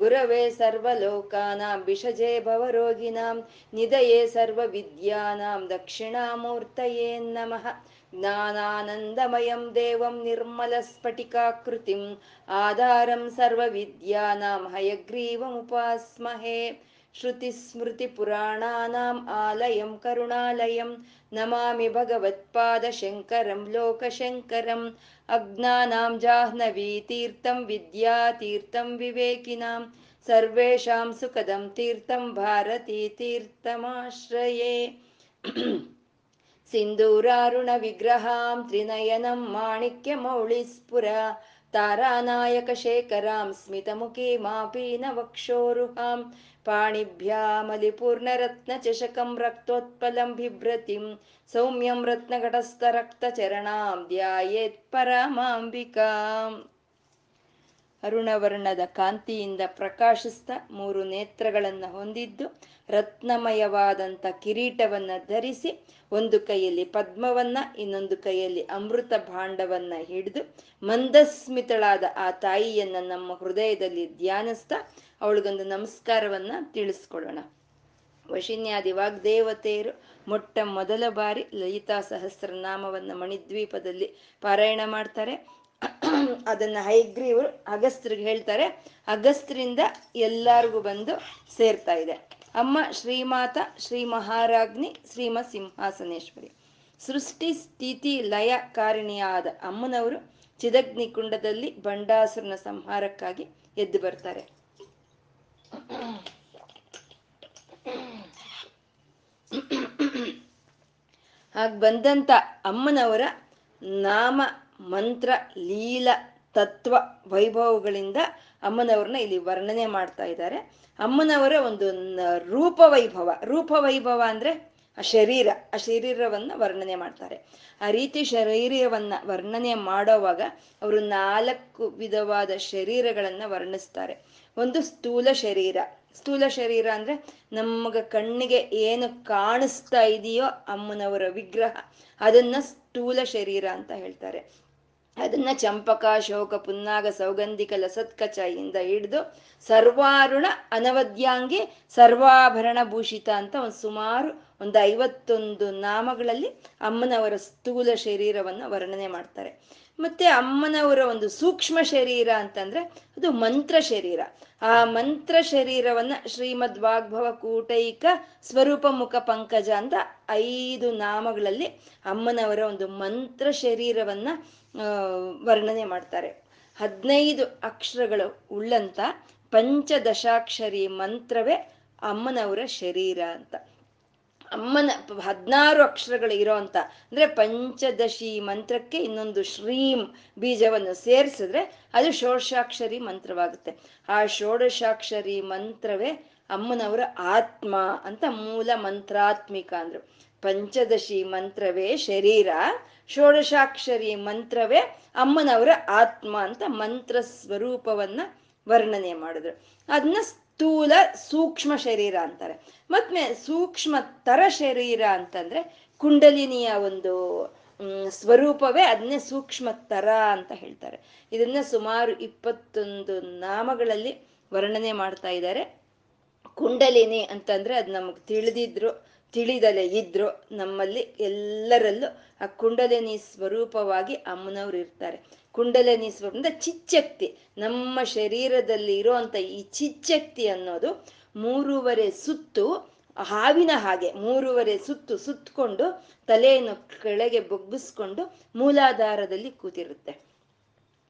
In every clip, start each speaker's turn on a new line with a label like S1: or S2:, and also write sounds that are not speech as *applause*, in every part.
S1: गुरवे सर्वलोकानां विषजे भवरोगिणां निधये सर्वविद्यानां दक्षिणामूर्तये नमः ज्ञानानन्दमयं देवं निर्मलस्फटिकाकृतिम् आधारं सर्वविद्यानां हयग्रीवमुपास्महे श्रुतिस्मृतिपुराणानाम् आलयं करुणालयं नमामि भगवत्पादशङ्करं लोकशङ्करम् अज्ञानां जाह्नवीतीर्थं विद्यातीर्थं विवेकिनां सर्वेषां सुखदं तीर्थं भारतीतीर्थमाश्रये सिन्दूरारुणविग्रहां त्रिनयनं माणिक्यमौळिस्फुरा तारानायकशेखरां स्मितमुखीमापीनवक्षोरुहां पाणिभ्यामलिपूर्णरत्नचषकं रक्तोत्पलं बिभ्रतिं सौम्यं रत्नघटस्थरक्तचरणां ध्यायेत् ಪರಮಾಂಬಿಕಾಂ ಅರುಣವರ್ಣದ ಕಾಂತಿಯಿಂದ ಪ್ರಕಾಶಿಸ್ತಾ ಮೂರು ನೇತ್ರಗಳನ್ನ ಹೊಂದಿದ್ದು ರತ್ನಮಯವಾದಂಥ ಕಿರೀಟವನ್ನ ಧರಿಸಿ ಒಂದು ಕೈಯಲ್ಲಿ ಪದ್ಮವನ್ನ, ಇನ್ನೊಂದು ಕೈಯಲ್ಲಿ ಅಮೃತ ಭಾಂಡವನ್ನ ಹಿಡಿದು ಮಂದಸ್ಮಿತಳಾದ ಆ ತಾಯಿಯನ್ನ ನಮ್ಮ ಹೃದಯದಲ್ಲಿ ಧ್ಯಾನಿಸ್ತಾ ಅವಳಿಗೊಂದು ನಮಸ್ಕಾರವನ್ನ ತಿಳಿಸ್ಕೊಳ್ಳೋಣ. ವಶಿನ್ಯಾದಿ ವಾಗ್ದೇವತೆಯರು ಮೊಟ್ಟ ಮೊದಲ ಬಾರಿ ಲಲಿತಾ ಸಹಸ್ರನಾಮವನ್ನು ಮಣಿದ್ವೀಪದಲ್ಲಿ ಪಾರಾಯಣ ಮಾಡ್ತಾರೆ. ಅದನ್ನ ಹೈಗ್ರೀವರು ಅಗಸ್ತ್ರಿಗೆ ಹೇಳ್ತಾರೆ. ಅಗಸ್ತ್ರಿಂದ ಎಲ್ಲಾರ್ಗೂ ಬಂದು ಸೇರ್ತಾ ಇದೆ. ಅಮ್ಮ ಶ್ರೀಮಾತ ಶ್ರೀ ಮಹಾರಾಜ್ನಿ ಶ್ರೀಮ ಸಿಂಹಾಸನೇಶ್ವರಿ ಸೃಷ್ಟಿ ಸ್ಥಿತಿ ಲಯ ಕಾರಣಿಯಾದ ಅಮ್ಮನವರು ಚಿದಗ್ನಿ ಕುಂಡದಲ್ಲಿ ಬಂಡಾಸುರನ ಸಂಹಾರಕ್ಕಾಗಿ ಎದ್ದು ಬರ್ತಾರೆ. ಹಾಗ ಬಂದಂತ ಅಮ್ಮನವರ ನಾಮ, ಮಂತ್ರ, ಲೀಲ, ತತ್ವ, ವೈಭವಗಳಿಂದ ಅಮ್ಮನವ್ರನ್ನ ಇಲ್ಲಿ ವರ್ಣನೆ ಮಾಡ್ತಾ ಇದ್ದಾರೆ. ಅಮ್ಮನವರ ಒಂದು ರೂಪ ವೈಭವ. ರೂಪ ವೈಭವ ಅಂದ್ರೆ ಆ ಶರೀರ, ಆ ಶರೀರವನ್ನ ವರ್ಣನೆ ಮಾಡ್ತಾರೆ. ಆ ರೀತಿ ಶರೀರವನ್ನ ವರ್ಣನೆ ಮಾಡೋವಾಗ ಅವರು ನಾಲ್ಕು ವಿಧವಾದ ಶರೀರಗಳನ್ನ ವರ್ಣಿಸ್ತಾರೆ. ಒಂದು ಸ್ಥೂಲ ಶರೀರ. ಸ್ಥೂಲ ಶರೀರ ಅಂದ್ರೆ ನಮಗ ಕಣ್ಣಿಗೆ ಏನು ಕಾಣಿಸ್ತಾ ಇದೆಯೋ ಅಮ್ಮನವರ ವಿಗ್ರಹ, ಅದನ್ನ ಸ್ಥೂಲ ಶರೀರ ಅಂತ ಹೇಳ್ತಾರೆ. ಅದನ್ನ ಚಂಪಕ, ಶೋಕ, ಪುನ್ನಾಗ, ಸೌಗಂಧಿಕ ಲಸತ್ಕಚಾಯಿಯಿಂದ ಹಿಡಿದು ಸರ್ವಾರುಣ ಅನವದ್ಯಾಂಗಿ ಸರ್ವಾಭರಣ ಭೂಷಿತ ಅಂತ ಒಂದು ಸುಮಾರು ಒಂದು ಐವತ್ತೊಂದು ನಾಮಗಳಲ್ಲಿ ಅಮ್ಮನವರ ಸ್ಥೂಲ ಶರೀರವನ್ನು ವರ್ಣನೆ ಮಾಡ್ತಾರೆ. ಮತ್ತೆ ಅಮ್ಮನವರ ಒಂದು ಸೂಕ್ಷ್ಮ ಶರೀರ ಅಂತಂದ್ರೆ ಅದು ಮಂತ್ರ ಶರೀರ. ಆ ಮಂತ್ರ ಶರೀರವನ್ನ ಶ್ರೀಮದ್ ವಾಗ್ಭವ ಕೂಟೈಕ ಸ್ವರೂಪ ಮುಖ ಪಂಕಜ ಅಂತ ಐದು ನಾಮಗಳಲ್ಲಿ ಅಮ್ಮನವರ ಒಂದು ಮಂತ್ರ ಶರೀರವನ್ನ ವರ್ಣನೆ ಮಾಡ್ತಾರೆ. ಹದಿನೈದು ಅಕ್ಷರಗಳು ಉಳ್ಳಂತ ಪಂಚದಶಾಕ್ಷರಿ ಮಂತ್ರವೇ ಅಮ್ಮನವರ ಶರೀರ ಅಂತ. ಅಮ್ಮನ ಹದಿನಾರು ಅಕ್ಷರಗಳು ಇರೋ ಅಂತ. ಅಂದ್ರೆ ಪಂಚದಶಿ ಮಂತ್ರಕ್ಕೆ ಇನ್ನೊಂದು ಶ್ರೀಂ ಬೀಜವನ್ನು ಸೇರಿಸಿದ್ರೆ ಅದು ಷೋಡಶಾಕ್ಷರಿ ಮಂತ್ರವಾಗುತ್ತೆ. ಆ ಷೋಡಶಾಕ್ಷರಿ ಮಂತ್ರವೇ ಅಮ್ಮನವರ ಆತ್ಮ ಅಂತ ಮೂಲ ಮಂತ್ರಾತ್ಮಿಕ ಅಂದ್ರು. ಪಂಚದಶಿ ಮಂತ್ರವೇ ಶರೀರ, ಷೋಡಶಾಕ್ಷರಿ ಮಂತ್ರವೇ ಅಮ್ಮನವರ ಆತ್ಮ ಅಂತ ಮಂತ್ರ ಸ್ವರೂಪವನ್ನ ವರ್ಣನೆ ಮಾಡಿದ್ರು. ಅದನ್ನ ಸ್ಥೂಲ ಸೂಕ್ಷ್ಮ ಶರೀರ ಅಂತಾರೆ. ಮತ್ತೆ ಸೂಕ್ಷ್ಮ ತರ ಶರೀರ ಅಂತಂದ್ರೆ ಕುಂಡಲಿನಿಯ ಒಂದು ಸ್ವರೂಪವೇ ಅದನ್ನೇ ಸೂಕ್ಷ್ಮ ತರ ಅಂತ ಹೇಳ್ತಾರೆ. ಇದನ್ನ ಸುಮಾರು ಇಪ್ಪತ್ತೊಂದು ನಾಮಗಳಲ್ಲಿ ವರ್ಣನೆ ಮಾಡ್ತಾ ಇದ್ದಾರೆ. ಕುಂಡಲಿನಿ ಅಂತಂದ್ರೆ ಅದು ನಮಗೆ ತಿಳಿದಿದ್ರು. ತಿಳಿದಲೆ ಇದ್ರು ನಮ್ಮಲ್ಲಿ ಎಲ್ಲರಲ್ಲೂ ಆ ಕುಂಡಲಿನಿ ಸ್ವರೂಪವಾಗಿ ಅಮ್ಮನವ್ರು ಇರ್ತಾರೆ. ಕುಂಡಲಿನಿ ಸ್ವರೂಪ ಅಂದ್ರೆ ಚಿಚ್ಚಕ್ತಿ, ನಮ್ಮ ಶರೀರದಲ್ಲಿ ಇರುವಂತ ಈ ಚಿಚ್ಚಕ್ತಿ ಅನ್ನೋದು ಮೂರುವರೆ ಸುತ್ತು ಹಾವಿನ ಹಾಗೆ, ಮೂರುವರೆ ಸುತ್ತು ಸುತ್ತಕೊಂಡು ತಲೆಯನ್ನು ಕೆಳಗೆ ಬೊಗ್ಗಿಸ್ಕೊಂಡು ಮೂಲಾಧಾರದಲ್ಲಿ ಕೂತಿರುತ್ತೆ.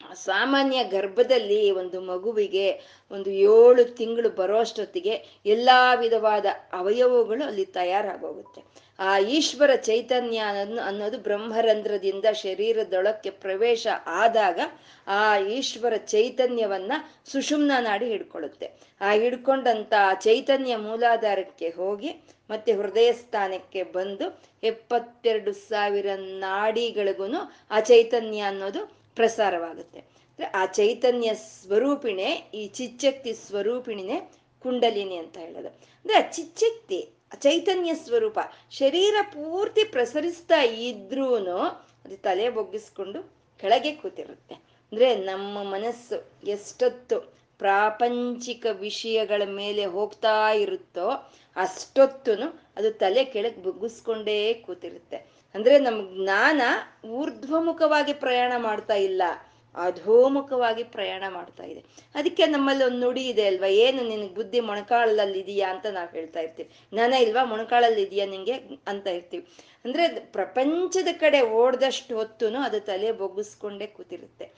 S1: ಸಾಮಾನ್ಯ ಗರ್ಭದಲ್ಲಿ ಒಂದು ಮಗುವಿಗೆ ಒಂದು ಏಳು ತಿಂಗಳು ಬರೋ ಅಷ್ಟೊತ್ತಿಗೆ ಎಲ್ಲ ವಿಧವಾದ ಅವಯವಗಳು ಅಲ್ಲಿ ತಯಾರಾಗೋಗುತ್ತೆ. ಆ ಈಶ್ವರ ಚೈತನ್ಯ ಅನ್ನೋದು ಬ್ರಹ್ಮರಂಧ್ರದಿಂದ ಶರೀರದೊಳಕ್ಕೆ ಪ್ರವೇಶ ಆದಾಗ ಆ ಈಶ್ವರ ಚೈತನ್ಯವನ್ನ ಸುಷುಮ್ನ ನಾಡಿ ಹಿಡ್ಕೊಳ್ಳುತ್ತೆ. ಆ ಹಿಡ್ಕೊಂಡಂತ ಚೈತನ್ಯ ಮೂಲಾಧಾರಕ್ಕೆ ಹೋಗಿ ಮತ್ತೆ ಹೃದಯ ಸ್ಥಾನಕ್ಕೆ ಬಂದು ಎಪ್ಪತ್ತೆರಡು ಸಾವಿರ ನಾಡಿಗಳಿಗೂ ಆ ಚೈತನ್ಯ ಅನ್ನೋದು ಪ್ರಸಾರವಾಗುತ್ತೆ. ಆ ಚೈತನ್ಯ ಸ್ವರೂಪಿಣೆ, ಈ ಚಿಚ್ಚಕ್ತಿ ಸ್ವರೂಪಿಣಿನೇ ಕುಂಡಲಿನಿ ಅಂತ ಹೇಳೋದು. ಅಂದ್ರೆ ಆ ಚಿಚ್ಚಕ್ತಿ ಚೈತನ್ಯ ಸ್ವರೂಪ, ಶರೀರ ಪೂರ್ತಿ ಪ್ರಸರಿಸ್ತಾ ಇದ್ರೂ ಅದು ತಲೆ ಬೊಗ್ಗಿಸ್ಕೊಂಡು ಕೆಳಗೆ ಕೂತಿರುತ್ತೆ. ಅಂದ್ರೆ ನಮ್ಮ ಮನಸ್ಸು ಎಷ್ಟೊತ್ತು ಪ್ರಾಪಂಚಿಕ ವಿಷಯಗಳ ಮೇಲೆ ಹೋಗ್ತಾ ಇರುತ್ತೋ ಅಷ್ಟೊತ್ತು ಅದು ತಲೆ ಕೆಳಗೆ ಬೊಗ್ಗಿಸ್ಕೊಂಡೇ ಕೂತಿರುತ್ತೆ. ಅಂದ್ರೆ ನಮ್ ಜ್ಞಾನ ಊರ್ಧ್ವಮುಖವಾಗಿ ಪ್ರಯಾಣ ಮಾಡ್ತಾ ಇಲ್ಲ, ಅಧೋಮುಖವಾಗಿ ಪ್ರಯಾಣ ಮಾಡ್ತಾ ಇದೆ. ಅದಕ್ಕೆ ನಮ್ಮಲ್ಲಿ ಒಂದು ನುಡಿ ಇದೆ ಅಲ್ವಾ? ಏನು, ನಿನಗೆ ಬುದ್ಧಿ ಮೊಣಕಾಳಲ್ಲಿ ಇದೆಯಾ ಅಂತ ನಾವು ಹೇಳ್ತಾ ಇರ್ತೀವಿ. ಜ್ಞಾನ ಇಲ್ವಾ? ಮೊಣಕಾಳಲ್ಲಿ ಇದೆಯಾ ನಿಂಗೆ ಅಂತ ಇರ್ತೀವಿ. ಅಂದ್ರೆ ಪ್ರಪಂಚದ ಕಡೆ ಓಡ್ದಷ್ಟು ಹೊತ್ತು ಅದು ತಲೆ ಬೊಗ್ಗಿಸ್ಕೊಂಡೇ ಕೂತಿರುತ್ತೆ.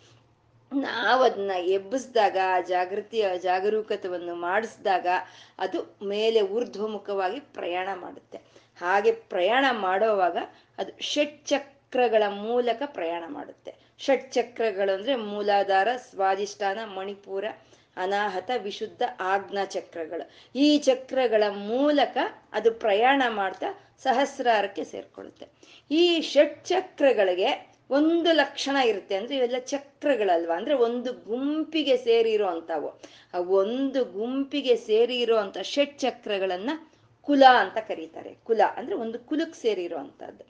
S1: ನಾವು ಅದನ್ನ ಎಬ್ಬಿಸ್ದಾಗ ಜಾಗೃತಿಯ ಜಾಗರೂಕತವನ್ನು ಮಾಡಿಸಿದಾಗ ಅದು ಮೇಲೆ ಊರ್ಧ್ವಮುಖವಾಗಿ ಪ್ರಯಾಣ ಮಾಡುತ್ತೆ. ಹಾಗೆ ಪ್ರಯಾಣ ಮಾಡೋವಾಗ ಅದು ಷಟ್ಚಕ್ರಗಳ ಮೂಲಕ ಪ್ರಯಾಣ ಮಾಡುತ್ತೆ. ಷಟ್ಚಕ್ರಗಳು ಅಂದ್ರೆ ಮೂಲಾಧಾರ ಸ್ವಾದಿಷ್ಠಾನ ಮಣಿಪುರ, ಅನಾಹತ, ವಿಶುದ್ಧ, ಆಜ್ಞಾ ಚಕ್ರಗಳು. ಈ ಚಕ್ರಗಳ ಮೂಲಕ ಅದು ಪ್ರಯಾಣ ಮಾಡ್ತಾ ಸಹಸ್ರಾರಕ್ಕೆ ಸೇರ್ಕೊಳ್ಳುತ್ತೆ. ಈ ಷಟ್ಚಕ್ರಗಳಿಗೆ ಒಂದು ಲಕ್ಷಣ ಇರುತ್ತೆ ಅಂದ್ರೆ ಇವೆಲ್ಲ ಚಕ್ರಗಳಲ್ವಾ? ಅಂದ್ರೆ ಒಂದು ಗುಂಪಿಗೆ ಸೇರಿರೋ ಅಂತವು ಆ ಒಂದು ಗುಂಪಿಗೆ ಸೇರಿರೋ ಅಂತ ಷಟ್ ಚಕ್ರಗಳನ್ನ ಕುಲ ಅಂತ ಕರೀತಾರೆ. ಕುಲ ಅಂದ್ರೆ ಒಂದು ಕುಲಕ್ಕೆ ಸೇರಿರುವಂತಹದ್ದು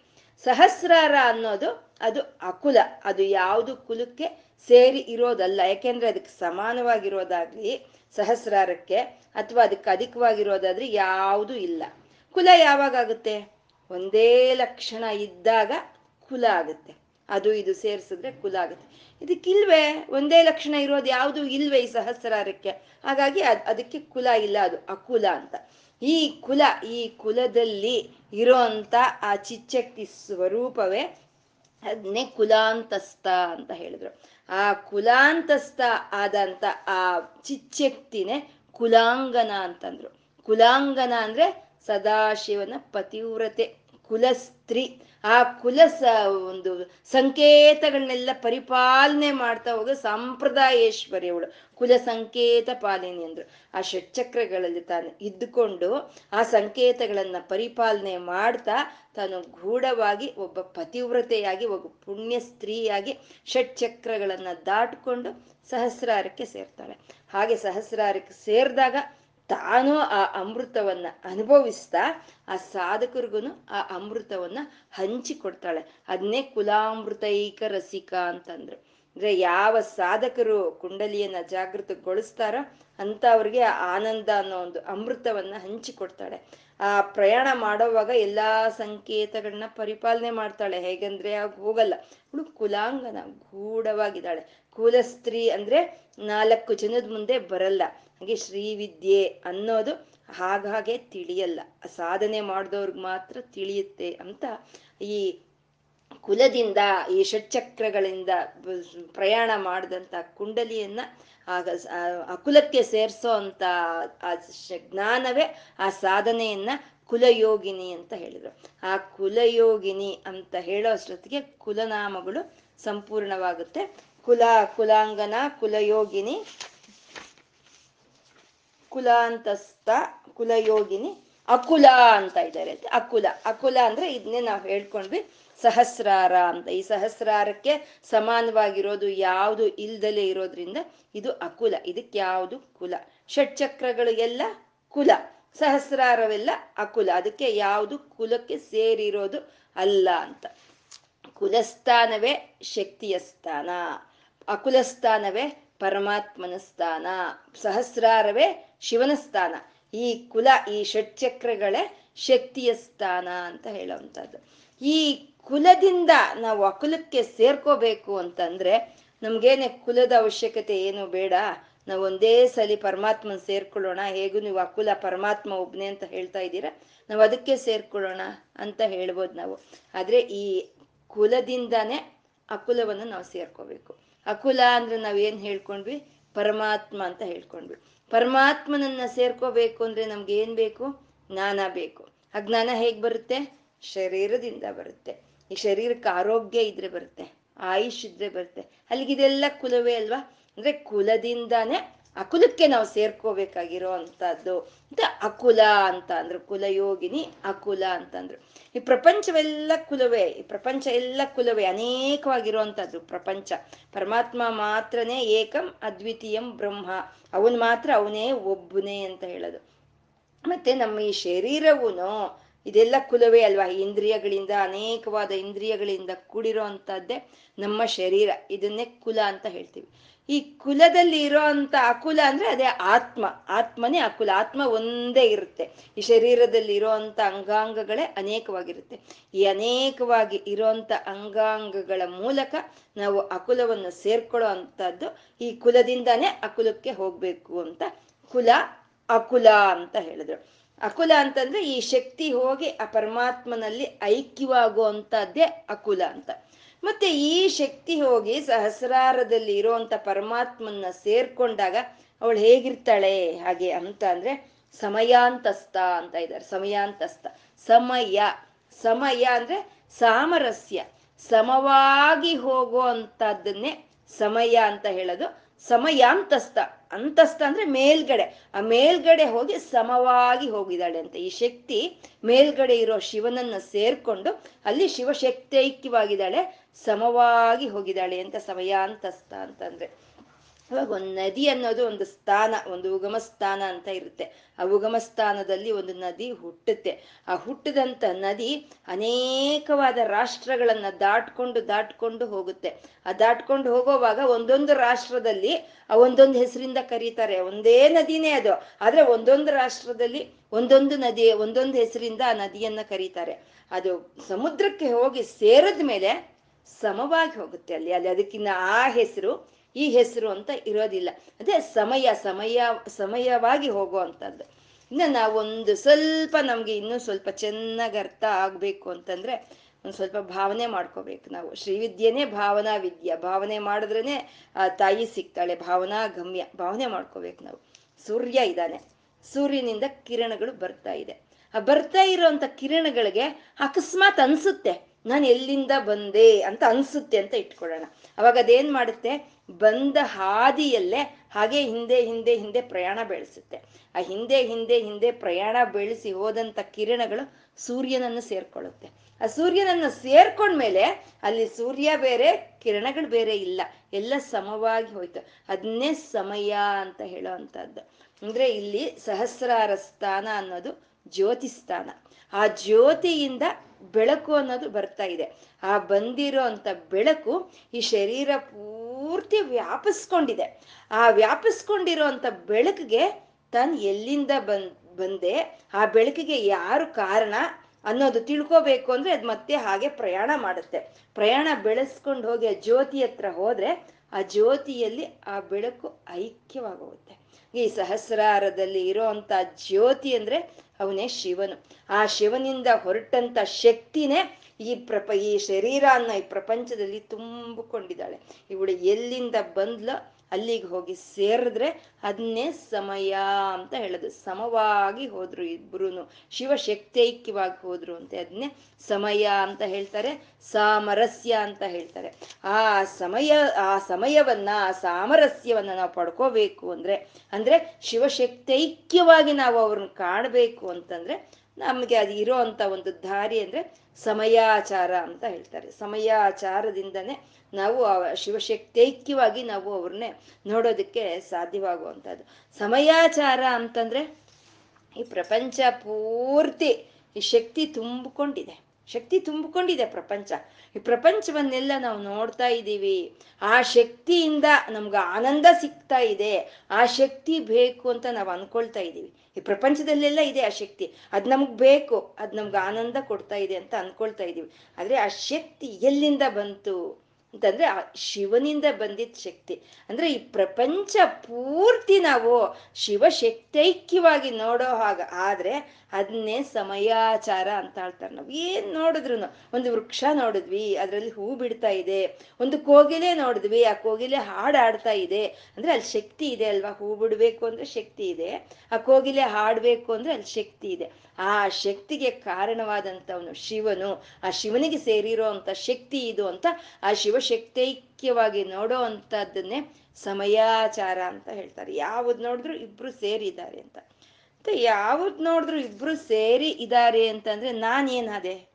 S1: ಸಹಸ್ರಾರ ಅನ್ನೋದು ಅದು ಅಕುಲ. ಅದು ಯಾವುದು ಕುಲಕ್ಕೆ ಸೇರಿ ಇರೋದಲ್ಲ. ಯಾಕೆಂದ್ರೆ ಅದಕ್ಕೆ ಸಮಾನವಾಗಿರೋದಾಗ್ಲಿ ಸಹಸ್ರಾರಕ್ಕೆ ಅಥವಾ ಅದಕ್ಕೆ ಅಧಿಕವಾಗಿರೋದಾದ್ರೆ ಯಾವುದು ಇಲ್ಲ. ಕುಲ ಯಾವಾಗ ಆಗುತ್ತೆ? ಒಂದೇ ಲಕ್ಷಣ ಇದ್ದಾಗ ಕುಲ ಆಗುತ್ತೆ. ಅದು ಇದು ಸೇರಿಸಿದ್ರೆ ಕುಲ ಆಗುತ್ತೆ. ಇದಕ್ಕಿಲ್ವೇ? ಒಂದೇ ಲಕ್ಷಣ ಇರೋದು ಯಾವುದು ಇಲ್ವೇ ಈ ಸಹಸ್ರಾರಕ್ಕೆ. ಹಾಗಾಗಿ ಅದ್ ಅದಕ್ಕೆ ಕುಲ ಇಲ್ಲ. ಅದು ಅಕುಲ ಅಂತ. ಈ ಕುಲ, ಈ ಕುಲದಲ್ಲಿ ಇರೋಂತ ಆ ಚಿಚ್ಚಕ್ತಿ ಸ್ವರೂಪವೇ ಅದನ್ನೇ ಕುಲಾಂತಸ್ಥ ಅಂತ ಹೇಳಿದ್ರು. ಆ ಕುಲಾಂತಸ್ಥ ಆದಂತ ಆ ಚಿಚ್ಚಕ್ತಿನೇ ಕುಲಾಂಗನ ಅಂತಂದ್ರು. ಕುಲಾಂಗನ ಅಂದ್ರೆ ಸದಾಶಿವನ ಪತಿವ್ರತೆ. ಕುಲಸ್ತ್ರೀ. ಆ ಕುಲ ಒಂದು ಸಂಕೇತಗಳನ್ನೆಲ್ಲ ಪರಿಪಾಲನೆ ಮಾಡ್ತಾ ಹೋಗ ಸಂಪ್ರದಾಯೇಶ್ವರಿ ಅವಳು. ಕುಲ ಸಂಕೇತ ಪಾಲಿನಿ ಅಂದ್ರು. ಆ ಷಟ್ಚಕ್ರಗಳಲ್ಲಿ ತಾನು ಇದ್ದುಕೊಂಡು ಆ ಸಂಕೇತಗಳನ್ನ ಪರಿಪಾಲನೆ ಮಾಡ್ತಾ ತಾನು ಗೂಢವಾಗಿ ಒಬ್ಬ ಪತಿವ್ರತೆಯಾಗಿ, ಒಬ್ಬ ಪುಣ್ಯ ಸ್ತ್ರೀಯಾಗಿ ಷಟ್ಚಕ್ರಗಳನ್ನ ದಾಟ್ಕೊಂಡು ಸಹಸ್ರಾರಕ್ಕೆ ಸೇರ್ತಾಳೆ. ಹಾಗೆ ಸಹಸ್ರಾರಕ್ಕೆ ಸೇರಿದಾಗ ತಾನು ಆ ಅಮೃತವನ್ನ ಅನುಭವಿಸ್ತಾ ಆ ಸಾಧಕರಿಗೂ ಆ ಅಮೃತವನ್ನ ಹಂಚಿಕೊಡ್ತಾಳೆ. ಅದನ್ನೇ ಕುಲಾಮೃತೈಕ ರಸಿಕ ಅಂತಂದ್ರು. ಅಂದ್ರೆ ಯಾವ ಸಾಧಕರು ಕುಂಡಲಿಯನ್ನ ಜಾಗೃತಗೊಳಿಸ್ತಾರೋ ಅಂತ ಅವ್ರಿಗೆ ಆನಂದ ಅನ್ನೋ ಒಂದು ಅಮೃತವನ್ನ ಹಂಚಿಕೊಡ್ತಾಳೆ. ಆ ಪ್ರಯಾಣ ಮಾಡೋವಾಗ ಎಲ್ಲಾ ಸಂಕೇತಗಳನ್ನ ಪರಿಪಾಲನೆ ಮಾಡ್ತಾಳೆ. ಹೇಗಂದ್ರೆ ಆಗ ಹೋಗಲ್ಲ ಅವಳು ಕುಲಾಂಗನ ಗೂಢವಾಗಿದ್ದಾಳೆ. ಕುಲಸ್ತ್ರೀ ಅಂದ್ರೆ ನಾಲ್ಕು ಜನದ ಮುಂದೆ ಬರಲ್ಲ. ಹಾಗೆ ಶ್ರೀವಿದ್ಯೆ ಅನ್ನೋದು ಹಾಗಾಗೆ ತಿಳಿಯಲ್ಲ. ಸಾಧನೆ ಮಾಡಿದವ್ರಿಗೆ ಮಾತ್ರ ತಿಳಿಯುತ್ತೆ ಅಂತ ಈ ಕುಲದಿಂದ, ಈ ಷಟ್ಚಕ್ರಗಳಿಂದ ಪ್ರಯಾಣ ಮಾಡಿದಂಥ ಕುಂಡಲಿಯನ್ನ ಆಗ ಅಕುಲಕ್ಕೆ ಸೇರಿಸೋ ಅಂತ ಆ ಜ್ಞಾನವೇ ಆ ಸಾಧನೆಯನ್ನ ಕುಲಯೋಗಿನಿ ಅಂತ ಹೇಳಿದ್ರು. ಆ ಕುಲಯೋಗಿನಿ ಅಂತ ಹೇಳೋ ಅಷ್ಟೊತ್ತಿಗೆ ಕುಲನಾಮಗಳು ಸಂಪೂರ್ಣವಾಗುತ್ತೆ. ಕುಲ, ಕುಲಾಂಗನ, ಕುಲಯೋಗಿನಿ ಕುಲಾಂತಸ್ಥ ಕುಲಯೋಗಿನಿ ಅಕುಲ ಅಂತ ಇದ್ದಾರೆ ಅಕುಲ ಅಕುಲ ಅಂದ್ರೆ ಇದನ್ನೇ ನಾವು ಹೇಳ್ಕೊಂಡ್ವಿ ಸಹಸ್ರಾರ ಅಂತ. ಈ ಸಹಸ್ರಾರಕ್ಕೆ ಸಮಾನವಾಗಿರೋದು ಯಾವುದು ಇಲ್ದಲೇ ಇರೋದ್ರಿಂದ ಇದು ಅಕುಲ, ಇದಕ್ಕೆ ಯಾವುದು ಕುಲ. ಷಟ್ಚಕ್ರಗಳು ಎಲ್ಲ ಕುಲ, ಸಹಸ್ರಾರವೆಲ್ಲ ಅಕುಲ. ಅದಕ್ಕೆ ಯಾವುದು ಕುಲಕ್ಕೆ ಸೇರಿರೋದು ಅಲ್ಲ ಅಂತ. ಕುಲಸ್ಥಾನವೇ ಶಕ್ತಿಯ ಸ್ಥಾನ, ಅಕುಲಸ್ಥಾನವೇ ಪರಮಾತ್ಮನ ಸ್ಥಾನ, ಸಹಸ್ರಾರವೇ ಶಿವನ ಸ್ಥಾನ. ಈ ಕುಲ, ಈ ಷಟ್ಚಕ್ರಗಳೇ ಶಕ್ತಿಯ ಸ್ಥಾನ ಅಂತ ಹೇಳುವಂಥದ್ದು. ಈ ಕುಲದಿಂದ ನಾವು ಅಕುಲಕ್ಕೆ ಸೇರ್ಕೋಬೇಕು ಅಂತಂದ್ರೆ ನಮ್ಗೇನೆ ಕುಲದ ಅವಶ್ಯಕತೆ ಏನು ಬೇಡ. ನಾವು ಒಂದೇ ಸಲಿ ಪರಮಾತ್ಮನ ಸೇರ್ಕೊಳ್ಳೋಣ. ಹೇಗೂ ನೀವು ಅಕುಲ ಪರಮಾತ್ಮ ಒಬ್ನೇ ಅಂತ ಹೇಳ್ತಾ ಇದ್ದೀರಾ? ನಾವು ಅದಕ್ಕೆ ಸೇರ್ಕೊಳ್ಳೋಣ ಅಂತ ಹೇಳ್ಬೋದು ನಾವು. ಆದ್ರೆ ಈ ಕುಲದಿಂದಾನೇ ಅಕುಲವನ್ನು ನಾವು ಸೇರ್ಕೋಬೇಕು. ಅಕುಲ ಅಂದ್ರೆ ನಾವೇನ್ ಹೇಳ್ಕೊಂಡ್ವಿ? ಪರಮಾತ್ಮ ಅಂತ ಹೇಳ್ಕೊಂಡ್ವಿ. ಪರಮಾತ್ಮನನ್ನ ಸೇರ್ಕೋಬೇಕು ಅಂದ್ರೆ ನಮ್ಗೆ ಏನ್ ಬೇಕು? ಜ್ಞಾನ ಬೇಕು. ಆ ಜ್ಞಾನ ಹೇಗ್ ಬರುತ್ತೆ? ಶರೀರದಿಂದ ಬರುತ್ತೆ. ಈ ಶರೀರಕ್ಕೆ ಆರೋಗ್ಯ ಇದ್ರೆ ಬರುತ್ತೆ. ಆಯುಷ್ ಇದ್ರೆ ಬರುತ್ತೆ. ಅಲ್ಲಿಗಿದೆಲ್ಲ ಕುಲವೇ ಅಲ್ವಾ? ಅಂದ್ರೆ ಕುಲದಿಂದಾನೇ ಅಕುಲಕ್ಕೆ ನಾವು ಸೇರ್ಕೋಬೇಕಾಗಿರೋ ಅಂತದ್ದು ಅಂತ ಅಕುಲ ಅಂತ ಅಂದ್ರು, ಕುಲಯೋಗಿನಿ, ಅಕುಲ ಅಂತಂದ್ರು ಈ ಪ್ರಪಂಚವೆಲ್ಲ ಕುಲವೇ, ಈ ಪ್ರಪಂಚ ಎಲ್ಲ ಕುಲವೇ ಅನೇಕವಾಗಿರುವಂತದ್ದು ಪ್ರಪಂಚ. ಪರಮಾತ್ಮ ಮಾತ್ರನೇ ಏಕಂ, ಅದ್ವಿತೀಯಂ ಬ್ರಹ್ಮ. ಅವನ್ ಮಾತ್ರ ಅವನೇ ಒಬ್ಬನೇ ಅಂತ ಹೇಳೋದು. ಮತ್ತೆ ನಮ್ಮ ಈ ಶರೀರವೂ ಇದೆಲ್ಲ ಕುಲವೇ ಅಲ್ವಾ? ಇಂದ್ರಿಯಗಳಿಂದ, ಅನೇಕವಾದ ಇಂದ್ರಿಯಗಳಿಂದ ಕೂಡಿರೋ ಅಂತದ್ದೇ ನಮ್ಮ ಶರೀರ. ಇದನ್ನೇ ಕುಲ ಅಂತ ಹೇಳ್ತೀವಿ. ಈ ಕುಲದಲ್ಲಿ ಇರೋ ಅಕುಲ ಅಂದ್ರೆ ಅದೇ ಆತ್ಮ. ಆತ್ಮನೇ ಅಕುಲ. ಆತ್ಮ ಒಂದೇ ಇರುತ್ತೆ. ಈ ಶರೀರದಲ್ಲಿ ಇರೋ ಅಂಗಾಂಗಗಳೇ ಅನೇಕವಾಗಿರುತ್ತೆ. ಈ ಅನೇಕವಾಗಿ ಇರೋಂಥ ಅಂಗಾಂಗಗಳ ಮೂಲಕ ನಾವು ಅಕುಲವನ್ನು ಸೇರ್ಕೊಳ್ಳೋ ಅಂತದ್ದು ಈ ಕುಲದಿಂದಾನೇ ಅಕುಲಕ್ಕೆ ಹೋಗ್ಬೇಕು ಅಂತ ಕುಲ ಅಕುಲ ಅಂತ ಹೇಳಿದ್ರು. ಅಕುಲ ಅಂತಂದ್ರೆ ಈ ಶಕ್ತಿ ಹೋಗಿ ಆ ಪರಮಾತ್ಮನಲ್ಲಿ ಐಕ್ಯವಾಗುವಂತದ್ದೇ ಅಕುಲ ಅಂತ. ಮತ್ತೆ ಈ ಶಕ್ತಿ ಹೋಗಿ ಸಹಸ್ರಾರದಲ್ಲಿ ಇರುವಂತ ಪರಮಾತ್ಮನ್ನ ಸೇರ್ಕೊಂಡಾಗ ಅವಳು ಹೇಗಿರ್ತಾಳೆ? ಹಾಗೆ ಅಂತ ಅಂದ್ರೆ ಸಮಯಾಂತಸ್ಥ ಅಂತ ಇದ್ದಾರೆ. ಸಮಯಾಂತಸ್ಥ. ಸಮಯ. ಸಮಯ ಅಂದ್ರೆ ಸಾಮರಸ್ಯ. ಸಮವಾಗಿ ಹೋಗೋ ಅಂತದನ್ನೇ ಸಮಯ ಅಂತ ಹೇಳೋದು. ಸಮಯಾಂತಸ್ಥ ಅಂತಸ್ತ. ಅಂದ್ರೆ ಮೇಲ್ಗಡೆ. ಆ ಮೇಲ್ಗಡೆ ಹೋಗಿ ಸಮವಾಗಿ ಹೋಗಿದ್ದಾಳೆ ಅಂತ. ಈ ಶಕ್ತಿ ಮೇಲ್ಗಡೆ ಇರೋ ಶಿವನನ್ನ ಸೇರ್ಕೊಂಡು ಅಲ್ಲಿ ಶಿವಶಕ್ತೈಕ್ಯವಾಗಿದ್ದಾಳೆ. ಸಮವಾಗಿ ಹೋಗಿದ್ದಾಳೆ ಅಂತ ಸಮಯಾಂತಸ್ತ ಅಂತಂದ್ರೆ. ಅವಾಗ ಒಂದು ನದಿ ಅನ್ನೋದು ಒಂದು ಸ್ಥಾನ, ಒಂದು ಉಗಮ ಸ್ಥಾನ ಅಂತ ಇರುತ್ತೆ. ಆ ಉಗಮ ಸ್ಥಾನದಲ್ಲಿ ಒಂದು ನದಿ ಹುಟ್ಟುತ್ತೆ. ಆ ಹುಟ್ಟಿದಂತ ನದಿ ಅನೇಕವಾದ ರಾಷ್ಟ್ರಗಳನ್ನ ದಾಟ್ಕೊಂಡು ದಾಟ್ಕೊಂಡು ಹೋಗುತ್ತೆ. ಆ ದಾಟ್ಕೊಂಡು ಹೋಗೋವಾಗ ಒಂದೊಂದು ರಾಷ್ಟ್ರದಲ್ಲಿ ಆ ಒಂದೊಂದು ಹೆಸರಿಂದ ಕರೀತಾರೆ. ಒಂದೇ ನದಿನೇ ಅದು. ಆದ್ರೆ ಒಂದೊಂದು ರಾಷ್ಟ್ರದಲ್ಲಿ ಒಂದೊಂದು ನದಿ, ಒಂದೊಂದು ಹೆಸರಿಂದ ಆ ನದಿಯನ್ನ ಕರೀತಾರೆ. ಅದು ಸಮುದ್ರಕ್ಕೆ ಹೋಗಿ ಸೇರಿದ ಮೇಲೆ ಸಮವಾಗಿ ಹೋಗುತ್ತೆ ಅಲ್ಲಿ. ಅಲ್ಲಿ ಅದಕ್ಕಿನ್ನ ಆ ಹೆಸರು ಈ ಹೆಸರು ಅಂತ ಇರೋದಿಲ್ಲ. ಅದೇ ಸಮಯ ಸಮಯ, ಸಮಯವಾಗಿ ಹೋಗುವಂಥದ್ದು. ಇನ್ನು ನಾವೊಂದು ಸ್ವಲ್ಪ ನಮಗೆ ಇನ್ನೂ ಸ್ವಲ್ಪ ಚೆನ್ನಾಗಿ ಅರ್ಥ ಆಗಬೇಕು ಅಂತಂದ್ರೆ ಒಂದು ಸ್ವಲ್ಪ ಭಾವನೆ ಮಾಡ್ಕೋಬೇಕು ನಾವು. ಶ್ರೀವಿದ್ಯೆನೇ ಭಾವನಾ ವಿದ್ಯೆ. ಭಾವನೆ ಮಾಡಿದ್ರೇ ಆ, ತಾಯಿ ಸಿಗ್ತಾಳೆ. ಭಾವನಾ ಗಮ್ಯ. ಭಾವನೆ ಮಾಡ್ಕೋಬೇಕು ನಾವು. ಸೂರ್ಯ ಇದ್ದಾನೆ. ಸೂರ್ಯನಿಂದ ಕಿರಣಗಳು ಬರ್ತಾ ಇದೆ. ಆ ಬರ್ತಾ ಇರೋಂಥ ಕಿರಣಗಳಿಗೆ ಅಕಸ್ಮಾತ್ ಅನ್ಸುತ್ತೆ. ನಾನು ಎಲ್ಲಿಂದ ಬಂದೆ ಅಂತ ಅನ್ಸುತ್ತೆ ಅಂತ ಇಟ್ಕೊಳ್ಳೋಣ. ಅವಾಗ ಅದೇನ್ ಮಾಡುತ್ತೆ? ಬಂದ ಹಾದಿಯಲ್ಲೇ ಹಾಗೆ ಹಿಂದೆ ಹಿಂದೆ ಹಿಂದೆ ಪ್ರಯಾಣ ಬೆಳೆಸುತ್ತೆ. ಆ ಹಿಂದೆ ಹಿಂದೆ ಹಿಂದೆ ಪ್ರಯಾಣ ಬೆಳೆಸಿ ಹೋದಂತ ಕಿರಣಗಳು ಸೂರ್ಯನನ್ನು ಸೇರ್ಕೊಳ್ಳುತ್ತೆ. ಆ ಸೂರ್ಯನನ್ನು ಸೇರ್ಕೊಂಡ್ಮೇಲೆ ಅಲ್ಲಿ ಸೂರ್ಯ ಬೇರೆ, ಕಿರಣಗಳು ಬೇರೆ ಇಲ್ಲ. ಎಲ್ಲ ಸಮವಾಗಿ ಹೋಯ್ತು. ಅದನ್ನೇ ಸಮಯ ಅಂತ ಹೇಳೋ ಅಂತದ್ದು ಅಂದ್ರೆ ಇಲ್ಲಿ ಸಹಸ್ರಾರ ಸ್ಥಾನ ಅನ್ನೋದು ಜ್ಯೋತಿ ಸ್ಥಾನ. ಆ ಜ್ಯೋತಿಯಿಂದ ಬೆಳಕು ಅನ್ನೋದು ಬರ್ತಾ ಇದೆ. ಆ ಬಂದಿರೋ ಅಂತ ಬೆಳಕು ಈ ಶರೀರ ಪೂರ್ತಿ ವ್ಯಾಪಿಸ್ಕೊಂಡಿದೆ. ಆ ವ್ಯಾಪಿಸ್ಕೊಂಡಿರೋ ಅಂತ ಬೆಳಕಿಗೆ ತಾನು ಎಲ್ಲಿಂದ ಬಂದ್, ಬಂದೆ, ಆ ಬೆಳಕಿಗೆ ಯಾರು ಕಾರಣ ಅನ್ನೋದು ತಿಳ್ಕೋಬೇಕು ಅಂದ್ರೆ ಅದು ಮತ್ತೆ ಹಾಗೆ ಪ್ರಯಾಣ ಮಾಡುತ್ತೆ. ಪ್ರಯಾಣ ಬೆಳೆಸ್ಕೊಂಡು ಹೋಗಿ ಆ ಜ್ಯೋತಿ ಹತ್ರ ಹೋದ್ರೆ ಆ ಜ್ಯೋತಿಯಲ್ಲಿ ಆ ಬೆಳಕು ಐಕ್ಯವಾಗೋಗುತ್ತೆ. ಈ ಸಹಸ್ರಾರದಲ್ಲಿ ಇರೋಂಥ ಜ್ಯೋತಿ ಅಂದ್ರೆ ಅವನೇ ಶಿವನು. ಆ ಶಿವನಿಂದ ಹೊರಟಂತ ಶಕ್ತಿನೇ ಈ ಪ್ರಪ, ಈ ಶರೀರ ಅನ್ನೋ ಈ ಪ್ರಪಂಚದಲ್ಲಿ ತುಂಬಿಕೊಂಡಿದ್ದಾಳೆ. ಇವಳು ಎಲ್ಲಿಂದ ಬಂದ್ಲೋ ಅಲ್ಲಿಗೆ ಹೋಗಿ ಸೇರಿದ್ರೆ ಅದನ್ನೇ ಸಮಯ ಅಂತ ಹೇಳೋದು. ಸಮವಾಗಿ ಹೋದ್ರು ಇಬ್ರು ಶಿವಶಕ್ತೈಕ್ಯವಾಗಿ ಹೋದ್ರು ಅಂತ ಅದನ್ನೇ ಸಮಯ ಅಂತ ಹೇಳ್ತಾರೆ. ಸಾಮರಸ್ಯ ಅಂತ ಹೇಳ್ತಾರೆ. ಆ ಸಮಯ, ಆ ಸಮಯವನ್ನ, ಆ ಸಾಮರಸ್ಯವನ್ನ ನಾವು ಪಡ್ಕೋಬೇಕು ಅಂದ್ರೆ ಅಂದ್ರೆ ಶಿವಶಕ್ತೈಕ್ಯವಾಗಿ ನಾವು ಅವ್ರನ್ನ ಕಾಣಬೇಕು ಅಂತಂದ್ರೆ ನಮಗೆ ಅದು ಇರೋ ಅಂತ ಒಂದು ದಾರಿ ಅಂದ್ರೆ ಸಮಯಾಚಾರ ಅಂತ ಹೇಳ್ತಾರೆ. ಸಮಯಾಚಾರದಿಂದನೇ ನಾವು ಶಿವಶಕ್ತೈಕ್ಯವಾಗಿ ನಾವು ಅವ್ರನ್ನೇ ನೋಡೋದಕ್ಕೆ ಸಾಧ್ಯವಾಗುವಂಥದ್ದು. ಸಮಯಾಚಾರ ಅಂತಂದ್ರೆ ಈ ಪ್ರಪಂಚ ಪೂರ್ತಿ ಈ ಶಕ್ತಿ ತುಂಬಿಕೊಂಡಿದೆ. ಶಕ್ತಿ ತುಂಬಿಕೊಂಡಿದೆ ಪ್ರಪಂಚ. ಈ ಪ್ರಪಂಚವನ್ನೆಲ್ಲ ನಾವು ನೋಡ್ತಾ ಇದ್ದೀವಿ. ಆ ಶಕ್ತಿಯಿಂದ ನಮ್ಗೆ ಆನಂದ ಸಿಗ್ತಾ ಇದೆ. ಆ ಶಕ್ತಿ ಬೇಕು ಅಂತ ನಾವು ಅನ್ಕೊಳ್ತಾ ಇದ್ದೀವಿ. ಈ ಪ್ರಪಂಚದಲ್ಲೆಲ್ಲ ಇದೆ ಆ ಶಕ್ತಿ. ಅದು ನಮ್ಗೆ ಬೇಕು, ಅದು ನಮ್ಗೆ ಆನಂದ ಕೊಡ್ತಾ ಇದೆ ಅಂತ ಅನ್ಕೊಳ್ತಾ ಇದೀವಿ ಆದ್ರೆ ಆ ಶಕ್ತಿ ಎಲ್ಲಿಂದ ಬಂತು ಅಂತಂದ್ರೆ ಆ ಶಿವನಿಂದ ಬಂದಿದ್ದ ಶಕ್ತಿ. ಅಂದ್ರೆ ಈ ಪ್ರಪಂಚ ಪೂರ್ತಿ ನಾವು ಶಿವಶಕ್ತೈಕ್ಯವಾಗಿ ನೋಡೋ ಹಾಗ. ಆದ್ರೆ ಅದನ್ನೇ ಸಮಯಾಚಾರ ಅಂತ ಹೇಳ್ತಾರೆ ನಾವು. ಏನ್ ನೋಡಿದ್ರು ಒಂದು ವೃಕ್ಷ ನೋಡಿದ್ವಿ, ಅದರಲ್ಲಿ ಹೂ ಬಿಡ್ತಾ ಇದೆ. ಒಂದು ಕೋಗಿಲೆ ನೋಡಿದ್ವಿ, ಆ ಕೋಗಿಲೆ ಹಾಡಾಡ್ತಾ ಇದೆ. ಅಂದ್ರೆ ಅಲ್ಲಿ ಶಕ್ತಿ ಇದೆ ಅಲ್ವಾ? ಹೂ ಬಿಡ್ಬೇಕು ಅಂದ್ರೆ ಶಕ್ತಿ ಇದೆ. ಆ ಕೋಗಿಲೆ ಹಾಡ್ಬೇಕು ಅಂದ್ರೆ ಅಲ್ಲಿ ಶಕ್ತಿ ಇದೆ. ಆ ಶಕ್ತಿಗೆ ಕಾರಣವಾದಂಥವನು ಶಿವನು. ಆ ಶಿವನಿಗೆ ಸೇರಿರೋ ಶಕ್ತಿ ಇದು ಅಂತ ಆ ಶಿವಶಕ್ತೈಕ್ಯವಾಗಿ ನೋಡೋ ಅಂತದನ್ನೇ ಸಮಯಾಚಾರ ಅಂತ ಹೇಳ್ತಾರೆ. ಯಾವ್ದು ನೋಡಿದ್ರು ಇಬ್ರು ಸೇರಿದ್ದಾರೆ ಅಂತ. ಮತ್ತೆ ಯಾವ್ದು ನೋಡಿದ್ರು ಇಬ್ರು ಸೇರಿ ಇದ್ದಾರೆ ಅಂತಂದ್ರೆ ನಾನೇನಾದೆ?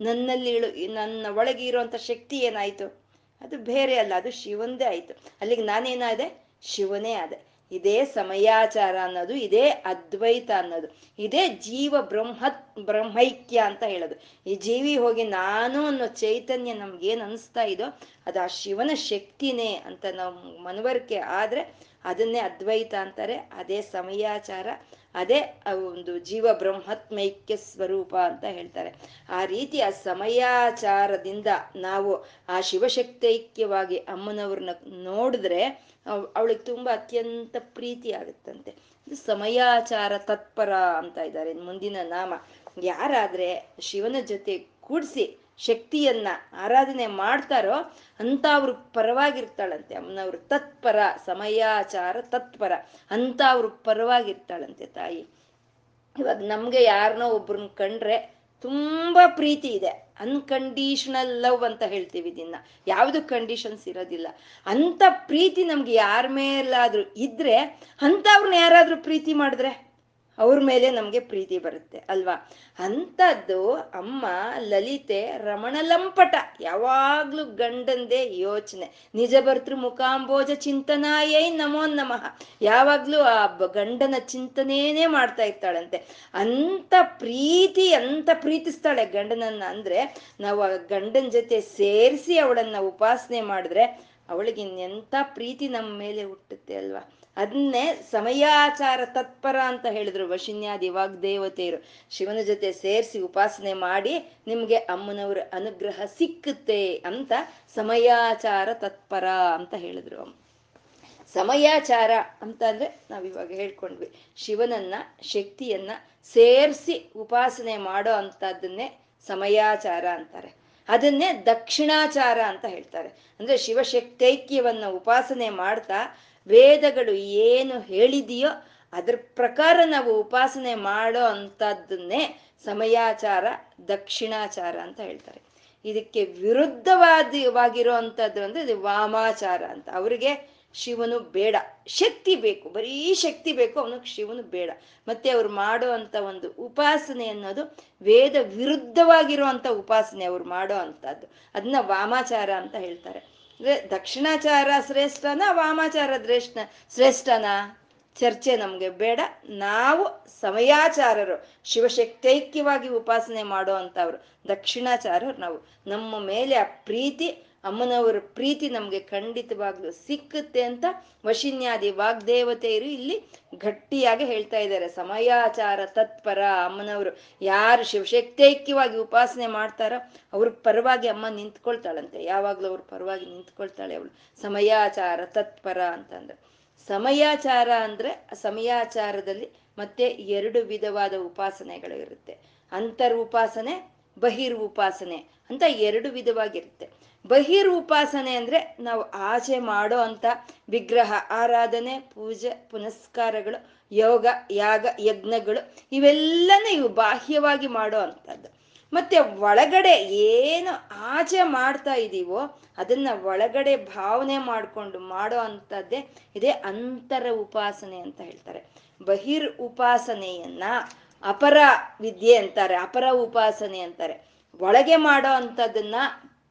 S1: ನನ್ನಲ್ಲಿ ಇಳು, ನನ್ನ ಒಳಗೆ ಇರುವಂತ ಶಕ್ತಿ ಏನಾಯ್ತು? ಅದು ಬೇರೆ ಅಲ್ಲ, ಅದು ಶಿವಂದೇ ಆಯ್ತು. ಅಲ್ಲಿಗೆ ನಾನೇನಾದೆ? ಶಿವನೇ ಆದೆ. ಇದೇ ಸಮಯಾಚಾರ ಅನ್ನೋದು, ಇದೇ ಅದ್ವೈತ ಅನ್ನೋದು, ಇದೇ ಜೀವ ಬ್ರಹ್ಮತ್, ಬ್ರಹ್ಮೈಕ್ಯ ಅಂತ ಹೇಳೋದು. ಈ ಜೀವಿ ಹೋಗಿ ನಾನು ಅನ್ನೋ ಚೈತನ್ಯ ನಮ್ಗೇನ್ ಅನಿಸ್ತಾ ಇದೋ, ಅದು ಆ ಶಿವನ ಶಕ್ತಿನೇ ಅಂತ ನಾವು ಮನವರಿಕೆ ಆದ್ರೆ ಅದನ್ನೇ ಅದ್ವೈತ ಅಂತಾರೆ, ಅದೇ ಸಮಯಾಚಾರ. ಅದೇ ಒಂದು ಜೀವ ಬ್ರಹ್ಮತ್ಮೈಕ್ಯ ಸ್ವರೂಪ ಅಂತ ಹೇಳ್ತಾರೆ. ಆ ರೀತಿ ಆ ಸಮಯಾಚಾರದಿಂದ ನಾವು ಆ ಶಿವಶಕ್ತೈಕ್ಯವಾಗಿ ಅಮ್ಮನವ್ರನ್ನ ನೋಡಿದ್ರೆ ಅವಳಿಗೆ ತುಂಬಾ ಅತ್ಯಂತ ಪ್ರೀತಿ ಆಗುತ್ತಂತೆ. ಸಮಯಾಚಾರ ತತ್ಪರ ಅಂತ ಇದ್ದಾರೆ. ಮುಂದಿನ ನಾಮ. ಯಾರಾದ್ರೆ ಶಿವನ ಜೊತೆ ಕೂಡಿಸಿ ಶಕ್ತಿಯನ್ನ ಆರಾಧನೆ ಮಾಡ್ತಾರೋ ಅಂತ ಅವ್ರು ಪರವಾಗಿರ್ತಾಳಂತೆ. ಅಮ್ಮನವ್ರು ತತ್ಪರ, ಸಮಯಾಚಾರ ತತ್ಪರ ಅಂತ ಅವ್ರು ಪರವಾಗಿರ್ತಾಳಂತೆ ತಾಯಿ. ಇವಾಗ ನಮ್ಗೆ ಯಾರನ್ನೋ ಒಬ್ರನ್ನ ಕಂಡ್ರೆ ತುಂಬಾ ಪ್ರೀತಿ ಇದೆ. ಅನ್ಕಂಡೀಷನಲ್ ಲವ್ ಅಂತ ಹೇಳ್ತೀವಿ ದಿನ. ಯಾವುದು ಕಂಡೀಷನ್ಸ್ ಇರೋದಿಲ್ಲ. ಅಂತ ಪ್ರೀತಿ ನಮ್ಗೆ ಯಾರ ಮೇಲಾದ್ರೂ ಇದ್ರೆ ಅವ್ರನ್ನ ಯಾರಾದ್ರೂ ಪ್ರೀತಿ ಮಾಡಿದ್ರೆ? ಅವ್ರ ಮೇಲೆ ನಮ್ಗೆ ಪ್ರೀತಿ ಬರುತ್ತೆ, ಅಲ್ವಾ? ಅಂಥದ್ದು ಅಮ್ಮ, ಲಲಿತೆ, ರಮಣಲಂಪಟ, ಯಾವಾಗ್ಲೂ ಗಂಡಂದೇ ಯೋಚನೆ. ನಿಜ ಬರ್ತೃ ಮುಖಾಂಬೋಜ ಚಿಂತನಾಯೈ ನಮೋ ನಮಃ. ಯಾವಾಗ್ಲೂ ಆ ಗಂಡನ ಚಿಂತನೇನೆ ಮಾಡ್ತಾ ಇರ್ತಾಳಂತೆ. ಅಂತ ಪ್ರೀತಿ ಅಂತ ಪ್ರೀತಿಸ್ತಾಳೆ ಗಂಡನನ್ನ ಅಂದ್ರೆ, ನಾವು ಆ ಗಂಡನ ಜೊತೆ ಸೇರಿಸಿ ಅವಳನ್ನ ಉಪಾಸನೆ ಮಾಡಿದ್ರೆ, ಅವಳಿಗೆ ಇನ್ನೆಂಥ ಪ್ರೀತಿ ನಮ್ಮ ಮೇಲೆ ಹುಟ್ಟುತ್ತೆ, ಅಲ್ವಾ? ಅದನ್ನೇ ಸಮಯಾಚಾರ ತತ್ಪರ ಅಂತ ಹೇಳಿದ್ರು ವಶಿನ್ಯಾದಿ ವಾಗ್ದೇವತೆಯರು. ಶಿವನ ಜೊತೆ ಸೇರಿಸಿ ಉಪಾಸನೆ ಮಾಡಿ ನಿಮ್ಗೆ ಅಮ್ಮನವರ ಅನುಗ್ರಹ ಸಿಕ್ಕುತ್ತೆ ಅಂತ ಸಮಯಾಚಾರ ತತ್ಪರ ಅಂತ ಹೇಳಿದ್ರು ಸಮಯಾಚಾರ ಅಂತ ಅಂದ್ರೆ ನಾವಿವಾಗ ಹೇಳ್ಕೊಂಡ್ವಿ. ಶಿವನನ್ನ, ಶಕ್ತಿಯನ್ನ ಸೇರಿಸಿ ಉಪಾಸನೆ ಮಾಡೋ ಅಂತದನ್ನೇ ಸಮಯಾಚಾರ ಅಂತಾರೆ. ಅದನ್ನೇ ದಕ್ಷಿಣಾಚಾರ ಅಂತ ಹೇಳ್ತಾರೆ. ಅಂದ್ರೆ ಶಿವಶಕ್ತೈಕ್ಯವನ್ನ ಉಪಾಸನೆ ಮಾಡ್ತಾ ವೇದಗಳು ಏನು ಹೇಳಿದೆಯೋ ಅದ್ರ ಪ್ರಕಾರ ನಾವು ಉಪಾಸನೆ ಮಾಡೋ ಅಂಥದ್ದನ್ನೇ ಸಮಯಾಚಾರ, ದಕ್ಷಿಣಾಚಾರ ಅಂತ ಹೇಳ್ತಾರೆ. ಇದಕ್ಕೆ ವಿರುದ್ಧವಾದವಾಗಿರೋ ಅಂಥದ್ದು ಅಂದ್ರೆ ಇದು ವಾಮಾಚಾರ ಅಂತ. ಅವರಿಗೆ ಶಿವನು ಬೇಡ. ಶಕ್ತಿ ಬೇಕು. ಬರೀ ಶಕ್ತಿ ಬೇಕು ಅವನಿಗೆ ಶಿವನು ಬೇಡ. ಮತ್ತೆ ಅವ್ರು ಮಾಡೋ ಅಂತ ಒಂದು ಉಪಾಸನೆ ಅನ್ನೋದು ವೇದ ವಿರುದ್ಧವಾಗಿರುವಂತ ಉಪಾಸನೆ ಅವ್ರು ಮಾಡೋ ಅಂತದ್ದು ಅದನ್ನ ವಾಮಾಚಾರ ಅಂತ ಹೇಳ್ತಾರೆ. ದಕ್ಷಿಣಾಚಾರ ಶ್ರೇಷ್ಠನ, ವಾಮಾಚಾರ ಶ್ರೇಷ್ಠ ಶ್ರೇಷ್ಠನ ಚರ್ಚೆ ನಮ್ಗೆ ಬೇಡ. ನಾವು ಸಮಯಾಚಾರರು ಶಿವಶಕ್ತೈಕ್ಯವಾಗಿ ಉಪಾಸನೆ ಮಾಡೋ ಅಂಥವ್ರು ದಕ್ಷಿಣಾಚಾರರು ನಾವು. ನಮ್ಮ ಮೇಲೆ ಆ ಪ್ರೀತಿ ಅಮ್ಮನವರ ಪ್ರೀತಿ ನಮ್ಗೆ ಖಂಡಿತವಾಗ್ಲು ಸಿಕ್ಕುತ್ತೆ ಅಂತ ವಶಿನ್ಯಾದಿ ವಾಗ್ದೇವತೆಯರು ಇಲ್ಲಿ ಗಟ್ಟಿಯಾಗಿ ಹೇಳ್ತಾ ಇದ್ದಾರೆ. ಸಮಯಾಚಾರ ತತ್ಪರ ಅಮ್ಮನವರು ಯಾರು ಶಿವಶಕ್ತೈಕ್ಯವಾಗಿ ಉಪಾಸನೆ ಮಾಡ್ತಾರೋ ಅವ್ರ ಪರವಾಗಿ ಅಮ್ಮ ನಿಂತ್ಕೊಳ್ತಾಳಂತೆ. ಯಾವಾಗ್ಲೂ ಅವ್ರ ಪರವಾಗಿ ನಿಂತ್ಕೊಳ್ತಾಳೆ ಅವಳು. ಸಮಯಾಚಾರ ತತ್ಪರ ಅಂತಂದ್ರೆ. ಸಮಯಾಚಾರ ಅಂದ್ರೆ ಸಮಯಾಚಾರದಲ್ಲಿ ಮತ್ತೆ ಎರಡು ವಿಧವಾದ ಉಪಾಸನೆಗಳು ಇರುತ್ತೆ. ಅಂತರ್ ಉಪಾಸನೆ ಬಹಿರ್ ಉಪಾಸನೆ ಅಂತ ಎರಡು ವಿಧವಾಗಿರುತ್ತೆ. ಬಹಿರ್ ಉಪಾಸನೆ ಅಂದ್ರೆ ನಾವು ಆಚೆ ಮಾಡೋ ಅಂತ ವಿಗ್ರಹ, ಆರಾಧನೆ, ಪೂಜೆ, ಪುನಸ್ಕಾರಗಳು, ಯೋಗ, ಯಾಗ, ಯಜ್ಞಗಳು ಇವೆಲ್ಲನೂ ಇವು ಬಾಹ್ಯವಾಗಿ ಮಾಡೋ ಅಂಥದ್ದು. ಮತ್ತೆ ಒಳಗಡೆ ಏನು ಆಚೆ ಮಾಡ್ತಾ ಇದೀವೋ ಅದನ್ನ ಒಳಗಡೆ ಭಾವನೆ ಮಾಡಿಕೊಂಡು ಮಾಡೋ ಅಂಥದ್ದೇ ಇದೇ ಅಂತರ ಉಪಾಸನೆ ಅಂತ ಹೇಳ್ತಾರೆ. ಬಹಿರ್ ಉಪಾಸನೆಯನ್ನ ಅಪರ ವಿದ್ಯೆ ಅಂತಾರೆ, ಅಪರ ಉಪಾಸನೆ ಅಂತಾರೆ. ಒಳಗೆ ಮಾಡೋ ಅಂಥದ್ದನ್ನ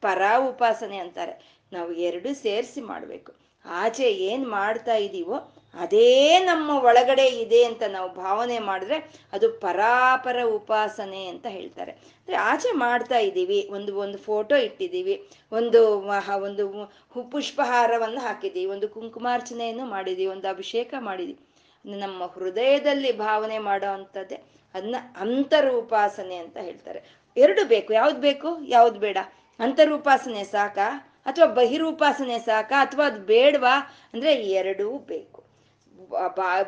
S1: ಪರ ಉಪಾಸನೆ ಅಂತಾರೆ. ನಾವು ಎರಡು ಸೇರಿಸಿ ಮಾಡಬೇಕು. ಆಚೆ ಏನ್ ಮಾಡ್ತಾ ಇದೀವೋ ಅದೇ ನಮ್ಮ ಒಳಗಡೆ ಇದೆ ಅಂತ ನಾವು ಭಾವನೆ ಮಾಡಿದ್ರೆ ಅದು ಪರಾಪರ ಉಪಾಸನೆ ಅಂತ ಹೇಳ್ತಾರೆ. ಅಂದ್ರೆ ಆಚೆ ಮಾಡ್ತಾ ಇದ್ದೀವಿ, ಒಂದು ಒಂದು ಫೋಟೋ ಇಟ್ಟಿದ್ದೀವಿ, ಒಂದು ಒಂದು ಪುಷ್ಪಹಾರವನ್ನು ಹಾಕಿದ್ದೀವಿ, ಒಂದು ಕುಂಕುಮಾರ್ಚನೆಯನ್ನು ಮಾಡಿದ್ದೀವಿ, ಒಂದು ಅಭಿಷೇಕ ಮಾಡಿದೀವಿ ನಮ್ಮ ಹೃದಯದಲ್ಲಿ ಭಾವನೆ ಮಾಡೋ ಅಂಥದ್ದೇ ಅದನ್ನ ಅಂತರೂಪಾಸನೆ ಅಂತ ಹೇಳ್ತಾರೆ. ಎರಡು ಬೇಕು, ಯಾವ್ದು ಬೇಕು, ಯಾವ್ದು ಬೇಡ. ಅಂತರೂಪಾಸನೆ ಸಾಕ ಅಥವಾ ಬಹಿರೂಪಾಸನೆ ಸಾಕ ಅಥವಾ ಅದು ಬೇಡವಾ ಅಂದ್ರೆ ಎರಡೂ ಬೇಕು.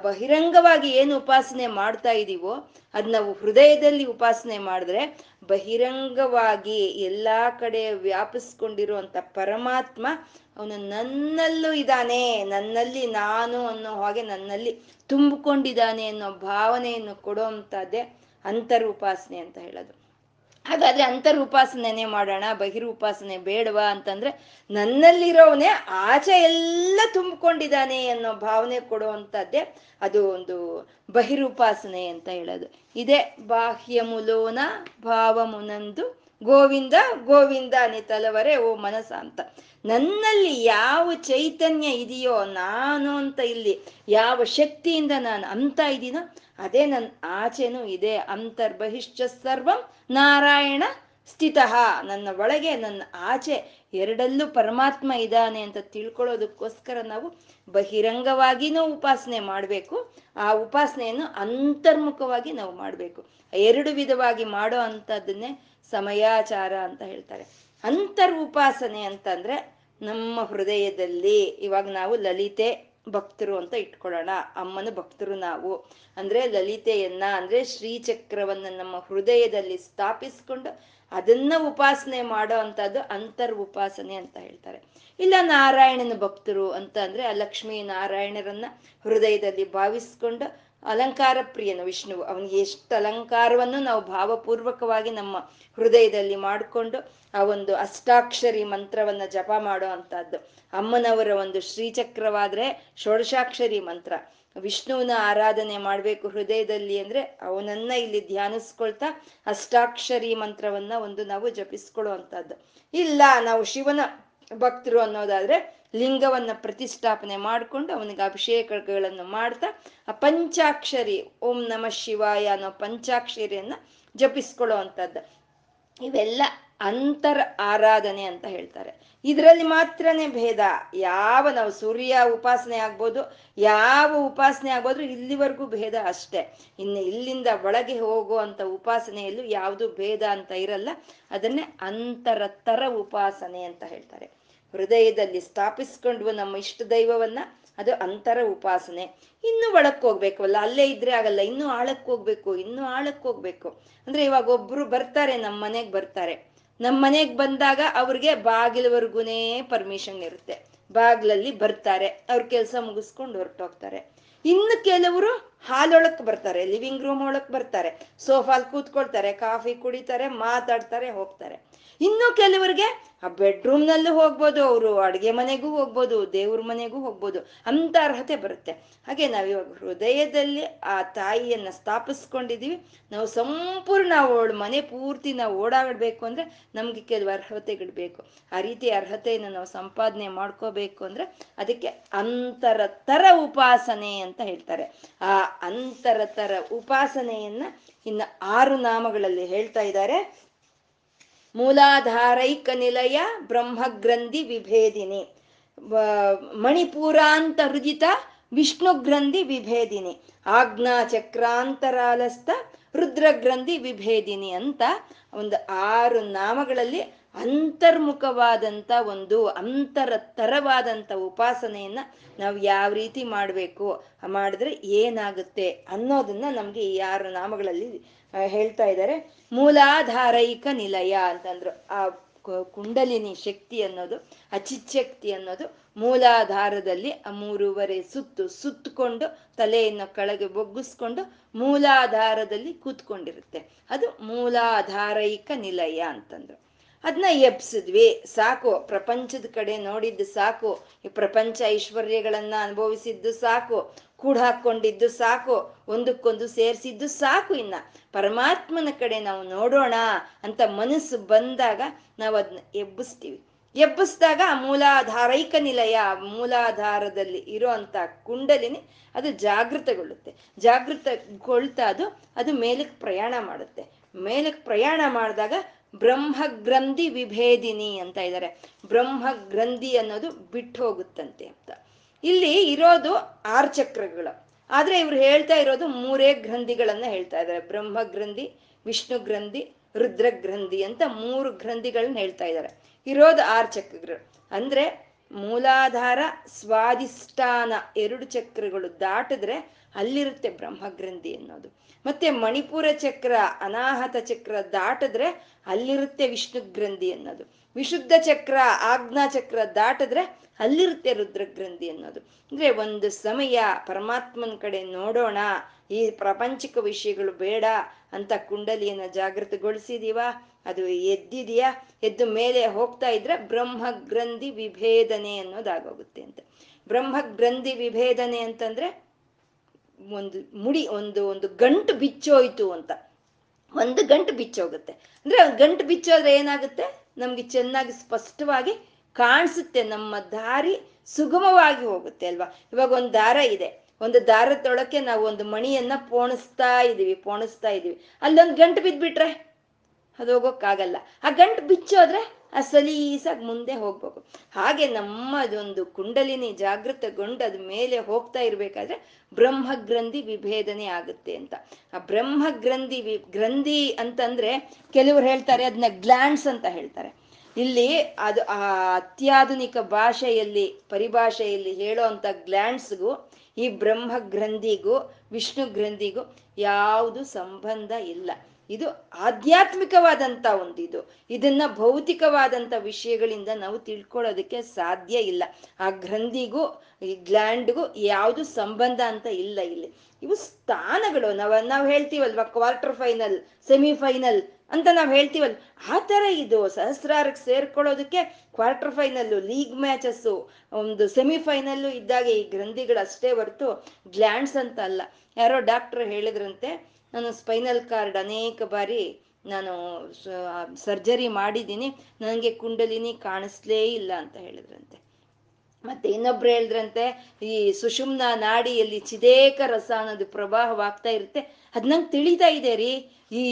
S1: ಬಹಿರಂಗವಾಗಿ ಏನು ಉಪಾಸನೆ ಮಾಡ್ತಾ ಇದೀವೋ ಅದ್ ನಾವು ಹೃದಯದಲ್ಲಿ ಉಪಾಸನೆ ಮಾಡಿದ್ರೆ ಬಹಿರಂಗವಾಗಿ ಎಲ್ಲಾ ಕಡೆ ವ್ಯಾಪಿಸ್ಕೊಂಡಿರುವಂತ ಪರಮಾತ್ಮ ಅವನು ನನ್ನಲ್ಲೂ ಇದ್ದಾನೆ, ನನ್ನಲ್ಲಿ ನಾನು ಅನ್ನೋ ಹಾಗೆ ನನ್ನಲ್ಲಿ ತುಂಬಿಕೊಂಡಿದ್ದಾನೆ ಅನ್ನೋ ಭಾವನೆಯನ್ನು ಕೊಡುವಂಥದ್ದೇ ಅಂತರೂಪಾಸನೆ ಅಂತ ಹೇಳೋದು. ಹಾಗಾದ್ರೆ ಅಂತರ್ ಉಪಾಸನೆನೆ ಮಾಡೋಣ, ಬಹಿರೂಪಾಸನೆ ಬೇಡವಾ ಅಂತಂದ್ರೆ ನನ್ನಲ್ಲಿರೋವನೇ ಆಚೆ ಎಲ್ಲ ತುಂಬಿಕೊಂಡಿದ್ದಾನೆ ಅನ್ನೋ ಭಾವನೆ ಕೊಡುವಂಥದ್ದೇ ಅದು ಒಂದು ಬಹಿರೂಪಾಸನೆ ಅಂತ ಹೇಳೋದು. ಇದೇ ಭಾವ ಮುನಂದು ಗೋವಿಂದ ಗೋವಿಂದ ತಲವರೆ, ಓ ಮನಸ ಅಂತ. ನನ್ನಲ್ಲಿ ಯಾವ ಚೈತನ್ಯ ಇದೆಯೋ ನಾನು ಅಂತ ಇಲ್ಲಿ, ಯಾವ ಶಕ್ತಿಯಿಂದ ನಾನು ಅಂತ ಇದ್ದೀನೋ ಅದೇ ನನ್ನ ಆಚೆನೂ ಇದೆ. ಅಂತರ್ಬಹಿಶ್ಚ ಸರ್ವಂ ನಾರಾಯಣ ಸ್ಥಿತಃ. ನನ್ನ ಒಳಗೆ, ನನ್ನ ಆಚೆ ಎರಡಲ್ಲೂ ಪರಮಾತ್ಮ ಇದ್ದಾನೆ ಅಂತ ತಿಳ್ಕೊಳ್ಳೋದಕ್ಕೋಸ್ಕರ ನಾವು ಬಹಿರಂಗವಾಗಿನೂ ಉಪಾಸನೆ ಮಾಡಬೇಕು. ಆ ಉಪಾಸನೆಯನ್ನು ಅಂತರ್ಮುಖವಾಗಿ ನಾವು ಮಾಡಬೇಕು. ಎರಡು ವಿಧವಾಗಿ ಮಾಡೋ ಅಂಥದ್ದನ್ನೇ ಸಮಯಾಚಾರ ಅಂತ ಹೇಳ್ತಾರೆ. ಅಂತರ್ ಉಪಾಸನೆ ಅಂತಂದ್ರೆ ನಮ್ಮ ಹೃದಯದಲ್ಲಿ ಇವಾಗ ನಾವು ಲಲಿತೆ ಭಕ್ತರು ಅಂತ ಇಟ್ಕೊಳ್ಳೋಣ. ಅಮ್ಮನ ಭಕ್ತರು ನಾವು. ಅಂದ್ರೆ ಲಲಿತೆಯನ್ನ ಅಂದ್ರೆ ಶ್ರೀಚಕ್ರವನ್ನ ನಮ್ಮ ಹೃದಯದಲ್ಲಿ ಸ್ಥಾಪಿಸ್ಕೊಂಡು ಅದನ್ನ ಉಪಾಸನೆ ಮಾಡೋ ಅಂತದ್ದು ಅಂತರ್ ಉಪಾಸನೆ ಅಂತ ಹೇಳ್ತಾರೆ. ಇಲ್ಲ ನಾರಾಯಣನ ಭಕ್ತರು ಅಂತ ಅಂದ್ರೆ ಆ ಲಕ್ಷ್ಮೀ ನಾರಾಯಣರನ್ನ ಹೃದಯದಲ್ಲಿ ಭಾವಿಸ್ಕೊಂಡು ಅಲಂಕಾರ ಪ್ರಿಯನು ವಿಷ್ಣುವು. ಅವನಿಗೆ ಎಷ್ಟು ಅಲಂಕಾರವನ್ನು ನಾವು ಭಾವಪೂರ್ವಕವಾಗಿ ನಮ್ಮ ಹೃದಯದಲ್ಲಿ ಮಾಡಿಕೊಂಡು ಆ ಒಂದು ಅಷ್ಟಾಕ್ಷರಿ ಮಂತ್ರವನ್ನ ಜಪ ಮಾಡೋ ಅಂತದ್ದು ಅಮ್ಮನವರ ಒಂದು ಶ್ರೀಚಕ್ರವಾದ್ರೆ ಷೋಡಶಾಕ್ಷರಿ ಮಂತ್ರ. ವಿಷ್ಣುವಿನ ಆರಾಧನೆ ಮಾಡಬೇಕು ಹೃದಯದಲ್ಲಿ ಅಂದ್ರೆ ಅವನನ್ನ ಇಲ್ಲಿ ಧ್ಯಾನಿಸ್ಕೊಳ್ತಾ ಅಷ್ಟಾಕ್ಷರಿ ಮಂತ್ರವನ್ನ ಒಂದು ನಾವು ಜಪಿಸ್ಕೊಳ್ಳೋ ಅಂತದ್ದು ಇಲ್ಲ, ನಾವು ಶಿವನ ಭಕ್ತರು ಅನ್ನೋದಾದ್ರೆ ಲಿಂಗವನ್ನ ಪ್ರತಿಷ್ಠಾಪನೆ ಮಾಡಿಕೊಂಡು ಅವನಿಗೆ ಅಭಿಷೇಕಗಳನ್ನು ಮಾಡ್ತಾ, ಆ ಪಂಚಾಕ್ಷರಿ, ಓಂ ನಮ ಶಿವಾಯ ಅನ್ನೋ ಪಂಚಾಕ್ಷರಿಯನ್ನ ಜಪಿಸ್ಕೊಳ್ಳೋ ಅಂತದ್ದು ಇವೆಲ್ಲ ಅಂತರ ಆರಾಧನೆ ಅಂತ ಹೇಳ್ತಾರೆ. ಇದರಲ್ಲಿ ಮಾತ್ರನೇ ಭೇದ. ಯಾವ ನಾವು ಸೂರ್ಯ ಉಪಾಸನೆ ಆಗ್ಬೋದು, ಯಾವ ಉಪಾಸನೆ ಆಗ್ಬೋದು ಇಲ್ಲಿವರೆಗೂ ಭೇದ ಅಷ್ಟೇ. ಇನ್ನು ಇಲ್ಲಿಂದ ಒಳಗೆ ಹೋಗುವಂಥ ಉಪಾಸನೆಯಲ್ಲೂ ಯಾವುದು ಭೇದ ಅಂತ ಇರಲ್ಲ. ಅದನ್ನೇ ಅಂತರತ್ತರ ಉಪಾಸನೆ ಅಂತ ಹೇಳ್ತಾರೆ. ಹೃದಯದಲ್ಲಿ ಸ್ಥಾಪಿಸ್ಕೊಂಡ್ವು ನಮ್ಮ ಇಷ್ಟ ದೈವವನ್ನ, ಅದು ಅಂತರ ಉಪಾಸನೆ. ಇನ್ನು ಒಳಕ್ ಹೋಗ್ಬೇಕಲ್ಲ, ಅಲ್ಲೇ ಇದ್ರೆ ಆಗಲ್ಲ, ಇನ್ನು ಆಳಕ್ ಹೋಗ್ಬೇಕು, ಇನ್ನು ಆಳಕ್ ಹೋಗ್ಬೇಕು. ಅಂದ್ರೆ ಇವಾಗ ಒಬ್ರು ಬರ್ತಾರೆ ನಮ್ಮ ಮನೆಗ್ ಬರ್ತಾರೆ. ನಮ್ಮ ಮನೆಗ್ ಬಂದಾಗ ಅವ್ರಿಗೆ ಬಾಗಿಲವರೆಗೂನೇ ಪರ್ಮಿಷನ್ ಇರುತ್ತೆ. ಬಾಗ್ಲಲ್ಲಿ ಬರ್ತಾರೆ, ಅವ್ರ ಕೆಲಸ ಮುಗಿಸ್ಕೊಂಡು ಹೊರಟೋಗ್ತಾರೆ. ಇನ್ನು ಕೆಲವರು ಹಾಲೊಳಕ್ ಬರ್ತಾರೆ ಲಿವಿಂಗ್ ರೂಮ್ ಒಳಕ್ ಬರ್ತಾರೆ, ಸೋಫಾಲ್ ಕೂತ್ಕೊಳ್ತಾರೆ, ಕಾಫಿ ಕುಡಿತಾರೆ, ಮಾತಾಡ್ತಾರೆ, ಹೋಗ್ತಾರೆ. ಇನ್ನು ಕೆಲವರಿಗೆ, ಆ ಬೆಡ್ರೂಮ್ ನಲ್ಲೂ ಹೋಗ್ಬೋದು, ಅವರು ಅಡುಗೆ ಮನೆಗೂ ಹೋಗ್ಬೋದು, ದೇವ್ರ ಮನೆಗೂ ಹೋಗ್ಬೋದು, ಅಂತ ಅರ್ಹತೆ ಬರುತ್ತೆ. ಹಾಗೆ ನಾವಿವಾಗ ಹೃದಯದಲ್ಲಿ ಆ ತಾಯಿಯನ್ನ ಸ್ಥಾಪಿಸ್ಕೊಂಡಿದೀವಿ. ನಾವು ಸಂಪೂರ್ಣ ಅವಳ ಮನೆ ಪೂರ್ತಿ ನಾವು ಓಡಾಡ್ಬೇಕು ಅಂದ್ರೆ ನಮ್ಗೆ ಕೆಲವು ಅರ್ಹತೆಗಳು ಬೇಕು. ಆ ರೀತಿ ಅರ್ಹತೆಯನ್ನು ನಾವು ಸಂಪಾದನೆ ಮಾಡ್ಕೋಬೇಕು ಅಂದ್ರೆ ಅದಕ್ಕೆ ಅಂತರ, ತರ ಉಪಾಸನೆ ಅಂತ ಹೇಳ್ತಾರೆ. ಆ ಅಂತರತರ ಉಪಾಸನೆಯನ್ನ ಇನ್ನ ಆರು ನಾಮಗಳಲ್ಲಿ ಹೇಳ್ತಾ ಇದ್ದಾರೆ. ಮೂಲಾಧಾರೈಕ ನಿಲಯ ಬ್ರಹ್ಮಗ್ರಂಥಿ ವಿಭೇದಿನಿ. ಮಣಿಪೂರಾಂತ ಹೃದಿತ ವಿಷ್ಣು ಗ್ರಂಥಿ ವಿಭೇದಿನಿ. ಆಜ್ಞಾ ಚಕ್ರಾಂತರಾಲಸ್ಥ ರುದ್ರಗ್ರಂಥಿ ವಿಭೇದಿನಿ ಅಂತ ಒಂದು ಆರು ನಾಮಗಳಲ್ಲಿ ಅಂತರ್ಮುಖವಾದಂಥ ಒಂದು ಅಂತರತರವಾದಂಥ ಉಪಾಸನೆಯನ್ನ ನಾವು ಯಾವ ರೀತಿ ಮಾಡಬೇಕು, ಮಾಡಿದ್ರೆ ಏನಾಗುತ್ತೆ ಅನ್ನೋದನ್ನ ನಮಗೆ ಈ ಆರು ನಾಮಗಳಲ್ಲಿ ಹೇಳ್ತಾ ಇದ್ದಾರೆ ಮೂಲಾಧಾರೈಕ ನಿಲಯ ಅಂತಂದ್ರು. ಆ ಕುಂಡಲಿನಿ ಶಕ್ತಿ ಅನ್ನೋದು ಅಚಿಚ್ಛಕ್ತಿ ಅನ್ನೋದು ಮೂಲಾಧಾರದಲ್ಲಿ ಆ ಮೂರುವರೆ ಸುತ್ತು ಸುತ್ತಕೊಂಡು ತಲೆಯನ್ನು ಕೆಳಗೆ ಬೊಗ್ಗಿಸ್ಕೊಂಡು ಮೂಲಾಧಾರದಲ್ಲಿ ಕೂತ್ಕೊಂಡಿರುತ್ತೆ. ಅದು ಮೂಲಾಧಾರೈಕ ನಿಲಯ ಅಂತಂದ್ರು. ಅದನ್ನ ಎಬ್ಸಿದ್ವಿ. ಸಾಕು, ಪ್ರಪಂಚದ ಕಡೆ ನೋಡಿದ್ದು ಸಾಕು. ಈ ಪ್ರಪಂಚ ಐಶ್ವರ್ಯಗಳನ್ನ ಅನುಭವಿಸಿದ್ದು ಸಾಕು. ಕೂಡ ಹಾಕೊಂಡಿದ್ದು ಸಾಕು. ಒಂದಕ್ಕೊಂದು ಸೇರಿಸಿದ್ದು ಸಾಕು ಇನ್ನ. ಪರಮಾತ್ಮನ ಕಡೆ ನಾವು ನೋಡೋಣ ಅಂತ ಮನಸ್ಸು ಬಂದಾಗ ನಾವು ಅದನ್ನ ಎಬ್ಬಿಸ್ತೀವಿ. ಎಬ್ಬಿಸ್ದಾಗ ಆ ಮೂಲಾಧಾರೈಕ ನಿಲಯ ಮೂಲಾಧಾರದಲ್ಲಿ ಇರೋಂಥ ಕುಂಡಲಿನಿ ಅದು ಜಾಗೃತಗೊಳ್ಳುತ್ತೆ. ಜಾಗೃತಗೊಳ್ತಾ ಅದು ಅದು ಮೇಲಕ್ಕೆ ಪ್ರಯಾಣ ಮಾಡುತ್ತೆ. ಮೇಲಕ್ಕೆ ಪ್ರಯಾಣ ಮಾಡಿದಾಗ ಬ್ರಹ್ಮಗ್ರಂಥಿ ವಿಭೇದಿನಿ ಅಂತ ಇದ್ದಾರೆ ಬ್ರಹ್ಮಗ್ರಂಥಿ ಅನ್ನೋದು ಬಿಟ್ಟು ಹೋಗುತ್ತಂತೆ ಅಂತ. ಇಲ್ಲಿ ಇರೋದು ಆರು ಚಕ್ರಗಳು. ಆದ್ರೆ ಇವ್ರು ಹೇಳ್ತಾ ಇರೋದು ಮೂರೇ ಗ್ರಂಥಿಗಳನ್ನ ಹೇಳ್ತಾ ಇದ್ದಾರೆ ಬ್ರಹ್ಮ ಗ್ರಂಥಿ ವಿಷ್ಣು ಗ್ರಂಥಿ ರುದ್ರಗ್ರಂಥಿ ಅಂತ ಮೂರು ಗ್ರಂಥಿಗಳನ್ನ ಹೇಳ್ತಾ ಇದ್ದಾರೆ ಇರೋದು ಆರು ಚಕ್ರಗಳು. ಅಂದ್ರೆ ಮೂಲಾಧಾರ, ಸ್ವಾಧಿಷ್ಠಾನ ಎರಡು ಚಕ್ರಗಳು ದಾಟಿದ್ರೆ ಅಲ್ಲಿರುತ್ತೆ ಬ್ರಹ್ಮಗ್ರಂಥಿ ಅನ್ನೋದು. ಮತ್ತೆ ಮಣಿಪುರ ಚಕ್ರ, ಅನಾಹತ ಚಕ್ರ ದಾಟಿದ್ರೆ ಅಲ್ಲಿರುತ್ತೆ ವಿಷ್ಣು ಗ್ರಂಥಿ ಅನ್ನೋದು. ವಿಶುದ್ಧ ಚಕ್ರ, ಆಜ್ಞಾ ಚಕ್ರ ದಾಟಿದ್ರೆ ಅಲ್ಲಿರುತ್ತೆ ರುದ್ರಗ್ರಂಥಿ ಅನ್ನೋದು. ಅಂದ್ರೆ ಒಂದು ಸಮಯ ಪರಮಾತ್ಮನ ಕಡೆ ನೋಡೋಣ, ಈ ಪ್ರಪಂಚಿಕ ವಿಷಯಗಳು ಬೇಡ ಅಂತ ಕುಂಡಲಿಯನ್ನ ಜಾಗೃತಗೊಳಿಸಿದೀವ, ಅದು ಎದ್ದಿದೆಯಾ? ಎದ್ದು ಮೇಲೆ ಹೋಗ್ತಾ ಇದ್ರೆ ಬ್ರಹ್ಮ ಗ್ರಂಥಿ ವಿಭೇದನೆ ಅನ್ನೋದಾಗೋಗುತ್ತೆ ಅಂತ. ಬ್ರಹ್ಮ ಗ್ರಂಥಿ ವಿಭೇದನೆ ಅಂತಂದ್ರೆ ಒಂದು ಮುಡಿ, ಒಂದು ಒಂದು ಗಂಟು ಬಿಚ್ಚೋಯ್ತು ಅಂತ. ಒಂದು ಗಂಟು ಬಿಚ್ಚೋಗುತ್ತೆ. ಅಂದ್ರೆ ಗಂಟು ಬಿಚ್ಚೋದ್ರೆ ಏನಾಗುತ್ತೆ? ನಮ್ಗೆ ಚೆನ್ನಾಗಿ ಸ್ಪಷ್ಟವಾಗಿ ಕಾಣಿಸುತ್ತೆ. ನಮ್ಮ ದಾರಿ ಸುಗಮವಾಗಿ ಹೋಗುತ್ತೆ ಅಲ್ವಾ? ಇವಾಗ ಒಂದು ದಾರ ಇದೆ. ಒಂದು ದಾರದೊಳಕ್ಕೆ ನಾವು ಒಂದು ಮಣಿಯನ್ನ ಪೋಣಿಸ್ತಾ ಇದೀವಿ ಪೋಣಿಸ್ತಾ ಇದೀವಿ ಅಲ್ಲೊಂದು ಗಂಟು ಬಿದ್ಬಿಟ್ರೆ ಅದು ಹೋಗೋಕ್ಕಾಗಲ್ಲ. ಆ ಗಂಟು ಬಿಚ್ಚೋದ್ರೆ ಆ ಸಲೀಸಾಗಿ ಮುಂದೆ ಹೋಗ್ಬೇಕು. ಹಾಗೆ ನಮ್ಮದೊಂದು ಕುಂಡಲಿನಿ ಜಾಗೃತಗೊಂಡು ಅದ ಮೇಲೆ ಹೋಗ್ತಾ ಇರ್ಬೇಕಾದ್ರೆ ಬ್ರಹ್ಮಗ್ರಂಥಿ ವಿಭೇದನೆ ಆಗುತ್ತೆ ಅಂತ. ಆ ಬ್ರಹ್ಮಗ್ರಂಥಿ ವಿ, ಗ್ರಂಥಿ ಅಂತಂದ್ರೆ ಕೆಲವರು ಹೇಳ್ತಾರೆ ಅದನ್ನ ಗ್ಲ್ಯಾಂಡ್ಸ್ ಅಂತ ಹೇಳ್ತಾರೆ. ಇಲ್ಲಿ ಅದು ಆ ಅತ್ಯಾಧುನಿಕ ಭಾಷೆಯಲ್ಲಿ, ಪರಿಭಾಷೆಯಲ್ಲಿ ಹೇಳೋ ಅಂತ ಗ್ಲ್ಯಾಂಡ್ಸ್ಗೂ ಈ ಬ್ರಹ್ಮ ಗ್ರಂಥಿಗೂ ವಿಷ್ಣು ಗ್ರಂಥಿಗೂ ಯಾವುದು ಸಂಬಂಧ ಇಲ್ಲ. ಇದು ಆಧ್ಯಾತ್ಮಿಕವಾದಂತ ಒಂದು ಇದು ಇದನ್ನ ಭೌತಿಕವಾದಂತ ವಿಷಯಗಳಿಂದ ನಾವು ತಿಳ್ಕೊಳ್ಳೋದಕ್ಕೆ ಸಾಧ್ಯ ಇಲ್ಲ. ಆ ಗ್ರಂಥಿಗೂ, ಈ ಗ್ಲ್ಯಾಂಡ್ಗೂ ಯಾವುದು ಸಂಬಂಧ ಅಂತ ಇಲ್ಲ ಇಲ್ಲಿ. ಇವು ಸ್ಥಾನಗಳು. ನಾವ್, ನಾವು ಹೇಳ್ತೀವಲ್ವ ಕ್ವಾರ್ಟರ್ ಫೈನಲ್ ಸೆಮಿಫೈನಲ್ ಅಂತ ನಾವು ಹೇಳ್ತೀವಲ್ ಆ ತರ ಇದು ಸಹಸ್ರಾರಕ್ಕೆ ಸೇರ್ಕೊಳ್ಳೋದಕ್ಕೆ ಕ್ವಾರ್ಟರ್ ಫೈನಲ್ಲು ಲೀಗ್ ಮ್ಯಾಚಸ್ಸು ಒಂದು ಸೆಮಿಫೈನಲ್ಲು ಇದ್ದಾಗ ಈ ಗ್ರಂಥಿಗಳು ಅಷ್ಟೇ ಹೊರತು ಗ್ಲ್ಯಾಂಡ್ಸ್ ಅಂತ ಅಲ್ಲ. ಯಾರೋ ಡಾಕ್ಟರ್ ಹೇಳಿದ್ರಂತೆ ನಾನು ಸ್ಪೈನಲ್ ಕಾರ್ಡ್ ಅನೇಕ ಬಾರಿ ನಾನು ಸರ್ಜರಿ ಮಾಡಿದ್ದೀನಿ. ನನಗೆ ಕುಂಡಲಿನಿ ಕಾಣಿಸ್ಲೇ ಇಲ್ಲ ಅಂತ ಹೇಳಿದ್ರಂತೆ. ಮತ್ತೆ ಇನ್ನೊಬ್ರು ಹೇಳಿದ್ರಂತೆ, ಈ ಸುಷುಮ್ನ ನಾಡಿಯಲ್ಲಿ ಚಿದೇಕ ರಸ ಅನ್ನೋದು ಪ್ರವಾಹವಾಗ್ತಾ ಇರುತ್ತೆ. ಅದ್ ನಂಗೆ ತಿಳಿತಾ ಇದೆ ರೀ. ಈ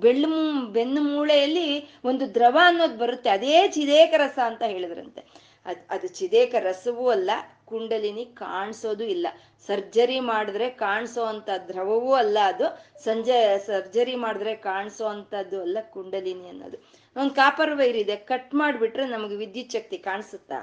S1: ಬೆಳ್ಳು ಬೆನ್ನು ಮೂಳೆಯಲ್ಲಿ ಒಂದು ದ್ರವ ಅನ್ನೋದು ಬರುತ್ತೆ. ಅದೇ ಚಿದೇಕ ರಸ ಅಂತ ಹೇಳಿದ್ರಂತೆ. ಅದು ಅದು ಚಿದೇಕ ರಸವೂ ಅಲ್ಲ ಕುಂಡಲಿನಿ ಕಾಣಿಸೋದು ಇಲ್ಲ. ಸರ್ಜರಿ ಮಾಡಿದ್ರೆ ಕಾಣಿಸೋ ಅಂತ ದ್ರವವೂ ಅಲ್ಲ ಅದು. ಸಂಜೆ ಸರ್ಜರಿ ಮಾಡಿದ್ರೆ ಕಾಣಿಸೋ ಅಂತದ್ದು ಅಲ್ಲ ಕುಂಡಲಿನಿ ಅನ್ನೋದು. ಒಂದು ಕಾಪರ್ ವೈರ್ ಇದೆ, ಕಟ್ ಮಾಡಿಬಿಟ್ರೆ ನಮಗೆ ವಿದ್ಯುತ್ ಶಕ್ತಿ ಕಾಣಿಸುತ್ತಾ?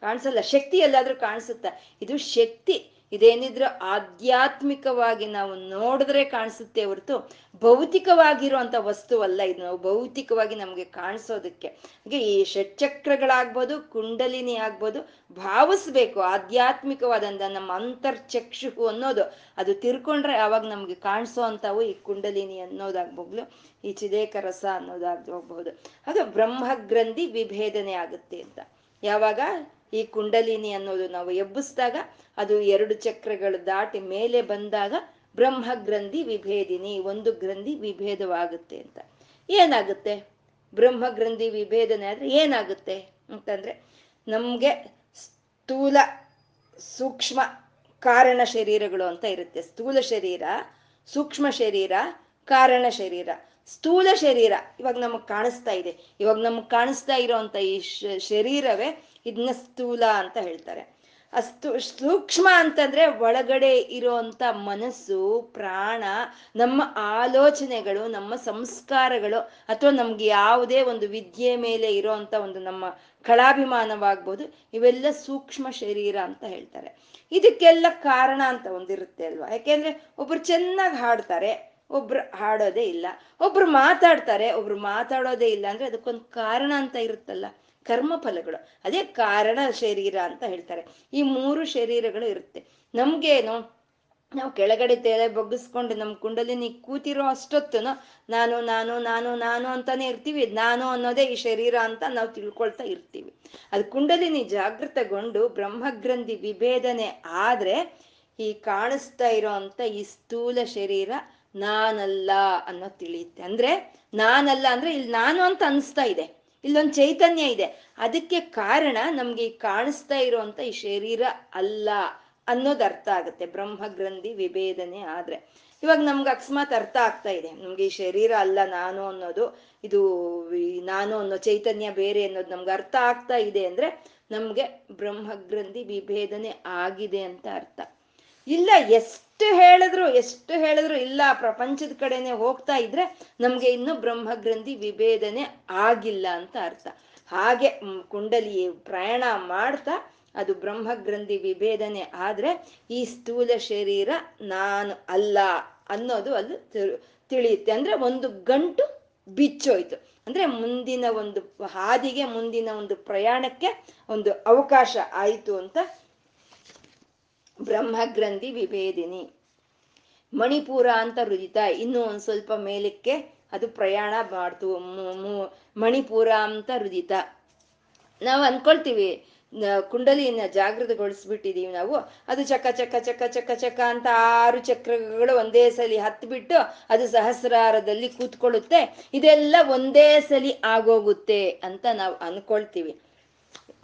S1: ಕಾಣಿಸಲ್ಲ, ಶಕ್ತಿ ಎಲ್ಲಾದ್ರೂ ಕಾಣಿಸುತ್ತಾ? ಇದು ಶಕ್ತಿ. ಇದೇನಿದ್ರು ಆಧ್ಯಾತ್ಮಿಕವಾಗಿ ನಾವು ನೋಡಿದ್ರೆ ಕಾಣಿಸುತ್ತೆ ಹೊರತು ಭೌತಿಕವಾಗಿರುವಂತ ವಸ್ತುವಲ್ಲ, ಇದು ನಾವು ಭೌತಿಕವಾಗಿ ನಮಗೆ ಕಾಣಿಸೋದಕ್ಕೆ. ಹಾಗೆ ಈ ಷಟ್ಚಕ್ರಗಳಾಗ್ಬೋದು, ಕುಂಡಲಿನಿ ಆಗ್ಬೋದು, ಭಾವಿಸ್ಬೇಕು ಆಧ್ಯಾತ್ಮಿಕವಾದಂತ ನಮ್ಮ ಅಂತರ್ಚಕ್ಷು ಅನ್ನೋದು. ಅದು ತಿರ್ಕೊಂಡ್ರೆ ಅವಾಗ ನಮ್ಗೆ ಕಾಣಿಸೋ ಅಂತವು ಈ ಕುಂಡಲಿನಿ ಅನ್ನೋದಾಗ್ಬೋದು, ಈ ಚಿದೇಕ ರಸ ಅನ್ನೋದಾಗ್ಬೋದು. ಅದು ಬ್ರಹ್ಮಗ್ರಂಥಿ ವಿಭೇದನೆ ಆಗುತ್ತೆ ಅಂತ. ಯಾವಾಗ? ಈ ಕುಂಡಲಿನಿ ಅನ್ನೋದು ನಾವು ಎಬ್ಬಿಸಿದಾಗ ಅದು ಎರಡು ಚಕ್ರಗಳು ದಾಟಿ ಮೇಲೆ ಬಂದಾಗ ಬ್ರಹ್ಮ ಗ್ರಂಥಿ ವಿಭೇದಿನಿ, ಒಂದು ಗ್ರಂಥಿ ವಿಭೇದವಾಗುತ್ತೆ ಅಂತ. ಏನಾಗುತ್ತೆ? ಬ್ರಹ್ಮ ಗ್ರಂಥಿ ವಿಭೇದನೆ ಆದ್ರೆ ಏನಾಗುತ್ತೆ ಅಂತಂದ್ರೆ ನಮ್ಗೆ ಸ್ಥೂಲ ಸೂಕ್ಷ್ಮ ಕಾರಣ ಶರೀರಗಳು ಅಂತ ಇರುತ್ತೆ. ಸ್ಥೂಲ ಶರೀರ, ಸೂಕ್ಷ್ಮ ಶರೀರ, ಕಾರಣ ಶರೀರ. ಸ್ಥೂಲ ಶರೀರ ಇವಾಗ ನಮಗ್ ಕಾಣಿಸ್ತಾ ಇದೆ. ಇವಾಗ ನಮಗ್ ಕಾಣಿಸ್ತಾ ಇರೋಂಥ ಈ ಶರೀರವೇ ಇದನ್ನ ಸ್ಥೂಲ ಅಂತ ಹೇಳ್ತಾರೆ. ಅಸ್ತು, ಸೂಕ್ಷ್ಮ ಅಂತಂದ್ರೆ ಒಳಗಡೆ ಇರೋಂಥ ಮನಸ್ಸು, ಪ್ರಾಣ, ನಮ್ಮ ಆಲೋಚನೆಗಳು, ನಮ್ಮ ಸಂಸ್ಕಾರಗಳು ಅಥವಾ ನಮ್ಗೆ ಯಾವುದೇ ಒಂದು ವಿದ್ಯೆ ಮೇಲೆ ಇರೋಂಥ ಒಂದು ನಮ್ಮ ಕಳಾಭಿಮಾನವಾಗ್ಬೋದು, ಇವೆಲ್ಲ ಸೂಕ್ಷ್ಮ ಶರೀರ ಅಂತ ಹೇಳ್ತಾರೆ. ಇದಕ್ಕೆಲ್ಲ ಕಾರಣ ಅಂತ ಒಂದಿರುತ್ತೆ ಅಲ್ವಾ? ಯಾಕೆಂದ್ರೆ ಒಬ್ರು ಚೆನ್ನಾಗಿ ಹಾಡ್ತಾರೆ, ಒಬ್ರು ಹಾಡೋದೇ ಇಲ್ಲ. ಒಬ್ರು ಮಾತಾಡ್ತಾರೆ, ಒಬ್ರು ಮಾತಾಡೋದೇ ಇಲ್ಲ ಅಂದ್ರೆ ಅದಕ್ಕೊಂದು ಕಾರಣ ಅಂತ ಇರುತ್ತಲ್ಲ. ಕರ್ಮ ಫಲಗಳು. ಅದೇ ಕಾರಣ ಶರೀರ ಅಂತ ಹೇಳ್ತಾರೆ. ಈ ಮೂರು ಶರೀರಗಳು ಇರುತ್ತೆ. ನಮ್ಗೇನು? ನಾವು ಕೆಳಗಡೆ ತಲೆ ಬಗ್ಗಿಸ್ಕೊಂಡು ನಮ್ ಕುಂಡಲಿನಿ ಕೂತಿರೋ ಅಷ್ಟೊತ್ತು ನಾನು ನಾನು ನಾನು ನಾನು ಅಂತಾನೆ ಇರ್ತೀವಿ. ನಾನು ಅನ್ನೋದೇ ಈ ಶರೀರ ಅಂತ ನಾವು ತಿಳ್ಕೊಳ್ತಾ ಇರ್ತೀವಿ. ಅದು ಕುಂಡಲಿನಿ ಜಾಗೃತಗೊಂಡು ಬ್ರಹ್ಮಗ್ರಂಥಿ ವಿಭೇದನೆ ಆದ್ರೆ ಈ ಕಾಣಿಸ್ತಾ ಇರೋ ಅಂತ ಈ ಸ್ಥೂಲ ಶರೀರ ನಾನಲ್ಲ ಅನ್ನೋ ತಿಳಿಯುತ್ತೆ. ಅಂದ್ರೆ ನಾನಲ್ಲ ಅಂದ್ರೆ ಇಲ್ಲಿ ನಾನು ಅಂತ ಅನಿಸ್ತಾ ಇದೆ. ಇಲ್ಲೊಂದು ಚೈತನ್ಯ ಇದೆ. ಅದಕ್ಕೆ ಕಾರಣ ನಮ್ಗೆ ಈ ಕಾಣಿಸ್ತಾ ಇರುವಂತ ಈ ಶರೀರ ಅಲ್ಲ ಅನ್ನೋದು ಅರ್ಥ ಆಗುತ್ತೆ. ಬ್ರಹ್ಮ ಗ್ರಂಥಿ ವಿಭೇದನೆ ಆದ್ರೆ. ಇವಾಗ ನಮ್ಗೆ ಅಕಸ್ಮಾತ್ ಅರ್ಥ ಆಗ್ತಾ ಇದೆ. ನಮ್ಗೆ ಈ ಶರೀರ ಅಲ್ಲ ನಾನು ಅನ್ನೋದು, ಇದು ನಾನು ಅನ್ನೋ ಚೈತನ್ಯ ಬೇರೆ ಅನ್ನೋದು ನಮ್ಗೆ ಅರ್ಥ ಆಗ್ತಾ ಇದೆ ಅಂದ್ರೆ ನಮ್ಗೆ ಬ್ರಹ್ಮಗ್ರಂಥಿ ವಿಭೇದನೆ ಆಗಿದೆ ಅಂತ ಅರ್ಥ. ಇಲ್ಲ, ಎಷ್ಟು ಹೇಳಿದ್ರು ಎಷ್ಟು ಹೇಳಿದ್ರು ಇಲ್ಲ, ಪ್ರಪಂಚದ ಕಡೆನೆ ಹೋಗ್ತಾ ಇದ್ರೆ ನಮ್ಗೆ ಇನ್ನು ಬ್ರಹ್ಮಗ್ರಂಥಿ ವಿಭೇದನೆ ಆಗಿಲ್ಲ ಅಂತ ಅರ್ಥ. ಹಾಗೆ ಕುಂಡಲಿ ಪ್ರಯಾಣ ಮಾಡ್ತಾ ಅದು ಬ್ರಹ್ಮಗ್ರಂಥಿ ವಿಭೇದನೆ ಆದ್ರೆ ಈ ಸ್ಥೂಲ ಶರೀರ ನಾನು ಅಲ್ಲ ಅನ್ನೋದು ಅಲ್ಲಿ ತಿಳಿಯುತ್ತೆ. ಅಂದ್ರೆ ಒಂದು ಗಂಟು ಬಿಚ್ಚೋಯ್ತು. ಅಂದ್ರೆ ಮುಂದಿನ ಒಂದು ಹಾದಿಗೆ, ಮುಂದಿನ ಒಂದು ಪ್ರಯಾಣಕ್ಕೆ ಒಂದು ಅವಕಾಶ ಆಯಿತು ಅಂತ ಬ್ರಹ್ಮಗ್ರಂಥಿ ವಿಭೇದಿನಿ. ಮಣಿಪುರ ಅಂತ ರುದಿತ. ಇನ್ನು ಒಂದು ಸ್ವಲ್ಪ ಮೇಲಕ್ಕೆ ಅದು ಪ್ರಯಾಣ ಮಾಡ್ತು. ಮಣಿಪುರ ಅಂತ ರುದಿತ. ನಾವು ಅನ್ಕೊಳ್ತೀವಿ ಕುಂಡಲಿಯನ್ನ ಜಾಗೃತಗೊಳಿಸ್ಬಿಟ್ಟಿದೀವಿ ನಾವು. ಅದು ಚಕ ಚಕ ಚಕ ಚಕ ಚಕ ಅಂತ ಆರು ಚಕ್ರಗಳು ಒಂದೇ ಸಲಿ ಹತ್ಬಿಟ್ಟು ಅದು ಸಹಸ್ರಾರದಲ್ಲಿ ಕೂತ್ಕೊಳ್ಳುತ್ತೆ. ಇದೆಲ್ಲ ಒಂದೇ ಸಲಿ ಆಗೋಗುತ್ತೆ ಅಂತ ನಾವು ಅನ್ಕೊಳ್ತೀವಿ.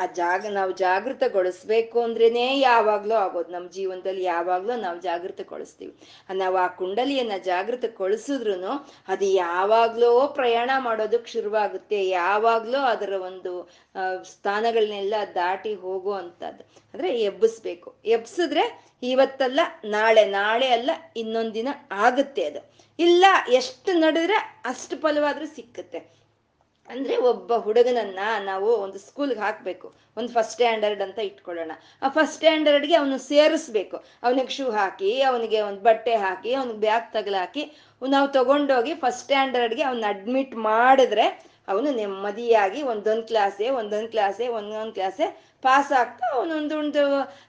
S1: ಆ ಜಾಗ ನಾವು ಜಾಗೃತಗೊಳಿಸ್ಬೇಕು ಅಂದ್ರೇನೆ ಯಾವಾಗ್ಲೂ ಆಗೋದು. ನಮ್ಮ ಜೀವನದಲ್ಲಿ ಯಾವಾಗ್ಲೂ ನಾವು ಜಾಗೃತಗೊಳಿಸ್ತೀವಿ. ನಾವು ಆ ಕುಂಡಲಿಯನ್ನ ಜಾಗೃತಗೊಳಿಸಿದ್ರು ಅದು ಯಾವಾಗ್ಲೋ ಪ್ರಯಾಣ ಮಾಡೋದಕ್ಕೆ ಶುರುವಾಗುತ್ತೆ. ಯಾವಾಗ್ಲೂ ಅದರ ಒಂದು ಸ್ಥಾನಗಳನ್ನೆಲ್ಲ ದಾಟಿ ಹೋಗೋ ಅಂತದ್ದು ಅಂದ್ರೆ ಎಬ್ಬಿಸ್ಬೇಕು. ಎಬ್ಸಿದ್ರೆ ಇವತ್ತಲ್ಲ, ನಾಳೆ ನಾಳೆ ಅಲ್ಲ, ಇನ್ನೊಂದಿನ ಆಗುತ್ತೆ ಅದು. ಇಲ್ಲ, ಎಷ್ಟು ನಡೆದ್ರೆ ಅಷ್ಟು ಫಲವಾದ್ರೂ ಸಿಕ್ಕುತ್ತೆ. ಅಂದ್ರೆ ಒಬ್ಬ ಹುಡುಗನನ್ನ ನಾವು ಒಂದು ಸ್ಕೂಲ್ಗೆ ಹಾಕ್ಬೇಕು. ಒಂದು ಫಸ್ಟ್ ಸ್ಟ್ಯಾಂಡರ್ಡ್ ಅಂತ ಇಟ್ಕೊಳ್ಳೋಣ. ಆ ಫಸ್ಟ್ ಸ್ಟ್ಯಾಂಡರ್ಡ್ಗೆ ಅವನು ಸೇರಿಸ್ಬೇಕು. ಅವನಿಗೆ ಶೂ ಹಾಕಿ, ಅವನಿಗೆ ಒಂದು ಬಟ್ಟೆ ಹಾಕಿ, ಅವ್ನಿಗೆ ಬ್ಯಾಗ್ ತಗಲಾಕಿ ನಾವು ತಗೊಂಡೋಗಿ ಫಸ್ಟ್ ಸ್ಟ್ಯಾಂಡರ್ಡ್ಗೆ ಅವ್ನ ಅಡ್ಮಿಟ್ ಮಾಡಿದ್ರೆ ಅವನು ನೆಮ್ಮದಿಯಾಗಿ ಒಂದೊಂದು ಕ್ಲಾಸೆ ಒಂದೊಂದು ಕ್ಲಾಸೆ ಒಂದೊಂದು ಕ್ಲಾಸೆ ಪಾಸ್ ಆಗ್ತಾ ಅವನೊಂದು ಒಂದು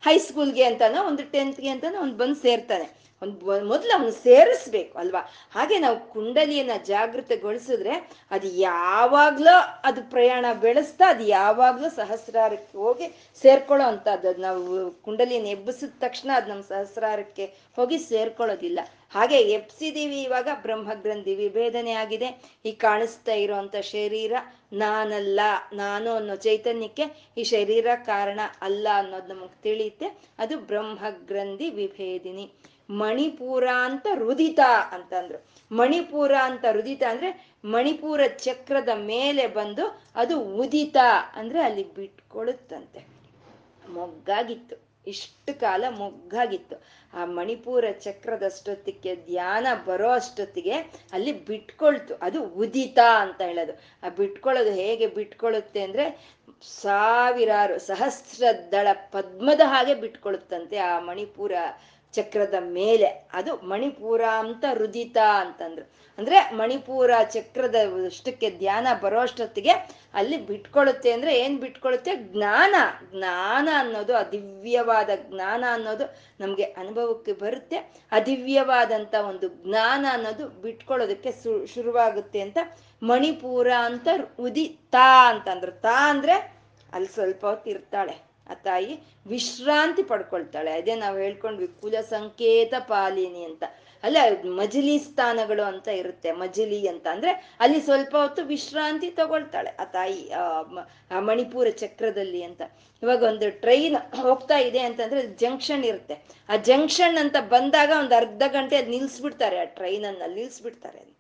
S1: ಹೈಸ್ಕೂಲ್ಗೆ ಅಂತನೋ, ಒಂದು ಟೆಂತ್ಗೆ ಅಂತನೋ ಅವ್ನು ಬಂದು ಸೇರ್ತಾನೆ. ಒಂದು ಮೊದಲು ಅವನು ಸೇರಿಸ್ಬೇಕು ಅಲ್ವಾ? ಹಾಗೆ ನಾವು ಕುಂಡಲಿಯನ್ನ ಜಾಗೃತಗೊಳಿಸಿದ್ರೆ ಅದು ಯಾವಾಗಲೂ ಅದು ಪ್ರಯಾಣ ಬೆಳೆಸ್ತಾ, ಅದು ಯಾವಾಗ್ಲೂ ಸಹಸ್ರಾರಕ್ಕೆ ಹೋಗಿ ಸೇರ್ಕೊಳ್ಳೋ ಅಂತದ್ದು ನಾವು ಕುಂಡಲಿಯನ್ನು ಎಬ್ಬಿಸಿದ ತಕ್ಷಣ ಅದು ನಮ್ಮ ಸಹಸ್ರಾರಕ್ಕೆ ಹೋಗಿ ಸೇರ್ಕೊಳ್ಳೋದಿಲ್ಲ. ಹಾಗೆ ಎಪ್ಸಿದೀವಿ ಇವಾಗ ಬ್ರಹ್ಮಗ್ರಂಥಿ ವಿಭೇದನೆ ಆಗಿದೆ ಈ ಕಾಣಿಸ್ತಾ ಇರೋಂಥ ಶರೀರ ನಾನಲ್ಲ, ನಾನು ಅನ್ನೋ ಚೈತನ್ಯಕ್ಕೆ ಈ ಶರೀರ ಕಾರಣ ಅಲ್ಲ ಅನ್ನೋದು ನಮಗೆ ತಿಳಿಯುತ್ತೆ. ಅದು ಬ್ರಹ್ಮಗ್ರಂಥಿ ವಿಭೇದಿನಿ. ಮಣಿಪುರ ಅಂತ ರುದಿತ ಅಂತಂದ್ರು. ಮಣಿಪುರ ಅಂತ ರುದಿತ ಅಂದ್ರೆ ಮಣಿಪುರ ಚಕ್ರದ ಮೇಲೆ ಬಂದು ಅದು ಉದಿತ ಅಂದ್ರೆ ಅಲ್ಲಿ ಬಿಟ್ಕೊಳುತ್ತಂತೆ. ಮೊಗ್ಗಾಗಿತ್ತು. ಇಷ್ಟು ಕಾಲ ಮೊಗ್ಗಾಗಿತ್ತು. ಆ ಮಣಿಪುರ ಚಕ್ರದಷ್ಟೊತ್ತಿಗೆ, ಧ್ಯಾನ ಬರೋ ಅಷ್ಟೊತ್ತಿಗೆ ಅಲ್ಲಿ ಬಿಟ್ಕೊಳ್ತು. ಅದು ಉದಿತ ಅಂತ ಹೇಳೋದು. ಆ ಬಿಟ್ಕೊಳ್ಳೋದು ಹೇಗೆ ಬಿಟ್ಕೊಳ್ಳುತ್ತೆ ಅಂದ್ರೆ ಸಾವಿರಾರು ಸಹಸ್ರದಳ ಪದ್ಮದ ಹಾಗೆ ಬಿಟ್ಕೊಳ್ಳುತ್ತಂತೆ ಆ ಮಣಿಪುರ ಚಕ್ರದ ಮೇಲೆ. ಅದು ಮಣಿಪುರ ಅಂತ ರುದಿತ ಅಂತಂದ್ರು. ಅಂದ್ರೆ ಮಣಿಪುರ ಚಕ್ರದ ಅಷ್ಟಕ್ಕೆ ಧ್ಯಾನ ಬರೋ ಅಷ್ಟೊತ್ತಿಗೆ ಅಲ್ಲಿ ಬಿಟ್ಕೊಳ್ಳುತ್ತೆ ಅಂದ್ರೆ ಏನ್ ಬಿಟ್ಕೊಳ್ಳುತ್ತೆ ಜ್ಞಾನ. ಜ್ಞಾನ ಅನ್ನೋದು ಅದಿವ್ಯವಾದ ಜ್ಞಾನ ಅನ್ನೋದು ನಮ್ಗೆ ಅನುಭವಕ್ಕೆ ಬರುತ್ತೆ. ಅದಿವ್ಯವಾದಂತ ಒಂದು ಜ್ಞಾನ ಅನ್ನೋದು ಬಿಟ್ಕೊಳ್ಳೋದಕ್ಕೆ ಶುರುವಾಗುತ್ತೆ ಅಂತ ಮಣಿಪುರ ಅಂತ ಉದಿ ತಾ ಅಂತಂದ್ರು. ತಾ ಅಂದ್ರೆ ಅಲ್ಲಿ ಸ್ವಲ್ಪ ಹೊತ್ತು ಇರ್ತಾಳೆ. ಆ ತಾಯಿ ವಿಶ್ರಾಂತಿ ಪಡ್ಕೊಳ್ತಾಳೆ. ಅದೇ ನಾವು ಹೇಳ್ಕೊಂಡ್ವಿ ಕುಲ ಸಂಕೇತ ಪಾಲಿನಿ ಅಂತ. ಅಲ್ಲ, ಮಜಿಲಿ ಸ್ಥಾನಗಳು ಅಂತ ಇರುತ್ತೆ. ಮಜಿಲಿ ಅಂತ ಅಂದ್ರೆ ಅಲ್ಲಿ ಸ್ವಲ್ಪ ಹೊತ್ತು ವಿಶ್ರಾಂತಿ ತಗೊಳ್ತಾಳೆ. ಆ ತಾಯಿ, ಆ ಮಣಿಪುರ ಚಕ್ರದಲ್ಲಿ ಅಂತ. ಇವಾಗ ಒಂದು ಟ್ರೈನ್ ಹೋಗ್ತಾ ಇದೆ ಅಂತಂದ್ರೆ ಜಂಕ್ಷನ್ ಇರುತ್ತೆ. ಆ ಜಂಕ್ಷನ್ ಅಂತ ಬಂದಾಗ ಒಂದು ಅರ್ಧ ಗಂಟೆ ಅದು ನಿಲ್ಸ್ಬಿಡ್ತಾರೆ. ಆ ಟ್ರೈನ್ ಅನ್ನ ನಿಲ್ಸ್ಬಿಡ್ತಾರೆ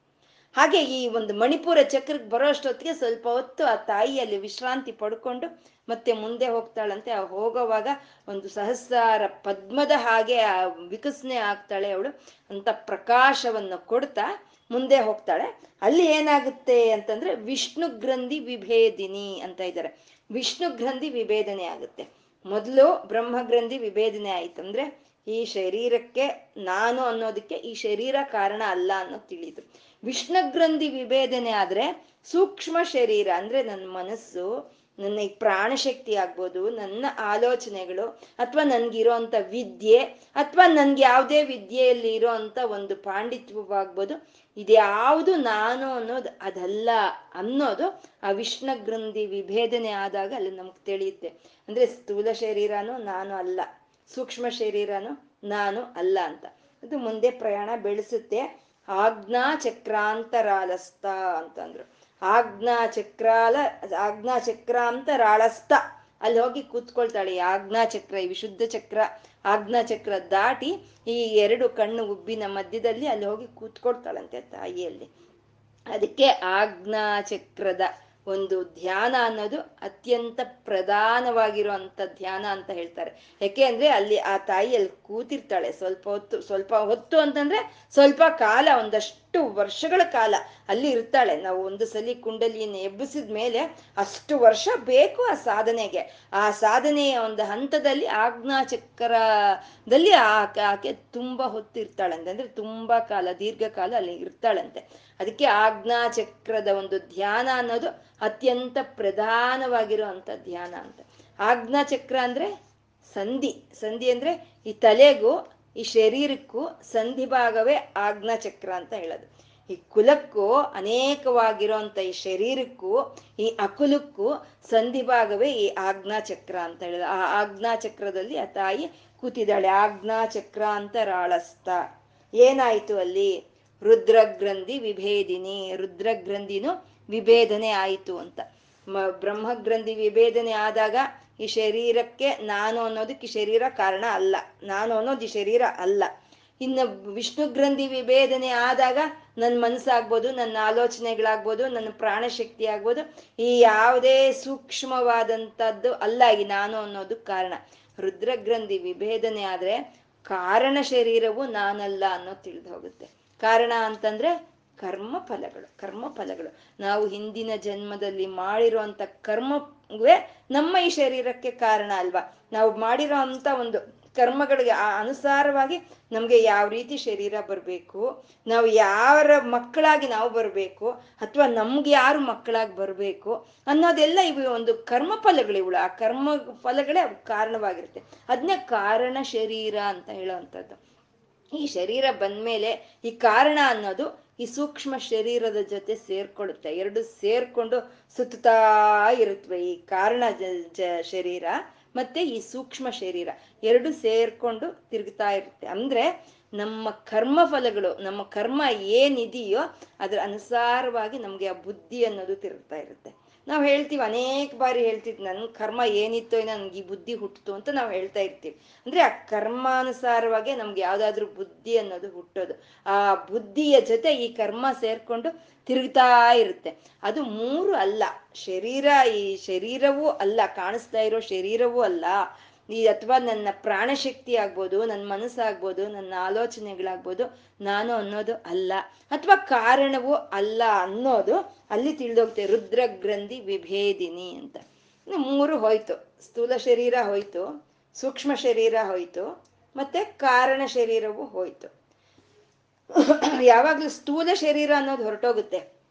S1: ಹಾಗೆ ಈ ಒಂದು ಮಣಿಪುರ ಚಕ್ರಕ್ಕೆ ಬರೋ ಅಷ್ಟೊತ್ತಿಗೆ ಸ್ವಲ್ಪ ಹೊತ್ತು ಆ ತಾಯಿಯಲ್ಲಿ ವಿಶ್ರಾಂತಿ ಪಡ್ಕೊಂಡು ಮತ್ತೆ ಮುಂದೆ ಹೋಗ್ತಾಳಂತೆ. ಆ ಹೋಗೋವಾಗ ಒಂದು ಸಹಸ್ರಾರ ಪದ್ಮದ ಹಾಗೆ ಆ ವಿಕಸನೆ ಆಗ್ತಾಳೆ ಅವಳು. ಅಂತ ಪ್ರಕಾಶವನ್ನು ಕೊಡ್ತಾ ಮುಂದೆ ಹೋಗ್ತಾಳೆ. ಅಲ್ಲಿ ಏನಾಗುತ್ತೆ ಅಂತಂದ್ರೆ ವಿಷ್ಣು ಗ್ರಂಥಿ ವಿಭೇದಿನಿ ಅಂತ ಇದ್ದಾರೆ. ವಿಷ್ಣು ಗ್ರಂಥಿ ವಿಭೇದನೆ ಆಗುತ್ತೆ. ಮೊದಲು ಬ್ರಹ್ಮ ಗ್ರಂಥಿ ವಿಭೇದನೆ ಆಯ್ತು ಅಂದ್ರೆ ಈ ಶರೀರಕ್ಕೆ ನಾನು ಅನ್ನೋದಕ್ಕೆ ಈ ಶರೀರ ಕಾರಣ ಅಲ್ಲ ಅನ್ನೋದು ತಿಳಿದು. ವಿಷ್ಣು ಗ್ರಂಥಿ ವಿಭೇದನೆ ಆದ್ರೆ ಸೂಕ್ಷ್ಮ ಶರೀರ ಅಂದ್ರೆ ನನ್ನ ಮನಸ್ಸು, ನನ್ನ ಈ ಪ್ರಾಣಶಕ್ತಿ ಆಗ್ಬೋದು, ನನ್ನ ಆಲೋಚನೆಗಳು ಅಥವಾ ನನ್ಗಿರೋಂಥ ವಿದ್ಯೆ ಅಥವಾ ನನ್ಗೆ ಯಾವುದೇ ವಿದ್ಯೆಯಲ್ಲಿ ಇರೋ ಅಂತ ಒಂದು ಪಾಂಡಿತ್ಯವಾಗ್ಬೋದು, ಇದ್ಯಾವುದು ನಾನು ಅನ್ನೋದು ಅದಲ್ಲ ಅನ್ನೋದು ಆ ವಿಷ್ಣು ಗ್ರಂಥಿ ವಿಭೇದನೆ ಆದಾಗ ಅಲ್ಲಿ ನಮ್ಗೆ ತಿಳಿಯುತ್ತೆ. ಅಂದ್ರೆ ಸ್ಥೂಲ ಶರೀರನೂ ನಾನು ಅಲ್ಲ. ಸೂಕ್ಷ್ಮ ಶರೀರನು ನಾನು ಅಲ್ಲ ಅಂತ. ಅದು ಮುಂದೆ ಪ್ರಯಾಣ ಬೆಳೆಸುತ್ತೆ. ಆಜ್ಞಾ ಚಕ್ರಾಂತರಾಲಸ್ತ ಅಂತಂದ್ರು. ಆಜ್ಞಾ ಚಕ್ರಾಲ, ಆಜ್ಞಾ ಚಕ್ರಾಂತರಾಳಸ್ತ. ಅಲ್ಲಿ ಹೋಗಿ ಕೂತ್ಕೊಳ್ತಾಳೆ. ಈ ಆಜ್ಞಾ ಚಕ್ರ, ಈ ವಿಶುದ್ಧ ಚಕ್ರ, ಆಜ್ಞಾ ಚಕ್ರ ದಾಟಿ ಈ ಎರಡು ಕಣ್ಣು ಉಬ್ಬಿನ ಮಧ್ಯದಲ್ಲಿ ಅಲ್ಲಿ ಹೋಗಿ ಕೂತ್ಕೊಳ್ತಾಳಂತೆ ತಾಯಿಯಲ್ಲಿ. ಅದಕ್ಕೆ ಆಜ್ಞಾ ಚಕ್ರದ ಒಂದು ಧ್ಯಾನ ಅನ್ನೋದು ಅತ್ಯಂತ ಪ್ರಧಾನವಾಗಿರುವಂತ ಧ್ಯಾನ ಅಂತ ಹೇಳ್ತಾರೆ. ಯಾಕೆ ಅಂದ್ರೆ ಅಲ್ಲಿ ಆ ತಾಯಿ ಅಲ್ಲಿ ಕೂತಿರ್ತಾಳೆ. ಸ್ವಲ್ಪ ಹೊತ್ತು ಸ್ವಲ್ಪ ಹೊತ್ತು ಅಂತಂದ್ರೆ ಸ್ವಲ್ಪ ಕಾಲ ಒಂದಷ್ಟು ವರ್ಷಗಳ ಕಾಲ ಅಲ್ಲಿ ಇರ್ತಾಳೆ. ನಾವು ಒಂದು ಸಲಿ ಕುಂಡಲಿಯನ್ನು ಎಬ್ಬಿಸಿದ ಮೇಲೆ ಅಷ್ಟು ವರ್ಷ ಬೇಕು ಆ ಸಾಧನೆಗೆ. ಆ ಸಾಧನೆಯ ಒಂದು ಹಂತದಲ್ಲಿ ಆಜ್ಞಾ ಚಕ್ರದಲ್ಲಿ ಆಕೆ ತುಂಬಾ ಹೊತ್ತು ಇರ್ತಾಳಂತೆ ಅಂದ್ರೆ ತುಂಬಾ ಕಾಲ, ದೀರ್ಘಕಾಲ ಅಲ್ಲಿ ಇರ್ತಾಳಂತೆ. ಅದಕ್ಕೆ ಆಜ್ಞಾ ಚಕ್ರದ ಒಂದು ಧ್ಯಾನ ಅನ್ನೋದು ಅತ್ಯಂತ ಪ್ರಧಾನವಾಗಿರುವಂತ ಧ್ಯಾನ ಅಂತ. ಆಜ್ಞಾ ಚಕ್ರ ಅಂದ್ರೆ ಸಂಧಿ. ಸಂಧಿ ಅಂದ್ರೆ ಈ ತಲೆಗೂ ಈ ಶರೀರಕ್ಕೂ ಸಂಧಿ ಭಾಗವೇ ಚಕ್ರ ಅಂತ ಹೇಳೋದು. ಈ ಕುಲಕ್ಕೂ ಅನೇಕವಾಗಿರೋಂಥ ಈ ಶರೀರಕ್ಕೂ, ಈ ಅಕುಲಕ್ಕೂ ಸಂಧಿ ಭಾಗವೇ ಈ ಚಕ್ರ ಅಂತ ಹೇಳೋದು. ಆ ಆಜ್ಞಾ ಚಕ್ರದಲ್ಲಿ ಆ ತಾಯಿ ಕೂತಿದ್ದಾಳೆ. ಆಜ್ಞಾ ಚಕ್ರ ಅಂತ ರಾಳಸ್ತ ಏನಾಯ್ತು ಅಲ್ಲಿ? ರುದ್ರಗ್ರಂಥಿ ವಿಭೇದಿನಿ. ರುದ್ರಗ್ರಂಥಿನೂ ವಿಭೇದನೆ ಆಯಿತು ಅಂತ. ಮ ಬ್ರಹ್ಮಗ್ರಂಥಿ ವಿಭೇದನೆ ಆದಾಗ ಈ ಶರೀರಕ್ಕೆ ನಾನು ಅನ್ನೋದಕ್ಕೆ ಶರೀರ ಕಾರಣ ಅಲ್ಲ. ನಾನು ಅನ್ನೋದು ಈ ಶರೀರ ಅಲ್ಲ. ಇನ್ನು ವಿಷ್ಣು ಗ್ರಂಥಿ ವಿಭೇದನೆ ಆದಾಗ ನನ್ನ ಮನಸ್ಸಾಗ್ಬೋದು, ನನ್ನ ಆಲೋಚನೆಗಳಾಗ್ಬೋದು, ನನ್ನ ಪ್ರಾಣಶಕ್ತಿ ಆಗ್ಬೋದು, ಈ ಯಾವುದೇ ಸೂಕ್ಷ್ಮವಾದಂಥದ್ದು ಅಲ್ಲ ಈ ನಾನು ಅನ್ನೋದು ಕಾರಣ. ರುದ್ರಗ್ರಂಥಿ ವಿಭೇದನೆ ಆದರೆ ಕಾರಣ ಶರೀರವು ನಾನಲ್ಲ ಅನ್ನೋ ತಿಳಿದು ಹೋಗುತ್ತೆ. ಕಾರಣ ಅಂತಂದ್ರೆ ಕರ್ಮ ಫಲಗಳು ಕರ್ಮ ಫಲಗಳು ನಾವು ಹಿಂದಿನ ಜನ್ಮದಲ್ಲಿ ಮಾಡಿರುವಂತ ಕರ್ಮವೇ ನಮ್ಮ ಈ ಶರೀರಕ್ಕೆ ಕಾರಣ ಅಲ್ವಾ? ನಾವು ಮಾಡಿರೋ ಅಂತ ಒಂದು ಕರ್ಮಗಳಿಗೆ ಆ ಅನುಸಾರವಾಗಿ ನಮ್ಗೆ ಯಾವ ರೀತಿ ಶರೀರ ಬರಬೇಕು, ನಾವು ಯಾರ ಮಕ್ಕಳಾಗಿ ನಾವು ಬರಬೇಕು, ಅಥವಾ ನಮ್ಗೆ ಯಾರು ಮಕ್ಕಳಾಗಿ ಬರಬೇಕು ಅನ್ನೋದೆಲ್ಲ ಇವು ಒಂದು ಕರ್ಮ ಫಲಗಳಿವುಳು ಆ ಕರ್ಮ ಫಲಗಳೇ ಕಾರಣವಾಗಿರುತ್ತೆ. ಅದನ್ನ ಕಾರಣ ಶರೀರ ಅಂತ ಹೇಳೋವಂಥದ್ದು ಈ ಶರೀರ ಬಂದ್ಮೇಲೆ ಈ ಕಾರಣ ಅನ್ನೋದು ಈ ಸೂಕ್ಷ್ಮ ಶರೀರದ ಜೊತೆ ಸೇರ್ಕೊಳ್ಳುತ್ತೆ ಎರಡು ಸೇರ್ಕೊಂಡು ಸುತ್ತಾ ಇರುತ್ತವೆ ಈ ಕಾರಣ ಜ ಶರೀರ ಮತ್ತೆ ಈ ಸೂಕ್ಷ್ಮ ಶರೀರ. ಎರಡು ಸೇರ್ಕೊಂಡು ತಿರುಗ್ತಾ ಇರುತ್ತೆ. ಅಂದ್ರೆ ನಮ್ಮ ಕರ್ಮ ಫಲಗಳು ನಮ್ಮ ಕರ್ಮ ಏನಿದೆಯೋ ಅದ್ರ ಅನುಸಾರವಾಗಿ ನಮ್ಗೆ ಆ ಬುದ್ಧಿ ಅನ್ನೋದು ತಿರುಗ್ತಾ ಇರುತ್ತೆ. ನಾವು ಹೇಳ್ತೀವಿ ಅನೇಕ ಬಾರಿ ಹೇಳ್ತಿದ್ ನನ್ ಕರ್ಮ ಏನಿತ್ತೋ ನನ್ಗೆ ಈ ಬುದ್ಧಿ ಹುಟ್ಟಿತು ಅಂತ ನಾವು ಹೇಳ್ತಾ ಇರ್ತೀವಿ. ಅಂದ್ರೆ ಆ ಕರ್ಮಾನುಸಾರವಾಗಿ ನಮ್ಗೆ ಯಾವ್ದಾದ್ರು ಬುದ್ಧಿ ಅನ್ನೋದು ಹುಟ್ಟೋದು. ಆ ಬುದ್ಧಿಯ ಜೊತೆ ಈ ಕರ್ಮ ಸೇರ್ಕೊಂಡು ತಿರುಗ್ತಾ ಇರುತ್ತೆ. ಅದು ಮೂರು ಅಲ್ಲ. ಶರೀರ ಈ ಶರೀರವೂ ಅಲ್ಲ. ಕಾಣಿಸ್ತಾ ಇರೋ ಶರೀರವೂ ಅಲ್ಲ. ಈ ಅಥವಾ ನನ್ನ ಪ್ರಾಣಶಕ್ತಿ ಆಗ್ಬೋದು ನನ್ನ ಮನಸ್ಸಾಗ್ಬೋದು, ನನ್ನ ಆಲೋಚನೆಗಳಾಗ್ಬೋದು, ನಾನು ಅನ್ನೋದು ಅಲ್ಲ. ಅಥವಾ ಕಾರಣವೂ ಅಲ್ಲ ಅನ್ನೋದು ಅಲ್ಲಿ ತಿಳಿದೋಗ್ತೆ ರುದ್ರಗ್ರಂಥಿ ವಿಭೇದಿನಿ ಅಂತ. ಮೂರು ಹೋಯ್ತು. ಸ್ಥೂಲ ಶರೀರ ಹೋಯ್ತು, ಸೂಕ್ಷ್ಮ ಶರೀರ ಹೋಯ್ತು, ಮತ್ತೆ ಕಾರಣ ಶರೀರವು ಹೋಯ್ತು. ಯಾವಾಗ್ಲೂ ಸ್ಥೂಲ ಶರೀರ ಅನ್ನೋದು ಹೊರಟೋಗುತ್ತೆ.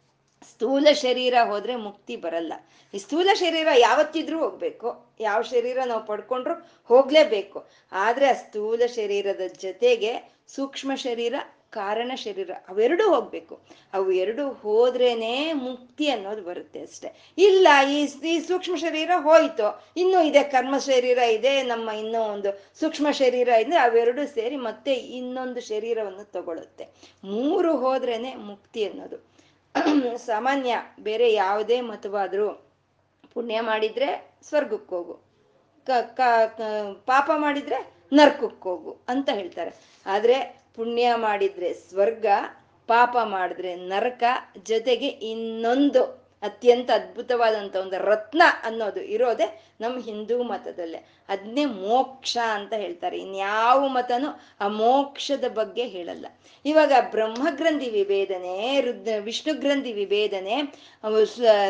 S1: ಸ್ಥೂಲ ಶರೀರ ಹೋದ್ರೆ ಮುಕ್ತಿ ಬರಲ್ಲ. ಈ ಸ್ಥೂಲ ಶರೀರ ಯಾವತ್ತಿದ್ರೂ ಹೋಗ್ಬೇಕು. ಯಾವ ಶರೀರ ನಾವು ಪಡ್ಕೊಂಡ್ರು ಹೋಗ್ಲೇಬೇಕು. ಆದ್ರೆ ಆ ಸ್ಥೂಲ ಶರೀರದ ಜೊತೆಗೆ ಸೂಕ್ಷ್ಮ ಶರೀರ, ಕಾರಣ ಶರೀರ ಅವೆರಡೂ ಹೋಗ್ಬೇಕು. ಅವು ಎರಡು ಹೋದ್ರೇನೆ ಮುಕ್ತಿ ಅನ್ನೋದು ಬರುತ್ತೆ ಅಷ್ಟೆ. ಇಲ್ಲ, ಈ ಸೂಕ್ಷ್ಮ ಶರೀರ ಹೋಯ್ತು. ಇನ್ನು ಇದೆ ಕರ್ಮ ಶರೀರ ಇದೆ, ನಮ್ಮ ಇನ್ನೂ ಒಂದು ಸೂಕ್ಷ್ಮ ಶರೀರ ಇದೆ, ಅವೆರಡು ಸೇರಿ ಮತ್ತೆ ಇನ್ನೊಂದು ಶರೀರವನ್ನು ತಗೊಳುತ್ತೆ. ಮೂರು ಹೋದ್ರೇನೆ ಮುಕ್ತಿ ಅನ್ನೋದು. ಸಾಮಾನ್ಯ ಬೇರೆ ಯಾವುದೇ ಮತವಾದ್ರೂ ಪುಣ್ಯ ಮಾಡಿದ್ರೆ ಸ್ವರ್ಗಕ್ಕೆ ಹೋಗು. ಕ ಪಾಪ ಮಾಡಿದ್ರೆ ನರ್ಕಕ್ಕೆ ಹೋಗು ಅಂತ ಹೇಳ್ತಾರೆ. ಆದ್ರೆ ಪುಣ್ಯ ಮಾಡಿದ್ರೆ ಸ್ವರ್ಗ, ಪಾಪ ಮಾಡಿದ್ರೆ ನರಕ ಜೊತೆಗೆ ಇನ್ನೊಂದು ಅತ್ಯಂತ ಅದ್ಭುತವಾದಂಥ ಒಂದು ರತ್ನ ಅನ್ನೋದು ಇರೋದೆ ನಮ್ಮ ಹಿಂದೂ ಮತದಲ್ಲೇ. ಅದನ್ನೇ ಮೋಕ್ಷ ಅಂತ ಹೇಳ್ತಾರೆ. ಇನ್ಯಾವ ಮತನೂ ಆ ಮೋಕ್ಷದ ಬಗ್ಗೆ ಹೇಳಲ್ಲ. ಇವಾಗ ಬ್ರಹ್ಮಗ್ರಂಥಿ ವಿಭೇದನೆ, ರುದ್ರ, ವಿಷ್ಣು ಗ್ರಂಥಿ ವಿಭೇದನೆ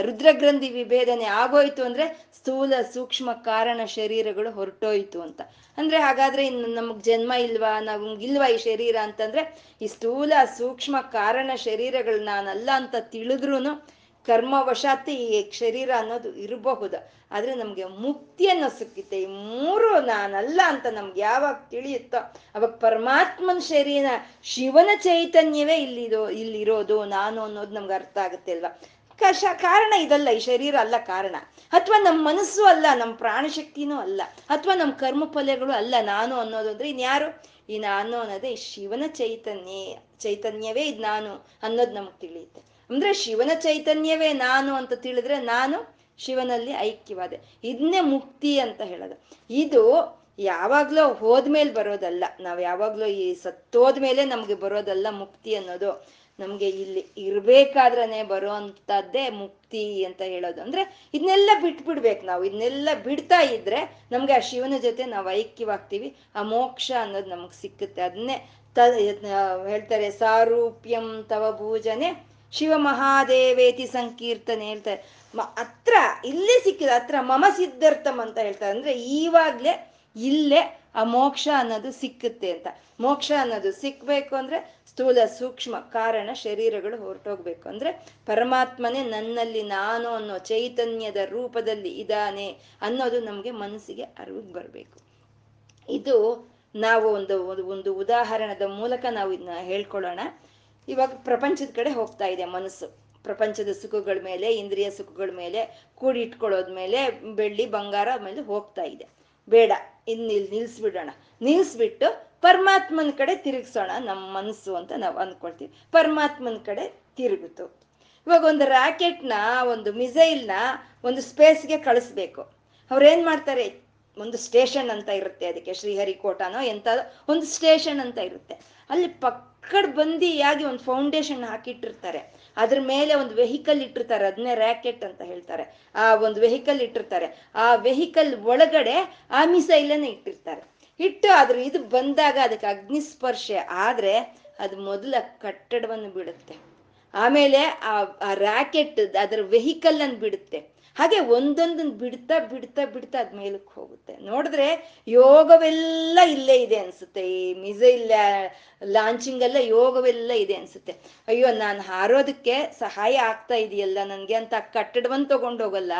S1: ರುದ್ರಗ್ರಂಥಿ ವಿಭೇದನೆ ಆಗೋಯ್ತು ಅಂದ್ರೆ ಸ್ಥೂಲ ಸೂಕ್ಷ್ಮ ಕಾರಣ ಶರೀರಗಳು ಹೊರಟೋಯ್ತು ಅಂತ. ಅಂದ್ರೆ ಹಾಗಾದ್ರೆ ಇನ್ನು ನಮಗ್ ಜನ್ಮ ಇಲ್ವಾ? ನಮ್ಗೆ ಇಲ್ವಾ ಈ ಶರೀರ ಅಂತಂದ್ರೆ ಈ ಸ್ಥೂಲ ಸೂಕ್ಷ್ಮ ಕಾರಣ ಶರೀರಗಳು ನಾನಲ್ಲ ಅಂತ ತಿಳಿದ್ರುನು ಕರ್ಮವಶಾತ್ ಈ ಶರೀರ ಅನ್ನೋದು ಇರಬಹುದು. ಆದ್ರೆ ನಮ್ಗೆ ಮುಕ್ತಿಯನ್ನ ಸಿಕ್ಕುತ್ತೆ ಈ ಮೂರು ನಾನಲ್ಲ ಅಂತ ನಮ್ಗೆ ಯಾವಾಗ ತಿಳಿಯುತ್ತೋ, ಅವಾಗ ಪರಮಾತ್ಮನ ಶರೀರ, ಶಿವನ ಚೈತನ್ಯವೇ ಇಲ್ಲಿ ಇಲ್ಲಿರೋದು, ನಾನು ಅನ್ನೋದು ನಮ್ಗೆ ಅರ್ಥ ಆಗುತ್ತೆ ಅಲ್ವಾ? ಕಶ, ಕಾರಣ ಇದಲ್ಲ, ಈ ಶರೀರ ಅಲ್ಲ ಕಾರಣ. ಅಥವಾ ನಮ್ಮ ಮನಸ್ಸು ಅಲ್ಲ, ನಮ್ಮ ಪ್ರಾಣಶಕ್ತಿನೂ ಅಲ್ಲ. ಅಥವಾ ನಮ್ಮ ಕರ್ಮ ಫಲಗಳು ಅಲ್ಲ, ನಾನು ಅನ್ನೋದು ಅಂದ್ರೆ ಇನ್ಯಾರು ಈ ನಾನು ಅನ್ನೋದೇ ಶಿವನ ಚೈತನ್ಯ, ಚೈತನ್ಯವೇ ಇದು ನಾನು ಅನ್ನೋದು ನಮ್ಗೆ ತಿಳಿಯುತ್ತೆ. ಅಂದ್ರೆ ಶಿವನ ಚೈತನ್ಯವೇ ನಾನು ಅಂತ ತಿಳಿದ್ರೆ ನಾನು ಶಿವನಲ್ಲಿ ಐಕ್ಯವಾದೆ. ಇದನ್ನೇ ಮುಕ್ತಿ ಅಂತ ಹೇಳೋದು. ಇದು ಯಾವಾಗ್ಲೋ ಹೋದ್ಮೇಲೆ ಬರೋದಲ್ಲ. ನಾವ್ ಯಾವಾಗ್ಲೂ ಈ ಸತ್ತೋದ್ಮೇಲೆ ನಮ್ಗೆ ಬರೋದಲ್ಲ ಮುಕ್ತಿ ಅನ್ನೋದು. ನಮ್ಗೆ ಇಲ್ಲಿ ಇರ್ಬೇಕಾದ್ರನೆ ಬರುವಂತದ್ದೇ ಮುಕ್ತಿ ಅಂತ ಹೇಳೋದು. ಅಂದ್ರೆ ಇದನ್ನೆಲ್ಲ ಬಿಟ್ಬಿಡ್ಬೇಕು ನಾವು. ಇದನ್ನೆಲ್ಲ ಬಿಡ್ತಾ ಇದ್ರೆ ನಮ್ಗೆ ಆ ಶಿವನ ಜೊತೆ ನಾವು ಐಕ್ಯವಾಗ್ತೀವಿ. ಆ ಮೋಕ್ಷ ಅನ್ನೋದು ನಮಗ್ ಸಿಕ್ಕುತ್ತೆ. ಅದನ್ನೇ ತ ಹೇಳ್ತಾರೆ ಸಾರೂಪ್ಯಂ ತವ ಭೂಜನೆ ಶಿವ ಮಹಾದೇವೇತಿ ಸಂಕೀರ್ತನೆ ಹೇಳ್ತಾರೆ. ಹತ್ರ ಇಲ್ಲೇ ಸಿಕ್ಕಿದೆ ಹತ್ರ ಮಮ ಸಿದ್ಧಾರ್ಥಮ್ ಅಂತ ಹೇಳ್ತಾರೆ. ಅಂದ್ರೆ ಈವಾಗ್ಲೇ ಇಲ್ಲೇ ಆ ಮೋಕ್ಷ ಅನ್ನೋದು ಸಿಕ್ಕುತ್ತೆ ಅಂತ. ಮೋಕ್ಷ ಅನ್ನೋದು ಸಿಕ್ಬೇಕು ಅಂದ್ರೆ ಸ್ಥೂಲ ಸೂಕ್ಷ್ಮ ಕಾರಣ ಶರೀರಗಳು ಹೊರಟೋಗ್ಬೇಕು ಅಂದ್ರೆ ಪರಮಾತ್ಮನೇ ನನ್ನಲ್ಲಿ ನಾನು ಅನ್ನೋ ಚೈತನ್ಯದ ರೂಪದಲ್ಲಿ ಇದ್ದಾನೆ ಅನ್ನೋದು ನಮ್ಗೆ ಮನಸ್ಸಿಗೆ ಅರಿವಿಗೆ ಬರಬೇಕು. ಇದು ನಾವು ಒಂದು ಒಂದು ಉದಾಹರಣದ ಮೂಲಕ ನಾವು ಇದನ್ನ ಹೇಳ್ಕೊಳ್ಳೋಣ. ಇವಾಗ ಪ್ರಪಂಚದ ಕಡೆ ಹೋಗ್ತಾ ಇದೆ ಮನಸ್ಸು. ಪ್ರಪಂಚದ ಸುಖಗಳ ಮೇಲೆ, ಇಂದ್ರಿಯ ಸುಖಗಳ ಮೇಲೆ, ಕೂಡಿಟ್ಕೊಳ್ಳೋದ್ ಮೇಲೆ, ಬೆಳ್ಳಿ, ಬಂಗಾರ ಮೇಲೆ ಹೋಗ್ತಾ ಇದೆ. ಬೇಡ, ಇನ್ ಇಲ್ಲಿ ನಿಲ್ಸ್ಬಿಡೋಣ. ನಿಲ್ಸ್ಬಿಟ್ಟು ಪರಮಾತ್ಮನ ಕಡೆ ತಿರುಗಿಸೋಣ ನಮ್ಮ ಮನಸ್ಸು ಅಂತ ನಾವು ಅನ್ಕೊಳ್ತೀವಿ. ಪರಮಾತ್ಮನ ಕಡೆ ತಿರುಗಿತು ಇವಾಗ ಒಂದು ರಾಕೆಟ್ನ, ಒಂದು ಮಿಸೈಲ್ನ ಒಂದು ಸ್ಪೇಸ್ಗೆ ಕಳಿಸ್ಬೇಕು. ಅವ್ರೇನ್ ಮಾಡ್ತಾರೆ? ಒಂದು ಸ್ಟೇಷನ್ ಅಂತ ಇರುತ್ತೆ, ಅದಕ್ಕೆ ಶ್ರೀಹರಿಕೋಟಾನೋ ಎಂಥದೋ ಒಂದು ಸ್ಟೇಷನ್ ಅಂತ ಇರುತ್ತೆ. ಅಲ್ಲಿ ಪಕ್ಕಡ್ ಆಗಿ ಒಂದು ಫೌಂಡೇಶನ್ ಹಾಕಿಟ್ಟಿರ್ತಾರೆ. ಅದ್ರ ಮೇಲೆ ಒಂದು ವೆಹಿಕಲ್ ಇಟ್ಟಿರ್ತಾರೆ. ಅದನ್ನೇ ರ್ಯಾಕೆಟ್ ಅಂತ ಹೇಳ್ತಾರೆ. ಆ ಒಂದು ವೆಹಿಕಲ್ ಇಟ್ಟಿರ್ತಾರೆ. ಆ ವೆಹಿಕಲ್ ಒಳಗಡೆ ಆ ಮಿಸೈಲನ್ನ ಇಟ್ಟಿರ್ತಾರೆ. ಇಟ್ಟು ಅದ್ರ ಇದು ಬಂದಾಗ ಅದಕ್ಕೆ ಅಗ್ನಿಸ್ಪರ್ಶೆ ಆದ್ರೆ ಅದು ಮೊದಲ ಕಟ್ಟಡವನ್ನು ಬಿಡುತ್ತೆ. ಆಮೇಲೆ ಆ ರ್ಯಾಕೆಟ್ ಅದರ ವೆಹಿಕಲ್ ಅನ್ನು ಬಿಡುತ್ತೆ. ಹಾಗೆ ಒಂದೊಂದನ್ನು ಬಿಡ್ತಾ ಬಿಡ್ತಾ ಬಿಡ್ತಾ ಅದ್ ಮೇಲಕ್ಕೆ ಹೋಗುತ್ತೆ. ನೋಡಿದ್ರೆ ಯೋಗವೆಲ್ಲ ಇಲ್ಲೇ ಇದೆ ಅನ್ಸುತ್ತೆ. ಈ ಮಿಸೈಲ್ ಲಾಂಚಿಂಗ್ ಎಲ್ಲ ಯೋಗವೆಲ್ಲ ಇದೆ ಅನ್ಸುತ್ತೆ. ಅಯ್ಯೋ, ನಾನು ಹಾರೋದಕ್ಕೆ ಸಹಾಯ ಆಗ್ತಾ ಇದೆಯಲ್ಲ ನನಗೆ ಅಂತ ಕಟ್ಟಡವನ್ನು ತಗೊಂಡು ಹೋಗಲ್ಲ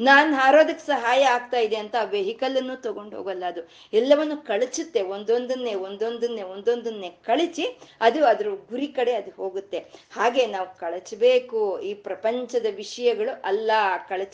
S1: ನಾನು ಹಾರೋದಕ್ಕೆ ಸಹಾಯ ಆಗ್ತಾ ಇದೆ ಅಂತ ಆ ವೆಹಿಕಲ್ ಅನ್ನು ತಗೊಂಡು ಹೋಗಲ್ಲ ಅದು. ಎಲ್ಲವನ್ನು ಕಳಚುತ್ತೆ. ಒಂದೊಂದನ್ನೇ ಒಂದೊಂದನ್ನೇ ಒಂದೊಂದನ್ನೇ ಕಳಚಿ ಅದು ಅದ್ರ ಗುರಿ ಕಡೆ ಅದು ಹೋಗುತ್ತೆ. ಹಾಗೆ ನಾವು ಕಳಚಬೇಕು. ಈ ಪ್ರಪಂಚದ ವಿಷಯಗಳು ಅಲ್ಲ.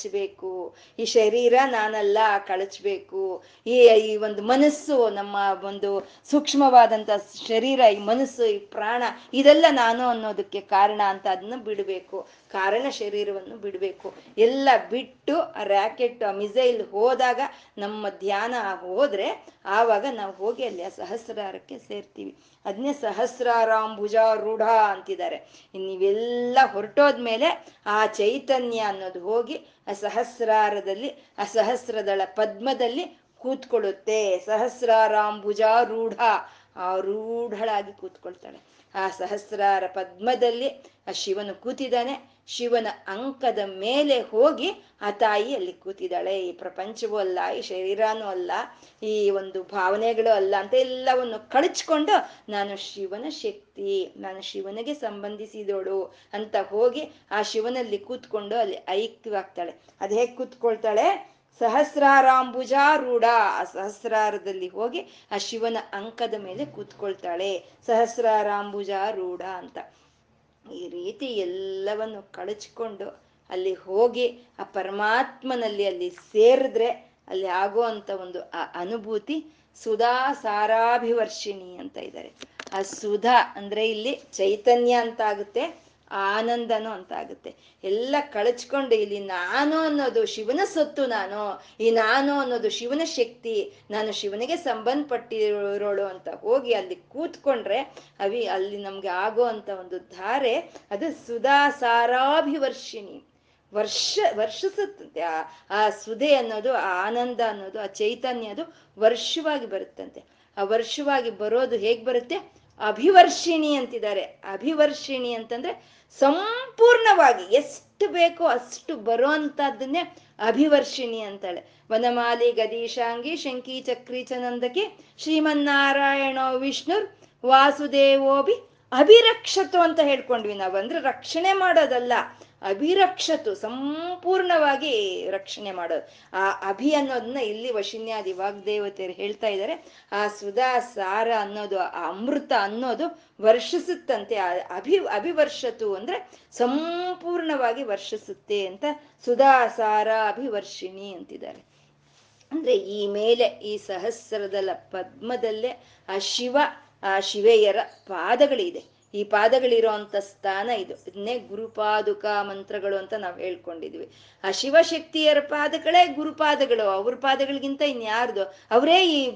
S1: ಕಳಚಬೇಕು. ಈ ಶರೀರ ನಾನಲ್ಲ, ಕಳಚ್ಬೇಕು. ಈ ಈ ಒಂದು ಮನಸ್ಸು, ನಮ್ಮ ಒಂದು ಸೂಕ್ಷ್ಮವಾದಂತ ಶರೀರ, ಈ ಮನಸ್ಸು, ಈ ಪ್ರಾಣ, ಇದೆಲ್ಲ ನಾನು ಅನ್ನೋದಕ್ಕೆ ಕಾರಣ ಅಂತ ಅದನ್ನ ಬಿಡಬೇಕು. ಕಾರಣ ಶರೀರವನ್ನು ಬಿಡಬೇಕು. ಎಲ್ಲ ಬಿಟ್ಟು ಆ ರ್ಯಾಕೆಟ್ ಆ ಮಿಸೈಲ್ ಹೋದಾಗ ನಮ್ಮ ಧ್ಯಾನ ಹೋದ್ರೆ ಆವಾಗ ನಾವು ಹೋಗಿ ಅಲ್ಲಿ ಆ ಸಹಸ್ರಾರಕ್ಕೆ ಸೇರ್ತೀವಿ. ಅದನ್ನೇ ಸಹಸ್ರಾರಾಂಭುಜ ರೂಢ ಅಂತಿದ್ದಾರೆ. ನೀವೆಲ್ಲ ಹೊರಟೋದ್ಮೇಲೆ ಆ ಚೈತನ್ಯ ಅನ್ನೋದು ಹೋಗಿ ಆ ಸಹಸ್ರಾರದಲ್ಲಿ, ಆ ಸಹಸ್ರದಳ ಪದ್ಮದಲ್ಲಿ ಕೂತ್ಕೊಳ್ಳುತ್ತೆ. ಸಹಸ್ರಾರಾಂಭುಜ ರೂಢ. ಆ ರೂಢಳಾಗಿ ಕೂತ್ಕೊಳ್ತಾಳೆ. ಆ ಸಹಸ್ರಾರ ಪದ್ಮದಲ್ಲಿ ಆ ಶಿವನು ಕೂತಿದ್ದಾನೆ. ಶಿವನ ಅಂಕದ ಮೇಲೆ ಹೋಗಿ ಆ ತಾಯಿ ಅಲ್ಲಿ ಕೂತಿದ್ದಾಳೆ. ಈ ಪ್ರಪಂಚವೂ ಅಲ್ಲ, ಈ ಶರೀರನೂ ಅಲ್ಲ, ಈ ಒಂದು ಭಾವನೆಗಳು ಅಲ್ಲ ಅಂತ ಎಲ್ಲವನ್ನು ಕಳಚ್ಕೊಂಡು ನಾನು ಶಿವನ ಶಕ್ತಿ, ನಾನು ಶಿವನಿಗೆ ಸಂಬಂಧಿಸಿದೋಳು ಅಂತ ಹೋಗಿ ಆ ಶಿವನಲ್ಲಿ ಕೂತ್ಕೊಂಡು ಅಲ್ಲಿ ಐಕ್ಯವಾಗ್ತಾಳೆ. ಅದು ಹೇಗೆ ಕೂತ್ಕೊಳ್ತಾಳೆ? ಸಹಸ್ರಾರಾಂಬುಜಾರೂಢ. ಆ ಸಹಸ್ರಾರದಲ್ಲಿ ಹೋಗಿ ಆ ಶಿವನ ಅಂಕದ ಮೇಲೆ ಕೂತ್ಕೊಳ್ತಾಳೆ. ಸಹಸ್ರಾರಾಂಬುಜಾರೂಢ ಅಂತ. ಈ ರೀತಿ ಎಲ್ಲವನ್ನು ಕಳಚಿಕೊಂಡು ಅಲ್ಲಿ ಹೋಗಿ ಆ ಪರಮಾತ್ಮನಲ್ಲಿ ಅಲ್ಲಿ ಸೇರಿದ್ರೆ ಅಲ್ಲಿ ಆಗುವಂತ ಒಂದು ಆ ಅನುಭೂತಿ ಸುಧಾ ಸಾರಾಭಿವರ್ಷಿಣಿ ಅಂತ ಇದ್ದಾರೆ. ಆ ಸುಧಾ ಅಂದ್ರೆ ಇಲ್ಲಿ ಚೈತನ್ಯ ಅಂತ ಆಗುತ್ತೆ. ಆನಂದನೂ ಅಂತ ಆಗುತ್ತೆ ಎಲ್ಲ ಕಳಚ್ಕೊಂಡು ಇಲ್ಲಿ ನಾನು ಅನ್ನೋದು ಶಿವನ ಸೊತ್ತು ನಾನು, ಈ ನಾನು ಅನ್ನೋದು ಶಿವನ ಶಕ್ತಿ, ನಾನು ಶಿವನಿಗೆ ಸಂಬಂಧಪಟ್ಟಿರೋಳು ಅಂತ ಹೋಗಿ ಅಲ್ಲಿ ಕೂತ್ಕೊಂಡ್ರೆ ಅವಿ, ಅಲ್ಲಿ ನಮ್ಗೆ ಆಗೋ ಅಂತ ಒಂದು ಧಾರೆ, ಅದು ಸುಧಾ ಸಾರಾಭಿವರ್ಷಿಣಿ. ವರ್ಷ, ವರ್ಷಿಸುತ್ತಂತೆ ಆ ಆ ಸುಧೆ ಅನ್ನೋದು, ಆ ಆನಂದ ಅನ್ನೋದು, ಆ ಚೈತನ್ಯ ಅದು ವರ್ಷವಾಗಿ ಬರುತ್ತಂತೆ. ಆ ವರ್ಷವಾಗಿ ಬರೋದು ಹೇಗ್ ಬರುತ್ತೆ? ಅಭಿವರ್ಷಿಣಿ ಅಂತಿದ್ದಾರೆ. ಅಭಿವರ್ಷಿಣಿ ಅಂತಂದ್ರೆ ಸಂಪೂರ್ಣವಾಗಿ ಎಷ್ಟು ಬೇಕೋ ಅಷ್ಟು ಬರೋ ಅಂತದನ್ನೇ ಅಭಿವರ್ಷಿಣಿ ಅಂತಾಳೆ. ವನಮಾಲಿ, ಗದೀಶಾಂಗಿ, ಶಂಕಿ, ಚಕ್ರಿ, ಚನಂದಕಿ, ಶ್ರೀಮನ್ನಾರಾಯಣೋ, ವಿಷ್ಣುರ್ ವಾಸುದೇವೋಭಿ ಅಭಿರಕ್ಷತು ಅಂತ ಹೇಳ್ಕೊಂಡ್ವಿ ನಾವು. ಅಂದ್ರೆ ರಕ್ಷಣೆ ಮಾಡೋದಲ್ಲ. ಅಭಿರಕ್ಷತು, ಸಂಪೂರ್ಣವಾಗಿ ರಕ್ಷಣೆ ಮಾಡೋದು ಆ ಅಭಿ ಅನ್ನೋದನ್ನ ಇಲ್ಲಿ ವಶಿನ್ಯಾದಿ ವಾಗ್ದೇವತೆಯರು ಹೇಳ್ತಾ ಇದ್ದಾರೆ. ಆ ಸುಧಾ, ಸಾರ ಅನ್ನೋದು, ಆ ಅಮೃತ ಅನ್ನೋದು ವರ್ಷಿಸುತ್ತಂತೆ. ಅಭಿ, ಅಭಿವರ್ಷತು ಅಂದ್ರೆ ಸಂಪೂರ್ಣವಾಗಿ ವರ್ಷಿಸುತ್ತೆ ಅಂತ ಸುಧಾ, ಸಾರ, ಅಭಿವರ್ಷಿಣಿ ಅಂತಿದ್ದಾರೆ. ಅಂದ್ರೆ ಈ ಮೇಲೆ, ಈ ಸಹಸ್ರದಲ ಪದ್ಮದಲ್ಲೇ ಆ ಶಿವ, ಆ ಶಿವೆಯರ ಪಾದಗಳಿದೆ. ಈ ಪಾದಗಳಿರುವಂತ ಸ್ಥಾನ ಇದು. ಇದನ್ನೇ ಗುರುಪಾದುಕ ಮಂತ್ರಗಳು ಅಂತ ನಾವು ಹೇಳ್ಕೊಂಡಿದ್ವಿ. ಆ ಶಿವಶಕ್ತಿಯರ ಪಾದಗಳೇ ಗುರುಪಾದಗಳು. ಅವ್ರ ಪಾದಗಳಿಗಿಂತ ಇನ್ಯಾರ್ದು? ಅವರೇ ಈ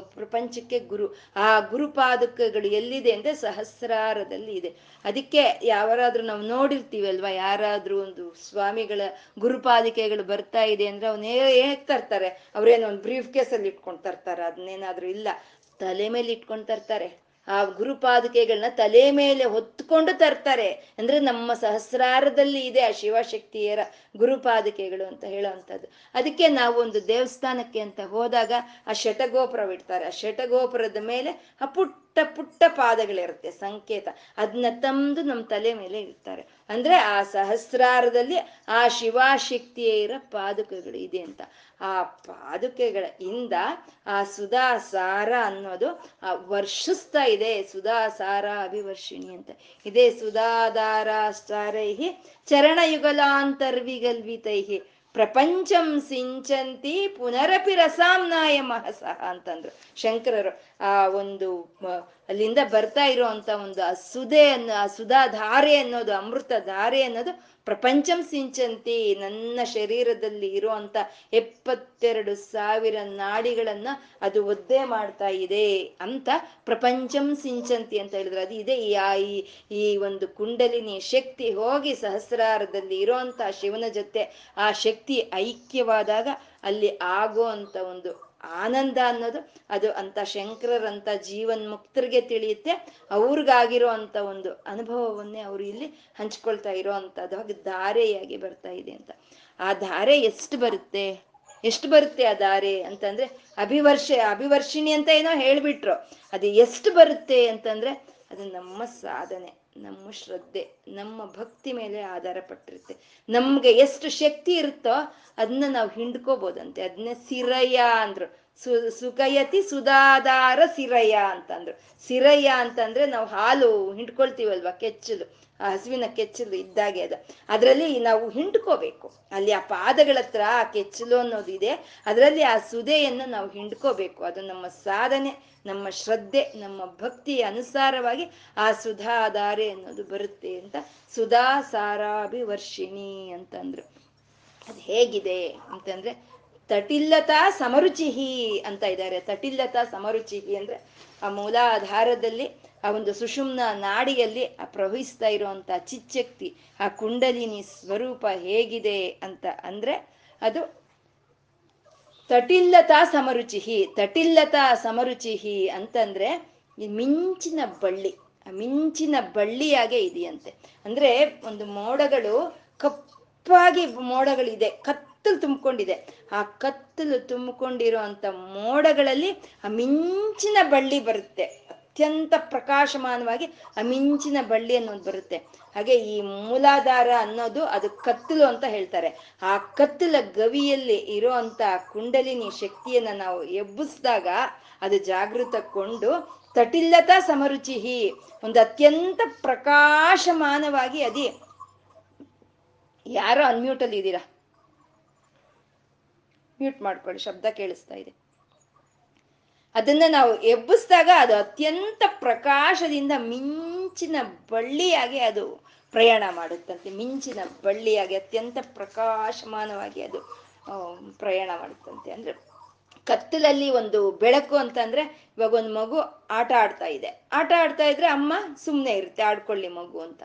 S1: ಪ್ರಪಂಚಕ್ಕೆ ಗುರು. ಆ ಗುರುಪಾದಕಗಳು ಎಲ್ಲಿದೆ ಅಂದ್ರೆ ಸಹಸ್ರಾರದಲ್ಲಿ ಇದೆ. ಅದಕ್ಕೆ ಯಾವಾರಾದ್ರೂ ನಾವು ನೋಡಿರ್ತೀವಿ ಅಲ್ವಾ? ಯಾರಾದ್ರೂ ಒಂದು ಸ್ವಾಮಿಗಳ ಗುರುಪಾದಿಕೆಗಳು ಬರ್ತಾ ಇದೆ ಅಂದ್ರೆ ಅವನೇ ಹೇಗ್ ತರ್ತಾರೆ? ಅವ್ರೇನೋ ಒಂದು ಬ್ರೀಫ್ ಕೇಸಲ್ಲಿ ಇಟ್ಕೊಂಡು ತರ್ತಾರೆ. ಅದನ್ನೇನಾದ್ರೂ ಇಲ್ಲ. ತಲೆ ಮೇಲೆ ಇಟ್ಕೊಂಡು ತರ್ತಾರೆ. ಆ ಗುರುಪಾದುಕೆಗಳನ್ನ ತಲೆ ಮೇಲೆ ಹೊತ್ಕೊಂಡು ತರ್ತಾರೆ. ಅಂದ್ರೆ ನಮ್ಮ ಸಹಸ್ರಾರದಲ್ಲಿ ಇದೆ ಆ ಶಿವಶಕ್ತಿಯರ ಗುರುಪಾದುಕೆಗಳು ಅಂತ ಹೇಳುವಂಥದ್ದು. ಅದಕ್ಕೆ ನಾವು ಒಂದು ದೇವಸ್ಥಾನಕ್ಕೆ ಅಂತ ಹೋದಾಗ ಆ ಶಟಗೋಪುರವಿಡ್ತಾರೆ ಆ ಶಟಗೋಪುರದ ಮೇಲೆ ಆ ಪುಟ್ಟ ಪುಟ್ಟ ಪಾದಗಳಿರುತ್ತೆ, ಸಂಕೇತ. ಅದನ್ನ ತಂದು ನಮ್ಮ ತಲೆ ಮೇಲೆ ಇರ್ತಾರೆ ಅಂದ್ರೆ ಆ ಸಹಸ್ರಾರದಲ್ಲಿ ಆ ಶಿವಶಕ್ತಿಯರ ಪಾದುಕೆಗಳು ಇದೆ ಅಂತ. ಆ ಪಾದುಕೆಗಳ ಇಂದ ಆ ಸುಧಾ ಸಾರ ಅನ್ನೋದು, ಆ ವರ್ಷಿಸ್ತಾ ಇದೆ. ಸುಧಾ ಸಾರ ಅಭಿವರ್ಷಿಣಿ ಅಂತ. ಇದೇ ಸುಧಾಧಾರ ಸಾರೈಹಿ ಚರಣಯುಗಲಾಂತರ್ವಿಗಲ್ವಿತೈಹಿ ಪ್ರಪಂಚಂ ಸಿಂಚಂತಿ ಪುನರಪಿ ರಸಾಂನಾಯ ಮಹಸ ಅಂತಂದ್ರು ಶಂಕರರು. ಆ ಒಂದು ಅಲ್ಲಿಂದ ಬರ್ತಾ ಇರುವಂತ ಒಂದು ಆ ಸುಧೆ ಅನ್ನೋ ಆ ಧಾರೆ ಅನ್ನೋದು, ಅಮೃತ ಧಾರೆ ಅನ್ನೋದು ಪ್ರಪಂಚಂ ಸಿಂಚಂತಿ, ನನ್ನ ಶರೀರದಲ್ಲಿ ಇರುವಂತ ಎಪ್ಪತ್ತೆರಡು ಸಾವಿರ ನಾಡಿಗಳನ್ನ ಅದು ಒದ್ದೆ ಮಾಡ್ತಾ ಇದೆ ಅಂತ ಪ್ರಪಂಚಂ ಸಿಂಚಂತಿ ಅಂತ ಹೇಳಿದ್ರೆ ಅದು ಇದೆ. ಈ ಈ ಒಂದು ಕುಂಡಲಿನಿ ಶಕ್ತಿ ಹೋಗಿ ಸಹಸ್ರಾರದಲ್ಲಿ ಇರುವಂತ ಶಿವನ ಜೊತೆ ಆ ಶಕ್ತಿ ಐಕ್ಯವಾದಾಗ ಅಲ್ಲಿ ಆಗೋ ಒಂದು ಆನಂದ ಅನ್ನೋದು ಅದು ಅಂತ ಶಂಕರರಂತ ಜೀವನ್ ಮುಕ್ತರಿಗೆ ತಿಳಿಯುತ್ತೆ. ಅವ್ರಿಗಾಗಿರೋ ಅಂತ ಒಂದು ಅನುಭವವನ್ನೇ ಅವರು ಇಲ್ಲಿ ಹಂಚ್ಕೊಳ್ತಾ ಇರೋ ಅಂತದ್ದು ಹಾಗೆ ಧಾರೆಯಾಗಿ ಬರ್ತಾ ಇದೆ ಅಂತ. ಆ ಧಾರೆ ಎಷ್ಟು ಬರುತ್ತೆ? ಎಷ್ಟು ಬರುತ್ತೆ ಆ ಧಾರೆ ಅಂತಂದ್ರೆ ಅಭಿವರ್ಷ, ಅಭಿವರ್ಷಿಣಿ ಅಂತ ಏನೋ ಹೇಳ್ಬಿಟ್ರು. ಅದು ಎಷ್ಟು ಬರುತ್ತೆ ಅಂತಂದ್ರೆ ಅದು ನಮ್ಮ ಸಾಧನೆ. ನಮ್ಮ ಶ್ರದ್ಧೆ, ನಮ್ಮ ಭಕ್ತಿ ಮೇಲೆ ಆಧಾರ ಪಟ್ಟಿರುತ್ತೆ ನಮ್ಗೆ ಎಷ್ಟು ಶಕ್ತಿ ಇರುತ್ತೋ ಅದನ್ನ ನಾವು ಹಿಂಡ್ಕೋಬೋದಂತೆ. ಅದನ್ನೇ ಸಿರಯ್ಯ ಅಂದ್ರು. ಸು, ಸುಖಯತಿ ಸುಧಾಧಾರ ಸಿರಯ್ಯ ಅಂತಂದ್ರು. ಸಿರಯ್ಯ ಅಂತಂದ್ರೆ ನಾವು ಹಾಲು ಹಿಂಡ್ಕೊಳ್ತೀವಲ್ವಾ, ಕೆಚ್ಚಲು. ಆ ಹಸುವಿನ ಕೆಚ್ಚಲು ಇದ್ದಾಗೆ ಅದ. ಅದರಲ್ಲಿ ನಾವು ಹಿಂಡ್ಕೋಬೇಕು. ಅಲ್ಲಿ ಆ ಪಾದಗಳ ಹತ್ರ ಆ ಕೆಚ್ಚಲು ಅನ್ನೋದಿದೆ. ಅದರಲ್ಲಿ ಆ ಸುದೆಯನ್ನು ನಾವು ಹಿಂಡ್ಕೋಬೇಕು. ಅದು ನಮ್ಮ ಸಾಧನೆ, ನಮ್ಮ ಶ್ರದ್ಧೆ, ನಮ್ಮ ಭಕ್ತಿಯ ಅನುಸಾರವಾಗಿ ಆ ಸುಧಾಧಾರೆ ಅನ್ನೋದು ಬರುತ್ತೆ ಅಂತ ಸುಧಾ ಸಾರಾಭಿವರ್ಷಿಣಿ ಅಂತಂದ್ರು. ಅದು ಹೇಗಿದೆ ಅಂತಂದ್ರೆ ತಟಿಲ್ಲತಾ ಸಮರುಚಿಹಿ ಅಂತ ಇದ್ದಾರೆ. ತಟಿಲ್ಲತಾ ಸಮರುಚಿಹಿ ಅಂದ್ರೆ ಆ ಮೂಲಾಧಾರದಲ್ಲಿ ಆ ಒಂದು ಸುಷುಮ್ನ ನಾಡಿಯಲ್ಲಿ ಆ ಪ್ರವಹಿಸ್ತಾ ಇರುವಂತ ಚಿಚ್ಚಕ್ತಿ ಆ ಕುಂಡಲಿನಿ ಸ್ವರೂಪ ಹೇಗಿದೆ ಅಂತ ಅಂದ್ರೆ ಅದು ತಟಿಲ್ಲತಾ ಸಮರುಚಿಹಿ ತಟಿಲ್ಲತಾ ಸಮರುಚಿಹಿ ಅಂತಂದ್ರೆ ಮಿಂಚಿನ ಬಳ್ಳಿ ಮಿಂಚಿನ ಬಳ್ಳಿಯಾಗೆ ಇದೆಯಂತೆ. ಅಂದ್ರೆ ಒಂದು ಮೋಡಗಳು ಕಪ್ಪಾಗಿ ಮೋಡಗಳಿದೆ. ಕತ್ತಲು ತುಂಬಿಕೊಂಡಿದೆ. ಆ ಕತ್ತಲು ತುಂಬಿಕೊಂಡಿರೋ ಅಂತ ಮೋಡಗಳಲ್ಲಿ ಆ ಮಿಂಚಿನ ಬಳ್ಳಿ ಬರುತ್ತೆ. ಅತ್ಯಂತ ಪ್ರಕಾಶಮಾನವಾಗಿ ಆ ಮಿಂಚಿನ ಬಳ್ಳಿ ಅನ್ನೋದು ಬರುತ್ತೆ. ಹಾಗೆ ಈ ಮೂಲಾಧಾರ ಅನ್ನೋದು ಅದು ಕತ್ತಲು ಅಂತ ಹೇಳ್ತಾರೆ. ಆ ಕತ್ತಲ ಗವಿಯಲ್ಲಿ ಇರೋ ಕುಂಡಲಿನಿ ಶಕ್ತಿಯನ್ನ ನಾವು ಎಬ್ಬಿಸಿದಾಗ ಅದು ಜಾಗೃತಕೊಂಡು ತಟಿಲ್ಲತ ಸಮರುಚಿಹಿ ಒಂದು ಅತ್ಯಂತ ಪ್ರಕಾಶಮಾನವಾಗಿ ಅದಿ. ಯಾರೋ ಅನ್ಮ್ಯೂಟಲ್ಲಿ ಇದ್ದೀರಾ? ಮ್ಯೂಟ್ ಮಾಡ್ಕೊಳ್ಳಿ, ಶಬ್ದ ಕೇಳಿಸ್ತಾ ಇದೆ. ಅದನ್ನ ನಾವು ಎಬ್ಬಿಸಿದಾಗ ಅದು ಅತ್ಯಂತ ಪ್ರಕಾಶದಿಂದ ಮಿಂಚಿನ ಬಳ್ಳಿಯಾಗಿ ಅದು ಪ್ರಯಾಣ ಮಾಡುತ್ತಂತೆ. ಮಿಂಚಿನ ಬಳ್ಳಿಯಾಗಿ, ಅತ್ಯಂತ ಪ್ರಕಾಶಮಾನವಾಗಿ ಅದು ಪ್ರಯಾಣ ಮಾಡುತ್ತಂತೆ. ಅಂದ್ರೆ ಕತ್ತಲಲ್ಲಿ ಒಂದು ಬೆಳಕು ಅಂತಂದ್ರೆ ಇವಾಗ ಒಂದು ಮಗು ಆಟ ಆಡ್ತಾ ಇದೆ. ಆಟ ಆಡ್ತಾ ಇದ್ರೆ ಅಮ್ಮ ಸುಮ್ಮನೆ ಇರುತ್ತೆ, ಆಡ್ಕೊಳ್ಳಿ ಮಗು ಅಂತ.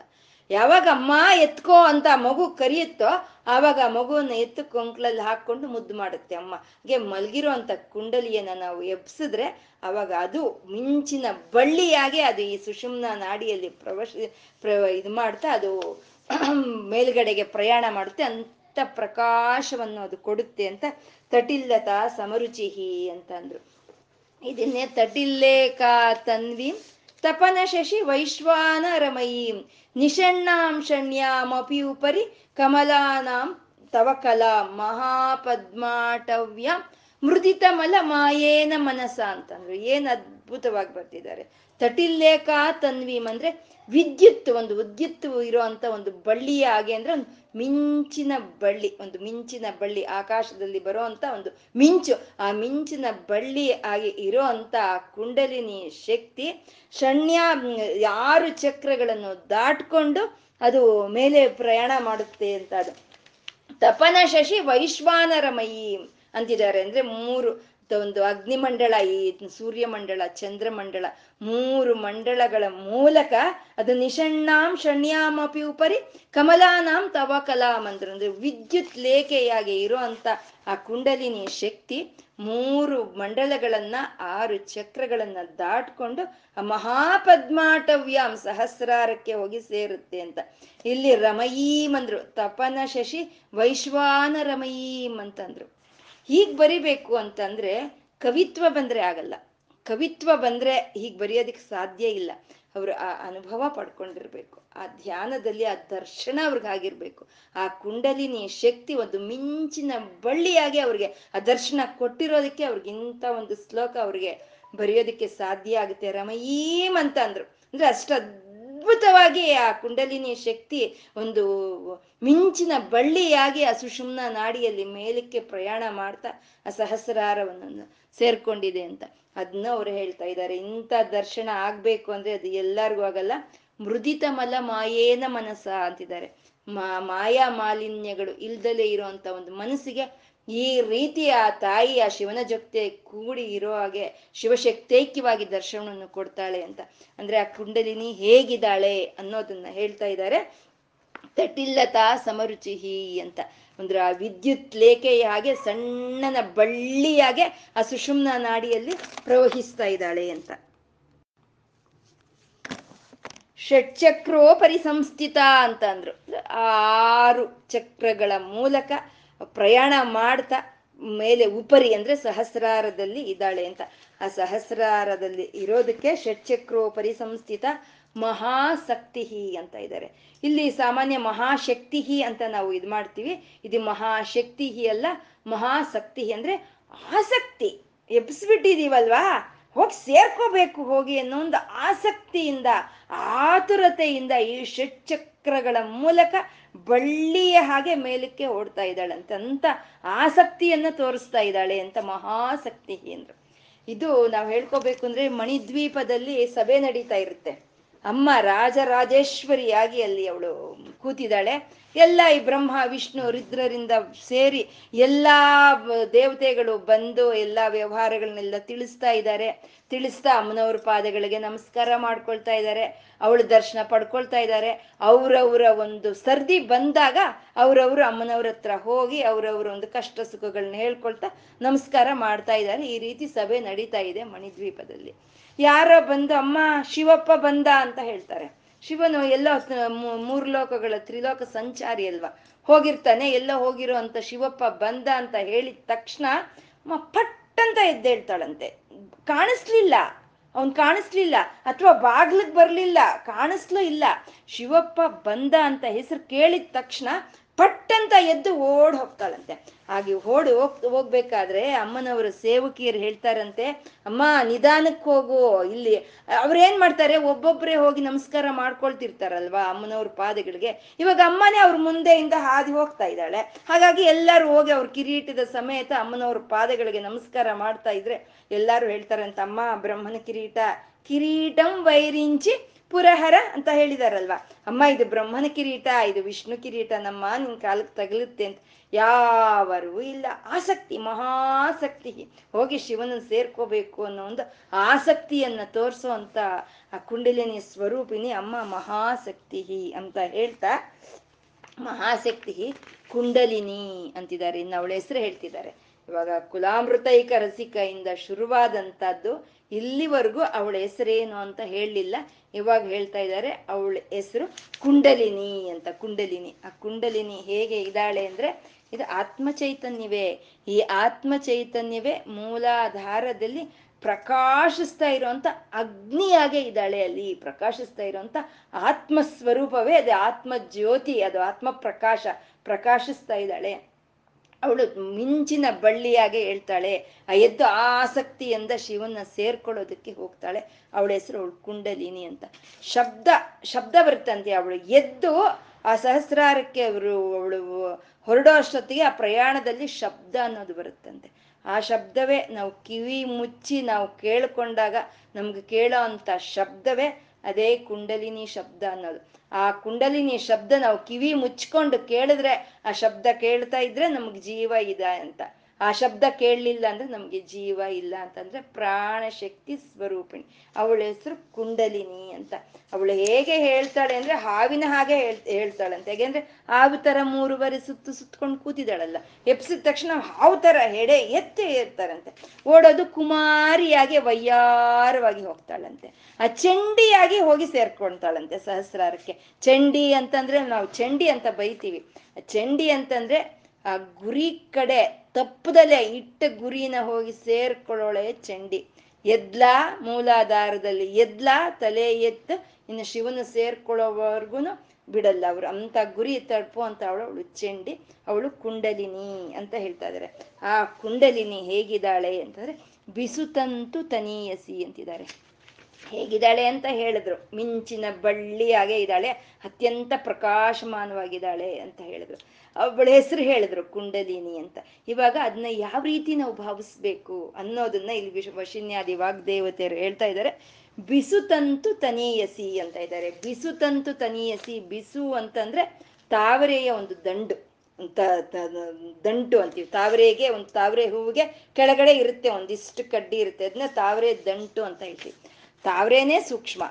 S1: ಯಾವಾಗ ಅಮ್ಮ ಎತ್ಕೋ ಅಂತ ಮಗು ಕರಿಯುತ್ತೋ, ಆವಾಗ ಮಗುವನ್ನ ಎತ್ತು ಕೊಂಕ್ಲಲ್ಲಿ ಹಾಕೊಂಡು ಮುದ್ದು ಮಾಡುತ್ತೆ ಅಮ್ಮ. ಹಾಗೆ ಮಲಗಿರೋ ಅಂತ ಕುಂಡಲಿಯನ್ನ ನಾವು ಎಬ್ಸಿದ್ರೆ ಅವಾಗ ಅದು ಮಿಂಚಿನ ಬಳ್ಳಿಯಾಗೆ ಅದು ಈ ಸುಷುಮ್ನ ನಾಡಿಯಲ್ಲಿ ಪ್ರವಶ, ಪ್ರ, ಇದು ಮಾಡ್ತಾ ಅದು *clears throat* ಮೇಲ್ಗಡೆಗೆ ಪ್ರಯಾಣ ಮಾಡುತ್ತೆ. ಅಂತ ಪ್ರಕಾಶವನ್ನು ಅದು ಕೊಡುತ್ತೆ ಅಂತ ತಟಿಲ್ಲತಾ ಸಮರುಚಿಹಿ ಅಂತ ಅಂದ್ರು ಇದನ್ನೇ ತಟಿಲ್ಲೇಕಾ ತನ್ವಿ? ತಪನ ಶಶಿ ವೈಶ್ವಾನರಮಯೀಂ. ನಿಷಣ್ಣಾಂ ಉಪರಿ ಕಮಲಾನಾಂ ತವ ಕಲಾ ಮಹಾಪದ್ಮಾಟವ್ಯ. ಮೃದಿತ ಮಲ ಮಾಯೇನ ಮನಸ ಅಂತಂದ್ರು ಏನ್ ಅದ್ಭುತವಾಗಿ ಬರ್ತಿದ್ದಾರೆ. ತಟಿಲ್ಲೇಖ ತನ್ವೀಮ್ ಅಂದ್ರೆ ವಿದ್ಯುತ್, ಒಂದು ವಿದ್ಯುತ್ ಇರುವಂತ ಒಂದು ಬಳ್ಳಿಯ ಹಾಗೆ ಅಂದ್ರೆ ಒಂದು ಮಿಂಚಿನ ಬಳ್ಳಿ, ಒಂದು ಮಿಂಚಿನ ಬಳ್ಳಿ, ಆಕಾಶದಲ್ಲಿ ಬರುವಂತ ಒಂದು ಮಿಂಚು. ಆ ಮಿಂಚಿನ ಬಳ್ಳಿ ಆಗಿ ಇರೋ ಅಂತ ಕುಂಡಲಿನಿ ಶಕ್ತಿ ಷಣ್ಯ ಆರು ಚಕ್ರಗಳನ್ನು ದಾಟ್ಕೊಂಡು ಅದು ಮೇಲೆ ಪ್ರಯಾಣ ಮಾಡುತ್ತೆ ಅಂತ ಅದು. ತಪನ ಶಶಿ ವೈಶ್ವಾನರಮಯಿ ಅಂತಿದ್ದಾರೆ ಅಂದ್ರೆ ಮೂರು. ಒಂದು ಅಗ್ನಿಮಂಡಳ, ಈ ಸೂರ್ಯಮಂಡಳ, ಚಂದ್ರಮಂಡಳ, ಮೂರು ಮಂಡಳಗಳ ಮೂಲಕ ಅದು ನಿಷಣ್ಣಾಂ ಷಣ್ಯಾಮಪಿ ಉಪರಿ ಕಮಲಾನಾಂ ತವ ಕಲಾಮಂದ್ರ ಅಂದ್ರೆ. ವಿದ್ಯುತ್ ಲೇಖೆಯಾಗಿ ಇರೋ ಆ ಕುಂಡಲಿನಿ ಶಕ್ತಿ ಮೂರು ಮಂಡಲಗಳನ್ನ, ಆರು ಚಕ್ರಗಳನ್ನ ದಾಟ್ಕೊಂಡು ಆ ಮಹಾಪದ್ಮಾಟವ್ಯಾಂ ಸಹಸ್ರಾರಕ್ಕೆ ಹೋಗಿ ಸೇರುತ್ತೆ ಅಂತ. ಇಲ್ಲಿ ರಮಯೀಂ ಅಂದ್ರು, ತಪನ ಶಶಿ ವೈಶ್ವಾನ ರಮಯೀಂ ಅಂತಂದ್ರು. ಹೀಗ್ ಬರಿಬೇಕು ಅಂತಂದ್ರೆ ಕವಿತ್ವ ಬಂದ್ರೆ ಆಗಲ್ಲ. ಕವಿತ್ವ ಬಂದ್ರೆ ಹೀಗ್ ಬರೆಯೋದಕ್ಕೆ ಸಾಧ್ಯ ಇಲ್ಲ. ಅವರು ಆ ಅನುಭವ ಪಡ್ಕೊಂಡಿರ್ಬೇಕು. ಆ ಧ್ಯಾನದಲ್ಲಿ ಆ ದರ್ಶನ ಅವ್ರಿಗಾಗಿರ್ಬೇಕು ಆ ಕುಂಡಲಿನಿಯ ಶಕ್ತಿ ಒಂದು ಮಿಂಚಿನ ಬಳ್ಳಿಯಾಗಿ ಅವ್ರಿಗೆ ಆ ದರ್ಶನ ಕೊಟ್ಟಿರೋದಕ್ಕೆ ಅವ್ರಿಗೆ ಇಂಥ ಒಂದು ಶ್ಲೋಕ ಅವ್ರಿಗೆ ಬರೆಯೋದಕ್ಕೆ ಸಾಧ್ಯ ಆಗುತ್ತೆ. ರಮಯೀಮ್ ಅಂತ ಅಂದ್ರು. ಅಂದ್ರೆ ಅಷ್ಟ ಅದ್ಭುತವಾಗಿ ಆ ಕುಂಡಲಿನಿ ಶಕ್ತಿ ಒಂದು ಮಿಂಚಿನ ಬಳ್ಳಿಯಾಗಿ ಆ ಸುಷುಮ್ನ ನಾಡಿಯಲ್ಲಿ ಮೇಲಕ್ಕೆ ಪ್ರಯಾಣ ಮಾಡ್ತಾ ಆ ಸಹಸ್ರಾರವನ್ನು ಸೇರ್ಕೊಂಡಿದೆ ಅಂತ. ಅದನ್ನ ಅವ್ರು ಹೇಳ್ತಾ ಇದ್ದಾರೆ. ಇಂಥ ದರ್ಶನ ಆಗ್ಬೇಕು ಅಂದ್ರೆ ಅದು ಎಲ್ಲರಿಗೂ ಆಗಲ್ಲ. ಮೃದಿತ ಮಲ ಮಾಯೇನ ಮನಸ್ಸ ಅಂತಿದ್ದಾರೆ. ಮಾ, ಮಾಯಾ ಮಾಲಿನ್ಯಗಳು ಇಲ್ದಲೇ ಇರುವಂತ ಒಂದು ಮನಸ್ಸಿಗೆ ಈ ರೀತಿ ಆ ತಾಯಿ ಆ ಶಿವನ ಜೊತೆ ಕೂಡಿ ಇರೋ ಹಾಗೆ ಶಿವಶಕ್ತೈಕ್ಯವಾಗಿ ದರ್ಶನವನ್ನು ಕೊಡ್ತಾಳೆ ಅಂತ. ಅಂದ್ರೆ ಆ ಕುಂಡಲಿನಿ ಹೇಗಿದ್ದಾಳೆ ಅನ್ನೋದನ್ನ ಹೇಳ್ತಾ ಇದ್ದಾರೆ. ತಟಿಲ್ಲತಾ ಸಮರುಚಿಹಿ ಅಂತ. ಅಂದ್ರೆ ಆ ವಿದ್ಯುತ್ ಲೇಖೆಯ ಹಾಗೆ ಸಣ್ಣನ ಬಳ್ಳಿಯಾಗೆ ಆ ಸುಷುಮ್ನ ನಾಡಿಯಲ್ಲಿ ಪ್ರವಹಿಸ್ತಾ ಇದ್ದಾಳೆ ಅಂತ. ಷಟ್ಚಕ್ರೋ ಪರಿಸಂಸ್ಥಿತ ಅಂತ ಅಂದ್ರು ಆರು ಚಕ್ರಗಳ ಮೂಲಕ ಪ್ರಯಾಣ ಮಾಡ್ತಾ ಮೇಲೆ ಉಪರಿ ಅಂದ್ರೆ ಸಹಸ್ರಾರದಲ್ಲಿ ಇದ್ದಾಳೆ ಅಂತ. ಆ ಸಹಸ್ರಾರದಲ್ಲಿ ಇರೋದಕ್ಕೆ ಷಟ್ಚಕ್ರೋಪರಿ ಪರಿಸಂಸ್ಥಿತ ಮಹಾಸಕ್ತಿ ಅಂತ ಇದ್ದಾರೆ. ಇಲ್ಲಿ ಸಾಮಾನ್ಯ ಮಹಾಶಕ್ತಿ ಅಂತ ನಾವು ಇದು ಮಾಡ್ತೀವಿ. ಇದು ಮಹಾಶಕ್ತಿ ಅಲ್ಲ ಮಹಾಸಕ್ತಿ ಅಂದ್ರೆ ಆಸಕ್ತಿ. ಎಬ್ಸ್ಬಿಟ್ಟಿದೀವಲ್ವಾ? ಹೋಗಿ ಸೇರ್ಕೋಬೇಕು ಹೋಗಿ ಅನ್ನೋ ಒಂದು ಆಸಕ್ತಿಯಿಂದ, ಆತುರತೆಯಿಂದ ಈ ಷಟ್ಚಕ್ರಗಳ ಮೂಲಕ ಬಳ್ಳಿಯ ಹಾಗೆ ಮೇಲಕ್ಕೆ ಓಡ್ತಾ ಇದ್ದಾಳೆ ಅಂತ ಆಸಕ್ತಿಯನ್ನ ತೋರಿಸ್ತಾ ಇದ್ದಾಳೆ ಅಂತ ಮಹಾಸಕ್ತಿ ಅಂದ್ರು ಇದು ನಾವು ಹೇಳ್ಕೋಬೇಕು ಅಂದ್ರೆ ಮಣಿದ್ವೀಪದಲ್ಲಿ ಸಭೆ ನಡೀತಾ ಇರುತ್ತೆ. ಅಮ್ಮ ರಾಜರಾಜೇಶ್ವರಿಯಾಗಿ ಅಲ್ಲಿ ಅವಳು ಕೂತಿದ್ದಾಳೆ. ಎಲ್ಲ ಈ ಬ್ರಹ್ಮ, ವಿಷ್ಣು, ರುದ್ರರಿಂದ ಸೇರಿ ಎಲ್ಲ ದೇವತೆಗಳು ಬಂದು ಎಲ್ಲ ವ್ಯವಹಾರಗಳನ್ನೆಲ್ಲ ತಿಳಿಸ್ತಾ ಇದ್ದಾರೆ. ತಿಳಿಸ್ತಾ ಅಮ್ಮನವ್ರ ಪಾದಗಳಿಗೆ ನಮಸ್ಕಾರ ಮಾಡ್ಕೊಳ್ತಾ ಇದ್ದಾರೆ. ಅವಳ ದರ್ಶನ ಪಡ್ಕೊಳ್ತಾ ಇದ್ದಾರೆ. ಅವರವರ ಒಂದು ಸರ್ದಿ ಬಂದಾಗ ಅವರವರು ಅಮ್ಮನವ್ರ ಹತ್ರ ಹೋಗಿ ಅವರವರ ಒಂದು ಕಷ್ಟ ಸುಖಗಳನ್ನ ಹೇಳ್ಕೊಳ್ತಾ ನಮಸ್ಕಾರ ಮಾಡ್ತಾ ಇದ್ದಾರೆ. ಈ ರೀತಿ ಸಭೆ ನಡೀತಾ ಇದೆ ಮಣಿದ್ವೀಪದಲ್ಲಿ. ಯಾರೋ ಬಂದು, ಅಮ್ಮ, ಶಿವಪ್ಪ ಬಂದ ಅಂತ ಹೇಳ್ತಾರೆ. ಶಿವನು ಎಲ್ಲೋ ಮೂರ್ ಲೋಕಗಳ ತ್ರಿಲೋಕ ಸಂಚಾರಿ ಅಲ್ವಾ? ಹೋಗಿರ್ತಾನೆ, ಎಲ್ಲ ಹೋಗಿರೋ ಅಂತ ಶಿವಪ್ಪ ಬಂದ ಅಂತ ಹೇಳಿದ ತಕ್ಷಣ ಪಟ್ ಅಂತ ಎದ್ದೇಳ್ತಾಳಂತೆ. ಕಾಣಿಸ್ಲಿಲ್ಲ. ಅವನ್ ಕಾಣಿಸ್ಲಿಲ್ಲ. ಅಥವಾ ಬಾಗ್ಲಕ್ ಬರ್ಲಿಲ್ಲ. ಕಾಣಿಸ್ಲೂ ಇಲ್ಲ. ಶಿವಪ್ಪ ಬಂದ ಅಂತ ಹೆಸರು ಕೇಳಿದ ತಕ್ಷಣ ಪಟ್ಟಂತ ಎದ್ದು ಓಡ್ ಹೋಗ್ತಾಳಂತೆ. ಹಾಗೆ ಓಡಿ ಹೋಗ್, ಹೋಗ್ಬೇಕಾದ್ರೆ ಅಮ್ಮನವರ ಸೇವಕಿಯರು ಹೇಳ್ತಾರಂತೆ, ಅಮ್ಮ ನಿಧಾನಕ್ಕೆ ಹೋಗು, ಇಲ್ಲಿ. ಅವ್ರೇನ್ ಮಾಡ್ತಾರೆ ಒಬ್ಬೊಬ್ಬರೇ ಹೋಗಿ ನಮಸ್ಕಾರ ಮಾಡ್ಕೊಳ್ತಿರ್ತಾರಲ್ವಾ ಅಮ್ಮನವ್ರ ಪಾದಗಳಿಗೆ. ಇವಾಗ ಅಮ್ಮನೇ ಅವ್ರ ಮುಂದೆಯಿಂದ ಹಾದಿ ಹೋಗ್ತಾ ಇದ್ದಾಳೆ. ಹಾಗಾಗಿ ಎಲ್ಲರೂ ಹೋಗಿ ಅವ್ರ ಕಿರೀಟದ ಸಮೇತ ಅಮ್ಮನವ್ರ ಪಾದಗಳಿಗೆ ನಮಸ್ಕಾರ ಮಾಡ್ತಾ ಇದ್ರೆ ಎಲ್ಲರೂ ಹೇಳ್ತಾರಂತ, ಅಮ್ಮ, ಬ್ರಹ್ಮನ ಕಿರೀಟ, ಕಿರೀಟಂ ವೈರಿಂಚಿ ಪುರಹರ ಅಂತ ಹೇಳಿದಾರಲ್ವಾ? ಅಮ್ಮ, ಇದು ಬ್ರಹ್ಮನ ಕಿರೀಟ, ಇದು ವಿಷ್ಣು ಕಿರೀಟ, ನಮ್ಮ ನಿನ್ ಕಾಲಕ್ಕೆ ತಗಲುತ್ತೆ ಅಂತ ಯಾವರೂ ಇಲ್ಲ. ಆಸಕ್ತಿ, ಮಹಾಸಕ್ತಿ. ಹೋಗಿ ಶಿವನ ಸೇರ್ಕೋಬೇಕು ಅನ್ನೋ ಒಂದು ಆಸಕ್ತಿಯನ್ನ ತೋರಿಸೋ ಅಂತ ಆ ಕುಂಡಲಿನಿ ಸ್ವರೂಪಿನಿ ಅಮ್ಮ ಮಹಾಸಕ್ತಿ ಅಂತ ಹೇಳ್ತಾ ಮಹಾಶಕ್ತಿ ಕುಂಡಲಿನಿ ಅಂತಿದ್ದಾರೆ. ಇನ್ನು ಅವಳ ಹೆಸರು ಹೇಳ್ತಿದ್ದಾರೆ. ಇವಾಗ ಕುಲಾಮೃತೈಕ ರಸಿಕೆಯಿಂದ ಶುರುವಾದಂತದ್ದು ಇಲ್ಲಿವರೆಗೂ ಅವಳ ಹೆಸರೇನು ಅಂತ ಹೇಳಲಿಲ್ಲ. ಇವಾಗ ಹೇಳ್ತಾ ಇದ್ದಾರೆ, ಅವಳ ಹೆಸರು ಕುಂಡಲಿನಿ ಅಂತ. ಕುಂಡಲಿನಿ. ಆ ಕುಂಡಲಿನಿ ಹೇಗೆ ಇದ್ದಾಳೆ ಅಂದ್ರೆ, ಇದು ಆತ್ಮ ಚೈತನ್ಯವೇ ಈ ಆತ್ಮ ಚೈತನ್ಯವೇ ಮೂಲಾಧಾರದಲ್ಲಿ ಪ್ರಕಾಶಿಸ್ತಾ ಇರುವಂತ ಅಗ್ನಿಯಾಗೆ ಇದ್ದಾಳೆ ಅಲ್ಲಿ. ಪ್ರಕಾಶಿಸ್ತಾ ಇರುವಂತ ಆತ್ಮ ಸ್ವರೂಪವೇ ಅದು ಆತ್ಮ ಜ್ಯೋತಿ ಅದು ಆತ್ಮ ಪ್ರಕಾಶ ಪ್ರಕಾಶಿಸ್ತಾ ಇದ್ದಾಳೆ. ಅವಳು ಮಿಂಚಿನ ಬಳ್ಳಿಯಾಗೆ ಹೇಳ್ತಾಳೆ, ಆ ಎದ್ದು ಆಸಕ್ತಿಯಿಂದ ಶಿವನ ಸೇರ್ಕೊಳ್ಳೋದಕ್ಕೆ ಹೋಗ್ತಾಳೆ. ಅವಳ ಹೆಸರು ಅವಳು ಕುಂಡಲಿನಿ ಅಂತ. ಶಬ್ದ ಶಬ್ದ ಬರುತ್ತಂತೆ ಅವಳು. ಎದ್ದು ಆ ಸಹಸ್ರಾರಕ್ಕೆ ಅವರು, ಅವಳು ಹೊರಡೋ ಅಷ್ಟೊತ್ತಿಗೆ ಆ ಪ್ರಯಾಣದಲ್ಲಿ ಶಬ್ದ ಅನ್ನೋದು ಬರುತ್ತಂತೆ. ಆ ಶಬ್ದವೇ ನಾವು ಕಿವಿ ಮುಚ್ಚಿ ನಾವು ಕೇಳ್ಕೊಂಡಾಗ ನಮ್ಗೆ ಕೇಳೋ ಅಂತ ಶಬ್ದವೇ ಅದೇ ಕುಂಡಲಿನಿ ಶಬ್ದ ಅನ್ನೋದು. ಆ ಕುಂಡಲಿನಿ ಶಬ್ದ ನಾವು ಕಿವಿ ಮುಚ್ಕೊಂಡು ಕೇಳಿದ್ರೆ ಆ ಶಬ್ದ ಕೇಳ್ತಾ ಇದ್ರೆ ನಮ್ಗೆ ಜೀವ ಇದೆ ಅಂತ. ಆ ಶಬ್ದ ಕೇಳಲಿಲ್ಲ ಅಂದ್ರೆ ನಮ್ಗೆ ಜೀವ ಇಲ್ಲ ಅಂತಂದ್ರೆ ಪ್ರಾಣ ಶಕ್ತಿ ಸ್ವರೂಪಿಣಿ. ಅವಳ ಹೆಸರು ಕುಂಡಲಿನಿ ಅಂತ. ಅವಳು ಹೇಗೆ ಹೇಳ್ತಾಳೆ ಅಂದ್ರೆ ಹಾವಿನ ಹಾಗೆ ಹೇಳ್, ಹೇಳ್ತಾಳಂತೆ. ಹೇಗೆಂದ್ರೆ ಹಾವು ತರ ಮೂರುವರೆ ಸುತ್ತು ಸುತ್ಕೊಂಡು ಕೂತಿದ್ದಾಳಲ್ಲ. ಎಪ್ಸಿದ ತಕ್ಷಣ ಹಾವು ತರ ಹೆಡೆ ಎತ್ತೆ ಇರ್ತಾರಂತೆ ಓಡೋದು ಕುಮಾರಿಯಾಗಿ ವಯ್ಯಾರವಾಗಿ ಹೋಗ್ತಾಳಂತೆ. ಆ ಚಂಡಿಯಾಗಿ ಹೋಗಿ ಸೇರ್ಕೊಳ್ತಾಳಂತೆ ಸಹಸ್ರಾರಕ್ಕೆ. ಚಂಡಿ ಅಂತಂದ್ರೆ ನಾವು ಚಂಡಿ ಅಂತ ಬೈತೀವಿ. ಚಂಡಿ ಅಂತಂದ್ರೆ ಆ ಗುರಿ ಕಡೆ ತಪ್ಪದಲ್ಲೇ ಇಟ್ಟ ಗುರಿನ ಹೋಗಿ ಸೇರ್ಕೊಳ್ಳೋಳೆ ಚಂಡಿ. ಎದ್ಲಾ ಮೂಲಾಧಾರದಲ್ಲಿ, ಎದ್ಲಾ ತಲೆ ಎತ್ತು ಇನ್ನು ಶಿವನ ಸೇರ್ಕೊಳ್ಳೋವರ್ಗು ಬಿಡಲ್ಲ ಅವರು. ಅಂತ ಗುರಿ ತಡ್ಪು ಅಂತ ಅವಳು ಅವಳು ಚಂಡಿ, ಅವಳು ಕುಂಡಲಿನಿ ಅಂತ ಹೇಳ್ತಾ ಇದಾರೆ. ಆ ಕುಂಡಲಿನಿ ಹೇಗಿದ್ದಾಳೆ ಅಂತಂದ್ರೆ, ಬಿಸುತಂತು ತನೀಯಸಿ ಅಂತಿದ್ದಾರೆ. ಹೇಗಿದ್ದಾಳೆ ಅಂತ ಹೇಳಿದ್ರು. ಮಿಂಚಿನ ಬಳ್ಳಿಯಾಗೆ ಇದ್ದಾಳೆ, ಅತ್ಯಂತ ಪ್ರಕಾಶಮಾನವಾಗಿದ್ದಾಳೆ ಅಂತ ಹೇಳಿದ್ರು. ಅವಳ ಹೆಸರು ಹೇಳಿದ್ರು ಕುಂಡಲಿನಿ ಅಂತ. ಇವಾಗ ಅದನ್ನ ಯಾವ ರೀತಿ ನಾವು ಭಾವಿಸ್ಬೇಕು ಅನ್ನೋದನ್ನ ಇಲ್ಲಿ ವಿಶ್, ವಶಿನ್ಯಾದಿ ವಾಗ್ದೇವತೆಯರು ಹೇಳ್ತಾ ಇದ್ದಾರೆ. ಬಿಸುತಂತು ತನೀಯಸಿ ಅಂತ ಇದ್ದಾರೆ. ಬಿಸುತಂತು ತನೀಯಸಿ, ಬಿಸು ಅಂತಂದ್ರೆ ತಾವರೆಯ ಒಂದು ದಂಡು. ದಂಟು ಅಂತೀವಿ. ತಾವರೆಗೆ, ಒಂದು ತಾವರೆ ಹೂವಿಗೆ ಕೆಳಗಡೆ ಇರುತ್ತೆ, ಒಂದಿಷ್ಟು ಕಡ್ಡಿ ಇರುತ್ತೆ. ಅದನ್ನ ತಾವರೆ ದಂಟು ಅಂತ ಹೇಳ್ತೀವಿ. ತಾವರೇನೇ ಸೂಕ್ಷ್ಮ,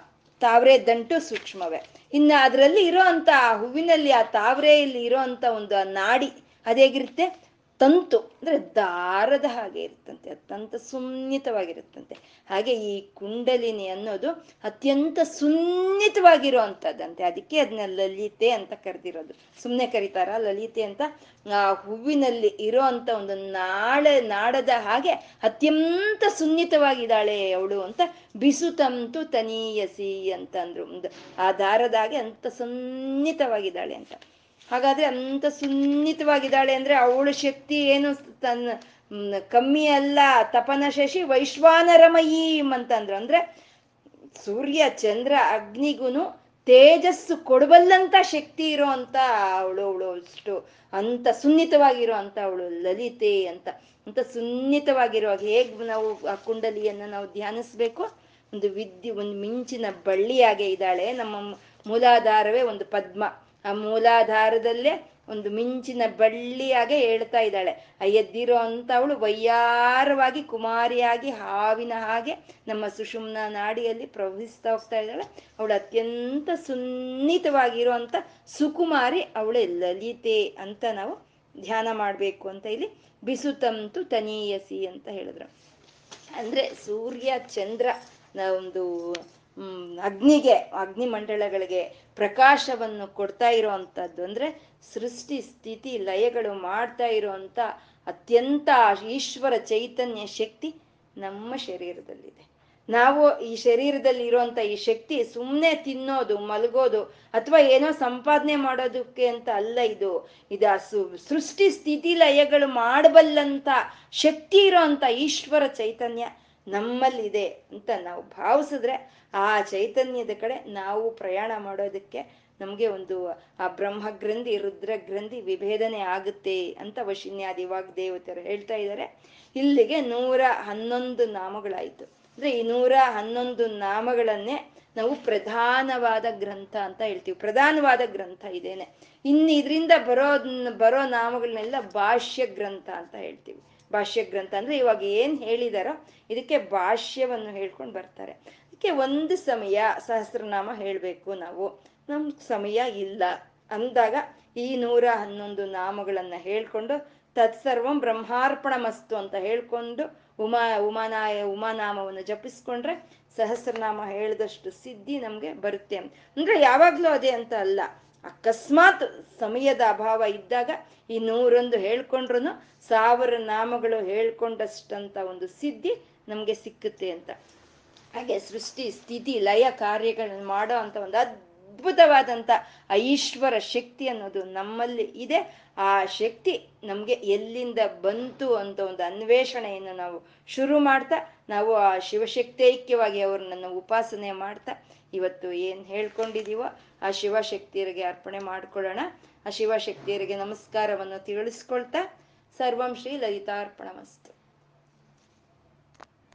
S1: ತಾವ್ರೆ ದಂಟು ಸೂಕ್ಷ್ಮವೇ. ಇನ್ನು ಅದರಲ್ಲಿ ಇರೋ ಅಂತ ಹೂವಿನಲ್ಲಿ ಆ ತಾವ್ರೆಯಲ್ಲಿ ಇರೋ ಒಂದು ನಾಡಿ ಅದೇಗಿರುತ್ತೆ ತಂತು ಅಂದ್ರೆ ದಾರದ ಹಾಗೆ ಇರುತ್ತಂತೆ, ಅತ್ಯಂತ ಸುನ್ನಿತವಾಗಿರುತ್ತಂತೆ. ಹಾಗೆ ಈ ಕುಂಡಲಿನಿ ಅನ್ನೋದು ಅತ್ಯಂತ ಸುನ್ನಿತವಾಗಿರೋ ಅಂಥದ್ದಂತೆ ಅದಕ್ಕೆ ಅದನ್ನ ಲಲಿತೆ ಅಂತ ಕರೆದಿರೋದು. ಸುಮ್ಮನೆ ಕರೀತಾರ? ಲಲಿತೆ ಅಂತ ಆ ಹೂವಿನಲ್ಲಿ ಇರೋ ಅಂತ ಒಂದು ನಾಳೆ, ನಾಡದ ಹಾಗೆ ಅತ್ಯಂತ ಸುನ್ನಿತವಾಗಿದ್ದಾಳೆ ಅವಳು ಅಂತ ಬಿಸುತಂತು ತನೀಯಸಿ ಅಂತಂದ್ರು. ಒಂದು ಆ ದಾರದ ಹಾಗೆ ಅಂತ ಸುನ್ನಿತವಾಗಿದ್ದಾಳೆ ಅಂತ. ಹಾಗಾದ್ರೆ ಅಂತ ಸುನ್ನಿತವಾಗಿದ್ದಾಳೆ ಅಂದ್ರೆ ಅವಳ ಶಕ್ತಿ ಏನು? ತನ್ನ ಕಮ್ಮಿ ಅಲ್ಲ ತಪನ ಶಶಿ ವೈಶ್ವಾನರಮಯೀಂ ಅಂತಂದ್ರು. ಅಂದ್ರೆ ಸೂರ್ಯ, ಚಂದ್ರ, ಅಗ್ನಿಗುನು ತೇಜಸ್ಸು ಕೊಡಬಲ್ಲಂತ ಶಕ್ತಿ ಇರೋ ಅಂತ ಅವಳು ಅವಳು ಅಷ್ಟು ಅಂತ ಸುನ್ನಿತವಾಗಿರೋ ಅಂತ ಅವಳು ಲಲಿತೆ ಅಂತ. ಅಂತ ಸುನ್ನಿತವಾಗಿರುವಾಗ ಹೇಗ್ ನಾವು ಆ ಕುಂಡಲಿಯನ್ನ ನಾವು ಧ್ಯಾನಿಸ್ಬೇಕು? ಒಂದು ವಿದ್ಯೆ, ಒಂದು ಮಿಂಚಿನ ಬಳ್ಳಿಯಾಗೆ ಇದ್ದಾಳೆ. ನಮ್ಮ ಮೂಲಾಧಾರವೇ ಒಂದು ಪದ್ಮ. ಆ ಮೂಲಾಧಾರದಲ್ಲೇ ಒಂದು ಮಿಂಚಿನ ಬಳ್ಳಿಯಾಗೆ ಹೇಳ್ತಾ ಇದ್ದಾಳೆ. ಆ ಎದ್ದಿರೋ ಅಂತ ಅವಳು ವಯ್ಯಾರವಾಗಿ ಕುಮಾರಿಯಾಗಿ ಹಾವಿನ ಹಾಗೆ ನಮ್ಮ ಸುಷುಮ್ನ ನಾಡಿಯಲ್ಲಿ ಪ್ರವಹಿಸ್ತಾ ಹೋಗ್ತಾ ಇದ್ದಾಳೆ. ಅವಳು ಅತ್ಯಂತ ಸುನ್ನಿತವಾಗಿರುವಂತ ಸುಕುಮಾರಿ ಅವಳೆ ಲಲಿತೆ ಅಂತ ನಾವು ಧ್ಯಾನ ಮಾಡಬೇಕು ಅಂತ ಇಲ್ಲಿ ಬಿಸುತಂತು ತನೀಯಸಿ ಅಂತ ಹೇಳಿದ್ರು. ಅಂದ್ರೆ ಸೂರ್ಯ ಚಂದ್ರ ಒಂದು ಅಗ್ನಿಗೆ ಅಗ್ನಿ ಮಂಡಳಗಳಿಗೆ ಪ್ರಕಾಶವನ್ನು ಕೊಡ್ತಾ ಇರೋವಂಥದ್ದು ಅಂದ್ರೆ ಸೃಷ್ಟಿ, ಸ್ಥಿತಿ, ಲಯಗಳು ಮಾಡ್ತಾ ಇರುವಂತ ಅತ್ಯಂತ ಈಶ್ವರ ಚೈತನ್ಯ ಶಕ್ತಿ ನಮ್ಮ ಶರೀರದಲ್ಲಿದೆ. ನಾವು ಈ ಶರೀರದಲ್ಲಿ ಇರುವಂತ ಈ ಶಕ್ತಿ ಸುಮ್ಮನೆ ತಿನ್ನೋದು, ಮಲಗೋದು ಅಥವಾ ಏನೋ ಸಂಪಾದನೆ ಮಾಡೋದಕ್ಕೆ ಅಂತ ಅಲ್ಲ ಇದು. ಇದು ಸು ಸೃಷ್ಟಿ, ಸ್ಥಿತಿ, ಲಯಗಳು ಮಾಡಬಲ್ಲಂತ ಶಕ್ತಿ ಇರೋಂಥ ಈಶ್ವರ ಚೈತನ್ಯ ನಮ್ಮಲ್ಲಿದೆ ಅಂತ ನಾವು ಭಾವಿಸಿದ್ರೆ ಆ ಚೈತನ್ಯದ ಕಡೆ ನಾವು ಪ್ರಯಾಣ ಮಾಡೋದಕ್ಕೆ ನಮಗೆ ಒಂದು, ಆ ಬ್ರಹ್ಮ ಗ್ರಂಥಿ ರುದ್ರ ಗ್ರಂಥಿ ವಿಭೇದನೆ ಆಗುತ್ತೆ ಅಂತ ವಶಿನ್ಯಾದಿ ದೇವತೆಯರು ಹೇಳ್ತಾ ಇದ್ದಾರೆ. ಇಲ್ಲಿಗೆ ನೂರ ಹನ್ನೊಂದು ನಾಮಗಳಾಯಿತು. ಅಂದ್ರೆ ಈ ನೂರ ಹನ್ನೊಂದು ನಾಮಗಳನ್ನೇ ನಾವು ಪ್ರಧಾನವಾದ ಗ್ರಂಥ ಅಂತ ಹೇಳ್ತೀವಿ. ಪ್ರಧಾನವಾದ ಗ್ರಂಥ ಇದೇನೆ. ಇನ್ನು ಇದರಿಂದ ಬರೋ ಬರೋ ನಾಮಗಳನ್ನೆಲ್ಲ ಭಾಷ್ಯ ಗ್ರಂಥ ಅಂತ ಹೇಳ್ತೀವಿ. ಭಾಷ್ಯ ಗ್ರಂಥ ಅಂದ್ರೆ ಇವಾಗ ಏನ್ ಹೇಳಿದಾರೋ ಇದಕ್ಕೆ ಭಾಷ್ಯವನ್ನು ಹೇಳ್ಕೊಂಡು ಬರ್ತಾರೆ. ಅದಕ್ಕೆ ಒಂದು ಸಮಯ ಸಹಸ್ರನಾಮ ಹೇಳಬೇಕು ನಾವು. ನಮ್ ಸಮಯ ಇಲ್ಲ. ಅಂದಾಗ ಈ ನೂರ ಹನ್ನೊಂದು ನಾಮಗಳನ್ನ ಹೇಳ್ಕೊಂಡು ತತ್ಸರ್ವಂ ಬ್ರಹ್ಮಾರ್ಪಣ ಮಸ್ತು ಅಂತ ಹೇಳ್ಕೊಂಡು ಉಮಾ, ಉಮಾನಾಯ, ಉಮಾನಾಮವನ್ನು ಜಪಿಸ್ಕೊಂಡ್ರೆ ಸಹಸ್ರನಾಮ ಹೇಳಿದಷ್ಟು ಸಿದ್ಧಿ ನಮ್ಗೆ ಬರುತ್ತೆ. ಅಂದ್ರೆ ಯಾವಾಗಲೂ ಅದೇ ಅಂತ ಅಲ್ಲ. ಅಕಸ್ಮಾತ್ ಸಮಯದ ಅಭಾವ ಇದ್ದಾಗ ಈ ನೂರೊಂದು ಹೇಳ್ಕೊಂಡ್ರು ಸಾವಿರ ನಾಮಗಳು ಹೇಳ್ಕೊಂಡಷ್ಟಂತ ಒಂದು ಸಿದ್ಧಿ ನಮ್ಗೆ ಸಿಕ್ಕುತ್ತೆ ಅಂತ. ಹಾಗೆ ಸೃಷ್ಟಿ, ಸ್ಥಿತಿ, ಲಯ ಕಾರ್ಯಗಳನ್ನ ಮಾಡೋ ಅಂತ ಒಂದು ಅದ್ಭುತವಾದಂಥ ಐಶ್ವರ ಶಕ್ತಿ ಅನ್ನೋದು ನಮ್ಮಲ್ಲಿ ಇದೆ. ಆ ಶಕ್ತಿ ನಮಗೆ ಎಲ್ಲಿಂದ ಬಂತು ಅಂತ ಒಂದು ಅನ್ವೇಷಣೆಯನ್ನು ನಾವು ಶುರು ಮಾಡ್ತಾ, ನಾವು ಆ ಶಿವಶಕ್ತೈಕ್ಯವಾಗಿ ಅವ್ರನ್ನ ಉಪಾಸನೆ ಮಾಡ್ತಾ, ಇವತ್ತು ಏನು ಹೇಳ್ಕೊಂಡಿದೀವೋ ಆ ಶಿವಶಕ್ತಿಯರಿಗೆ ಅರ್ಪಣೆ ಮಾಡ್ಕೊಳ್ಳೋಣ. ಆ ಶಿವಶಕ್ತಿಯರಿಗೆ ನಮಸ್ಕಾರವನ್ನು ತಿಳಿಸ್ಕೊಳ್ತಾ ಸರ್ವಂ ಶ್ರೀ ಲಲಿತಾರ್ಪಣ ಮಸ್ತು